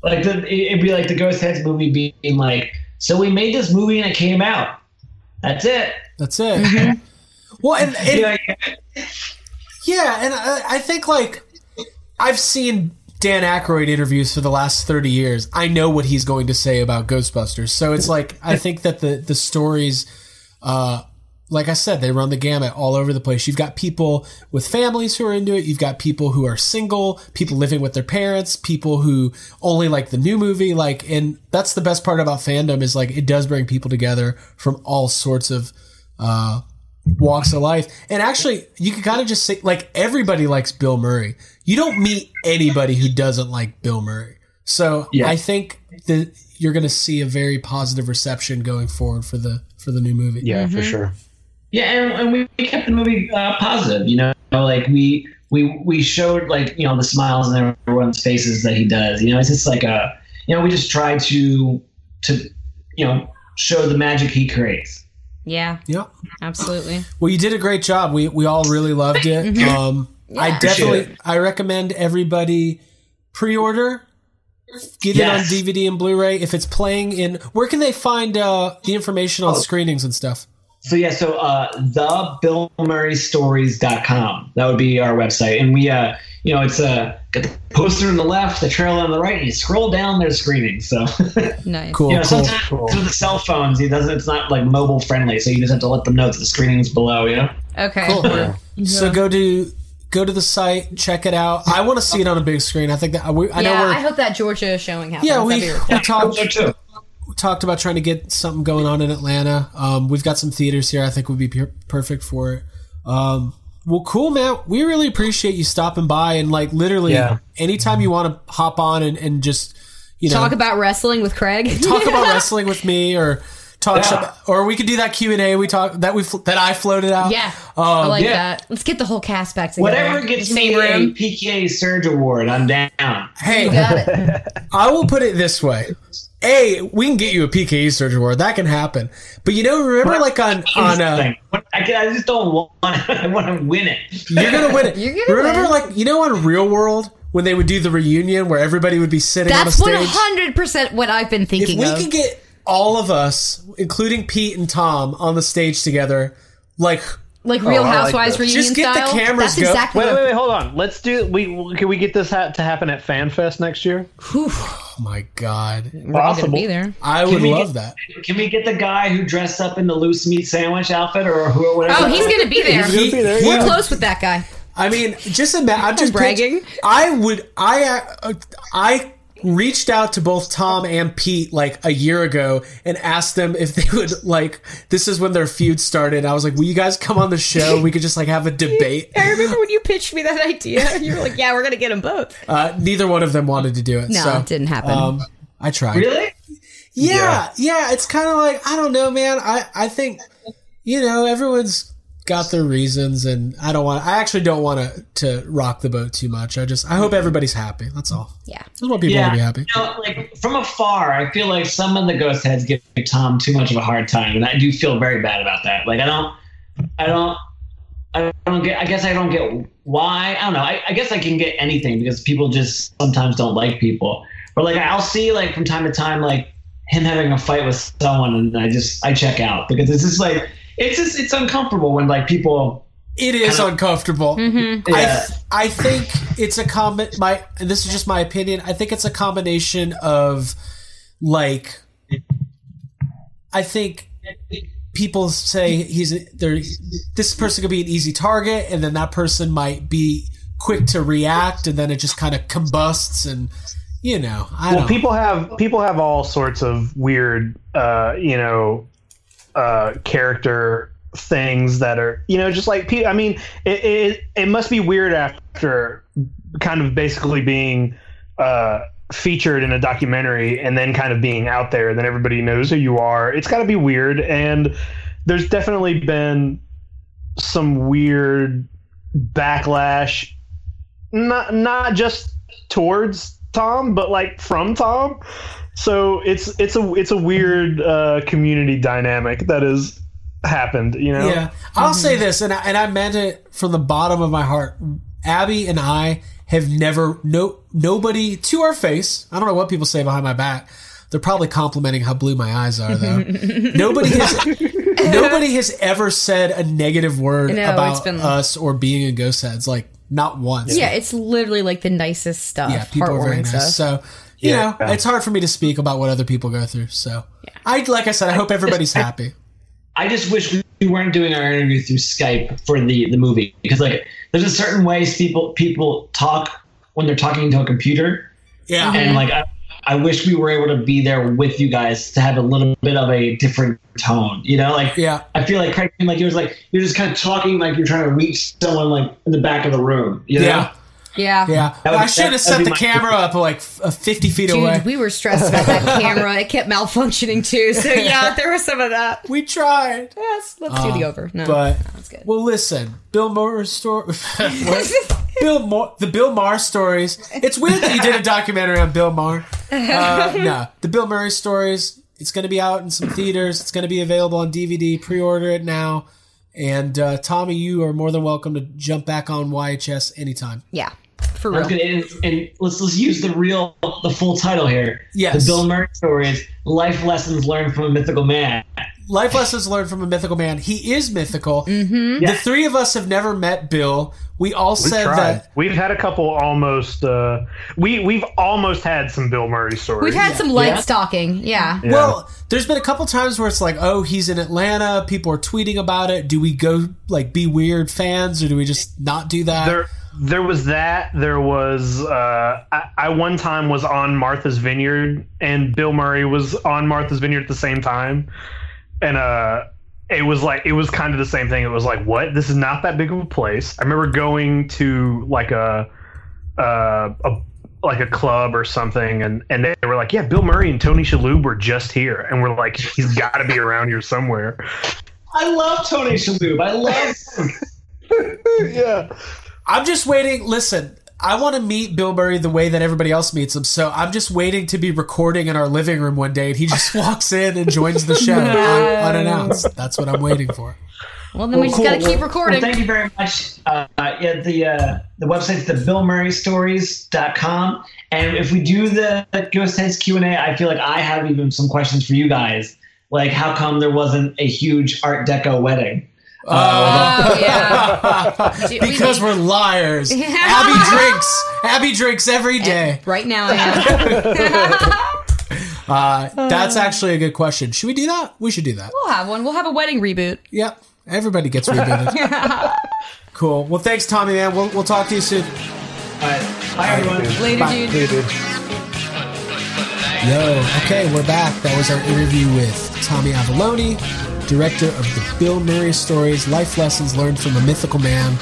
Like the, it'd be like the Ghost Heads movie being like, so we made this movie and it came out. That's it. That's it. Mm-hmm. Well, and, and You know, yeah, and I, I think like I've seen Dan Aykroyd interviews for the last thirty years. I know what he's going to say about Ghostbusters, so it's like I think that the the stories, uh, like I said, they run the gamut all over the place. You've got people with families who are into it. You've got people who are single, people living with their parents, people who only like the new movie. Like, and that's the best part about fandom is like it does bring people together from all sorts of uh, walks of life. And actually, you can kind of just say like everybody likes Bill Murray. You don't meet anybody who doesn't like Bill Murray. So Yeah. I think that you're going to see a very positive reception going forward for the for the new movie. Yeah, for sure. Yeah, and, and we we kept the movie uh, positive. You know, like we we we showed like you know the smiles on everyone's faces that he does. You know, it's just like a you know we just try to to you know show the magic he creates. Yeah. Yep. Absolutely. Well, you did a great job. We we all really loved it. Mhm. Um, I definitely Appreciate I recommend everybody pre-order. Get Yes. it on DVD and Blu-ray if it's playing in. Where can they find uh, the information on screenings and stuff? So yeah, so uh the BillMurrayStories.com. That would be our website. And we uh you know, it's uh got the poster on the left, the trailer on the right, and you scroll down there's screenings. So Nice. Cool, you know, cool. sometimes with the cell phones, it doesn't it's not like mobile friendly, so you just have to let them know that the screening's below, you know? Okay. Cool. So go to go to the site, check it out. I want to see it on a big screen. I think that we, I know yeah, we're I hope that Georgia showing happens. yeah we, we talked we talked about trying to get something going on in Atlanta. Um, we've got some theaters here. I think would be per- perfect for it. Um, well, cool, man. We really appreciate you stopping by and like literally Yeah. anytime you want to hop on and, and just you know Talk about wrestling with Craig. talk about wrestling with me or talk Yeah. shop, or we could do that Q and A we talk that we that I floated out. Yeah. I Um, like yeah. that. Let's get the whole cast back together. Whatever gets me Same a room. PKE Surge Award, I'm down. hey, You got it. I will put it this way. A, we can get you a PKE Surge Award. That can happen. But you know, remember like on on uh, I, can- I just don't want. I want to win it. you're gonna win it. You're gonna remember win. like you know on Real World when they would do the reunion where everybody would be sitting That's on a one hundred percent what I've been If thinking we of. could get all of us, including Pete and Tom, on the stage together, like like Real Oh, I like Housewives this. reunion Just get the style. cameras That's go- exactly Wait, what wait, wait, hold on. Let's do. We can we get this ha- to happen at FanFest next year? oh my god, we're all gonna Possible. be there. I would love get- that. Can we get the guy who dressed up in the loose meat sandwich outfit or who whatever? Oh, he's gonna be there. He's gonna be there, We're yeah. close with that guy. I mean, just imagine. I'm just bragging. pitch- I would. I uh, I reached out to both Tom and Pete like a year ago and asked them if they would like. This is when their feud started. I was like, "Will you guys come on the show? We could just like have a debate." I remember when you pitched me that idea. You were like, "Yeah, we're gonna get them both." Uh, neither one of them wanted to do it. No, so, it didn't happen. Um, I tried. Really? Yeah, yeah. it's kind of like I don't know, man. I I think you know everyone's got their reasons, and I don't want. I actually don't want to to rock the boat too much. I just I hope everybody's happy. That's all. Yeah, I just want people to be happy. You know, like from afar, I feel like some of the ghost heads give Tom too much of a hard time, and I do feel very bad about that. Like I don't, I don't, I don't get. I guess I don't get why. I don't know. I, I guess I can get anything because people just sometimes don't like people. But like I'll see like from time to time like him having a fight with someone, and I just I check out because it's just like it's just it's uncomfortable when like people. It is kind of- uncomfortable. Mm-hmm. I, Yeah. I think it's a comment. my and this is just my opinion. I think it's a combination of like I think people say he's there this person could be an easy target and then that person might be quick to react and then it just kind of combusts and you know, I well, don't people have people have all sorts of weird, uh, you know, uh, character things that are, you know, just like I mean, it, it it must be weird after kind of basically being uh, featured in a documentary and then kind of being out there, then everybody knows who you are. It's got to be weird, and there's definitely been some weird backlash, not not just towards Tom, but like from Tom. So it's it's a it's a weird uh, community dynamic that has happened. You know. Yeah, I'll say this, and I, and I meant it from the bottom of my heart. Abby and I have never no nobody to our face. I don't know what people say behind my back. They're probably complimenting how blue my eyes are, though. nobody has nobody has ever said a negative word No, about been- us or being in ghost heads. Like not once. Yeah, it's literally like the nicest stuff. yeah, people are very heartwarming nice. stuff. So you Yeah. know, it's hard for me to speak about what other people go through. So yeah. I like I said, I hope everybody's happy. I just wish we weren't doing our interview through Skype for the the movie because like there's a certain ways people people talk when they're talking to a computer. Yeah. and mm-hmm. like I, I wish we were able to be there with you guys to have a little bit of a different tone. You know, like yeah, I feel like Craig, like it was like you're just kind of talking like you're trying to reach someone like in the back of the room. You know? Yeah. Yeah. Yeah, That would- I should have set the be my- camera up like f- uh, fifty feet Dude, away. we were stressed about that camera. It kept malfunctioning too. So yeah, there was some of that. We tried. Yes, let's do the Uh, over. No, but that's good. well, listen, Bill Maher story. Bill Maher, the Bill Maher stories. It's weird that you did a documentary on Bill Maher. Uh, no, the Bill Murray stories. It's going to be out in some theaters. It's going to be available on DVD. Pre-order it now. And uh, Tommy, you are more than welcome to jump back on YHS anytime. Yeah, for That's real. good. And, and let's let's use the real the full title here. Yes. The Bill Murray story is Life Lessons Learned from a Mythical Man. Life lessons learned from a mythical man. He is mythical. Mm-hmm. The three of us have never met Bill. We all We said tried. that We've had a couple almost. Uh, we we've almost had some Bill Murray stories. We've had some light stalking. Yeah. Yeah. Well, there's been a couple times where it's like, oh, he's in Atlanta. People are tweeting about it. Do we go like be weird fans, or do we just not do that? There, there was that. There was. Uh, I, I one time was on Martha's Vineyard, and Bill Murray was on Martha's Vineyard at the same time, and uh, it was like it was kind of the same thing. It was like, what? This is not that big of a place. I remember going to like a, uh, a like a club or something, and and they were like, yeah, Bill Murray and Tony Shalhoub were just here, and we're like, he's got to be around here somewhere. I love Tony Shalhoub. I love him. yeah. I'm just waiting. Listen, I want to meet Bill Murray the way that everybody else meets him. So I'm just waiting to be recording in our living room one day, and he just walks in and joins the show un- unannounced. That's what I'm waiting for. Well, then we just got to keep Well, recording. thank you very much. Uh, yeah, the uh, the website's the BillMurrayStories.com. And if we do the Ghost Heads Q&A, I feel like I have even some questions for you guys. Like, how come there wasn't a huge Art Deco wedding? Oh, yeah. Dude, we because we're liars. Abby drinks. Abby drinks every day. Right now, I am. Uh, that's actually a good question. Should we do that? We should do that. we'll have one. We'll have a wedding reboot. Yep. Everybody gets rebooted. cool. Well, thanks, Tommy, man. We'll, we'll talk to you soon. All right. Bye, everyone. Later, Bye. dude. Yo, okay, we're back. That was our interview with Tommy Avallone, director of the Bill Murray stories, Life Lessons Learned from a Mythical Man.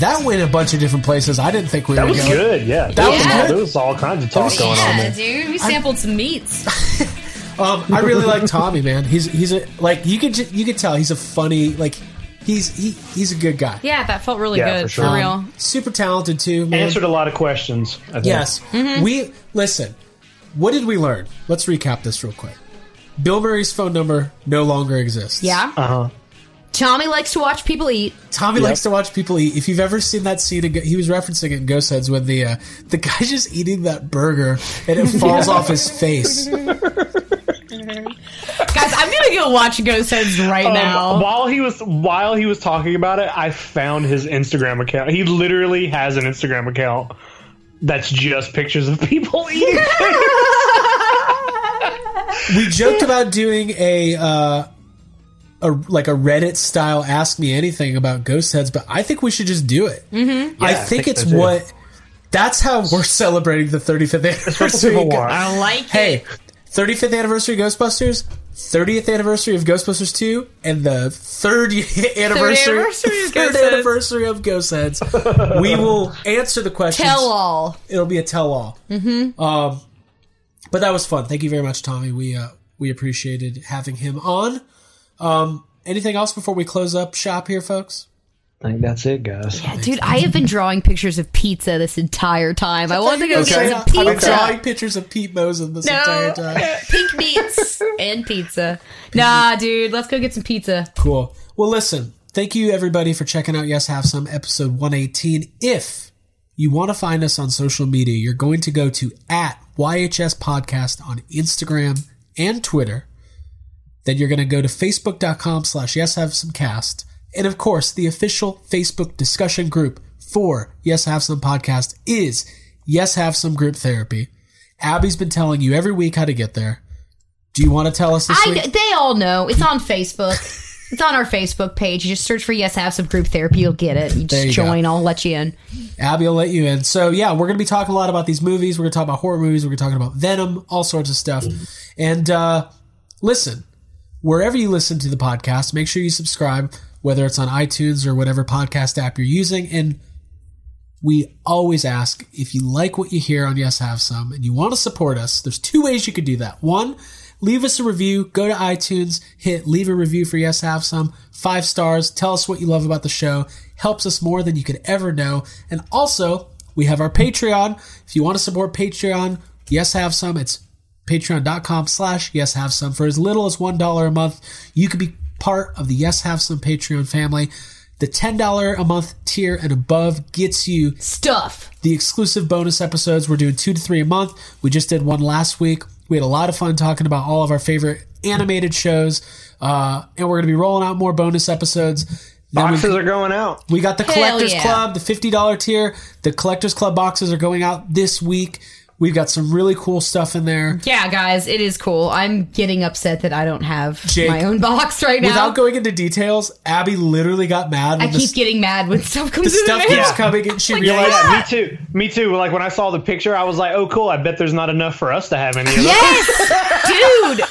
that went a bunch of different places. I didn't think we That were was going. good. Yeah, That was all, good. There was all kinds of talk going on Yeah, there. dude, we sampled some meats. Um, I really like Tommy, man. He's he's a like you could ju- you could tell he's a funny like he's he he's a good guy. Yeah, that felt really Yeah, good for for, real. Um, super talented too. Man. Answered a lot of questions. I think. Yes. Mm-hmm. We listen. What did we learn? Let's recap this real quick. Bill Murray's phone number no longer exists. Yeah. Uh huh. Tommy likes to watch people eat. Tommy Yep. likes to watch people eat. If you've ever seen that scene, in he was referencing it in Ghost Heads when the uh, the guy's just eating that burger and it falls off his face. Guys, I'm gonna go watch Ghost Heads right Um, now. while he was while he was talking about it, I found his Instagram account. He literally has an Instagram account that's just pictures of people eating. We joked about doing a uh, a like a Reddit style Ask Me Anything about Ghost Heads, but I think we should just do it. Mm-hmm. I Yeah, I think, think it's so, what. That's how we're celebrating the 35th anniversary. people want. I like Hey, it. 35th anniversary of Ghostbusters, 30th anniversary of Ghostbusters 2, and the third anniversary, anniversary of third Ghost Heads. anniversary of Ghost Heads. we will answer the questions. Tell all. It'll be a tell all. Mm-hmm. Um, but that was fun. Thank you very much, Tommy. We uh, we appreciated having him on. Um, anything else before we close up shop here, folks? I think that's it, guys. Yeah, Dude, I have been drawing pictures of pizza this entire time. I want to go Okay. get some I've been pizza. drawing pictures of Pete Mosier this entire time. pink meats and pizza. Nah, dude, let's go get some pizza. Cool. Well, listen. Thank you everybody for checking out Yes Have Some episode 118. If you want to find us on social media, you're going to go to at YHS Podcast on Instagram and Twitter. Then you're going to go to facebook.com slash yes have some cast. And of course, the official Facebook discussion group for Yes Have Some Podcast is Yes Have Some Group Therapy. Abby's been telling you every week how to get there. Do you want to tell us this I, week? they all know. It's on Facebook. it's on our Facebook page. You just search for Yes Have Some Group Therapy. You'll get it. You just you go. join. I'll let you in. Abby will let you in. So yeah, we're gonna be talking a lot about these movies. We're gonna talk about horror movies. We're gonna talk about Venom, all sorts of stuff. And uh, listen, wherever you listen to the podcast, make sure you subscribe, whether it's on iTunes or whatever podcast app you're using. And we always ask if you like what you hear on Yes Have Some and you want to support us, there's two ways you could do that. One, leave us a review. Go to iTunes, hit leave a review for Yes Have Some, five stars. Tell us what you love about the show. Helps us more than you could ever know. And also, we have our Patreon. If you want to support Patreon, Yes Have Some, it's patreon.com slash yes have some for as little as one dollar a month you could be part of the yes have some patreon family the $10 a month tier and above gets you stuff the exclusive bonus episodes we're doing two to three a month we just did one last week we had a lot of fun talking about all of our favorite animated shows uh, and we're going to be rolling out more bonus episodes Then we- Boxes are going out. we got the Hell collectors yeah. club, the fifty dollar tier. The collectors club boxes are going out this week. We've got some really cool stuff in there. Yeah, guys, it is cool. I'm getting upset that I don't have Jake, my own box right now. Without going into details, Abby literally got mad when I the, keep getting mad when stuff comes the in stuff the mail. keeps coming and she Like, realized Yeah, me too. Me too. Like when I saw the picture, I was like, "Oh, cool! I bet there's not enough for us to have any of those." Yes, dude.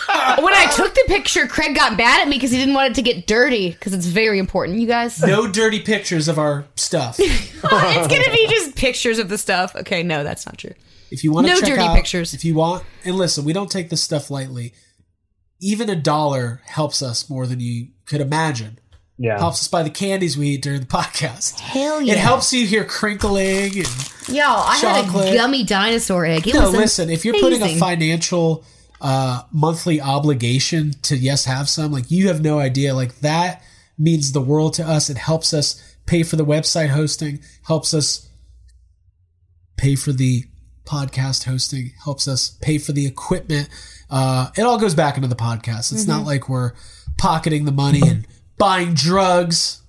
When I took the picture, Craig got mad at me because he didn't want it to get dirty because it's very important. You guys, no dirty pictures of our stuff. it's gonna be just pictures of the stuff. Okay, no, that's not true. If you want to No check dirty out, pictures. if you want, and listen, we don't take this stuff lightly. Even a dollar helps us more than you could imagine. Yeah. Helps us buy the candies we eat during the podcast. Hell yeah. It helps you hear crinkling and Yo, I had a gummy dinosaur egg. It no, was listen, if you're putting a financial uh, monthly obligation to yes have some, like you have no idea, like that means the world to us. It helps us pay for the website hosting, helps us pay for the podcast hosting, helps us pay for the equipment. Uh, it all goes back into the podcast. It's not Mhm. like we're pocketing the money and buying drugs.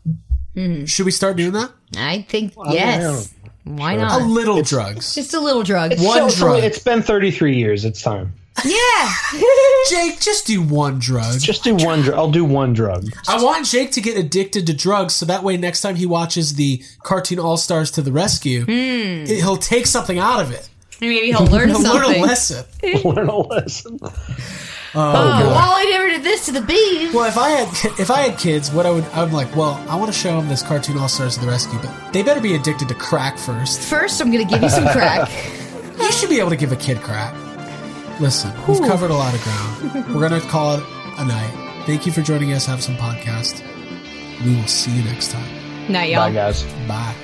Mm-hmm. Should we start doing that? I think Well, yes. Why A not? A little drugs. Just a little drug. It's so- so it's been 33 years. It's time. Yeah. Jake, just do one drug. Just do one drug. I'll do one drug. I want Jake to get addicted to drugs so that way next time he watches the cartoon All Stars to the Rescue, it- he'll take something out of it. Maybe he'll learn He'll something. learn a lesson. Learn a lesson. Oh, oh God. Wally never did this to the bees. Well, if I had if I had kids, what I would I'm like, well, I want to show them this cartoon All Stars of the Rescue, but they better be addicted to crack first. First, I'm gonna give you some crack. You should be able to give a kid crack. Listen, we've covered a lot of ground. We're gonna call it a night. Thank you for joining us. Have some podcast. We will see you next time. Night, y'all. Bye, guys. Bye.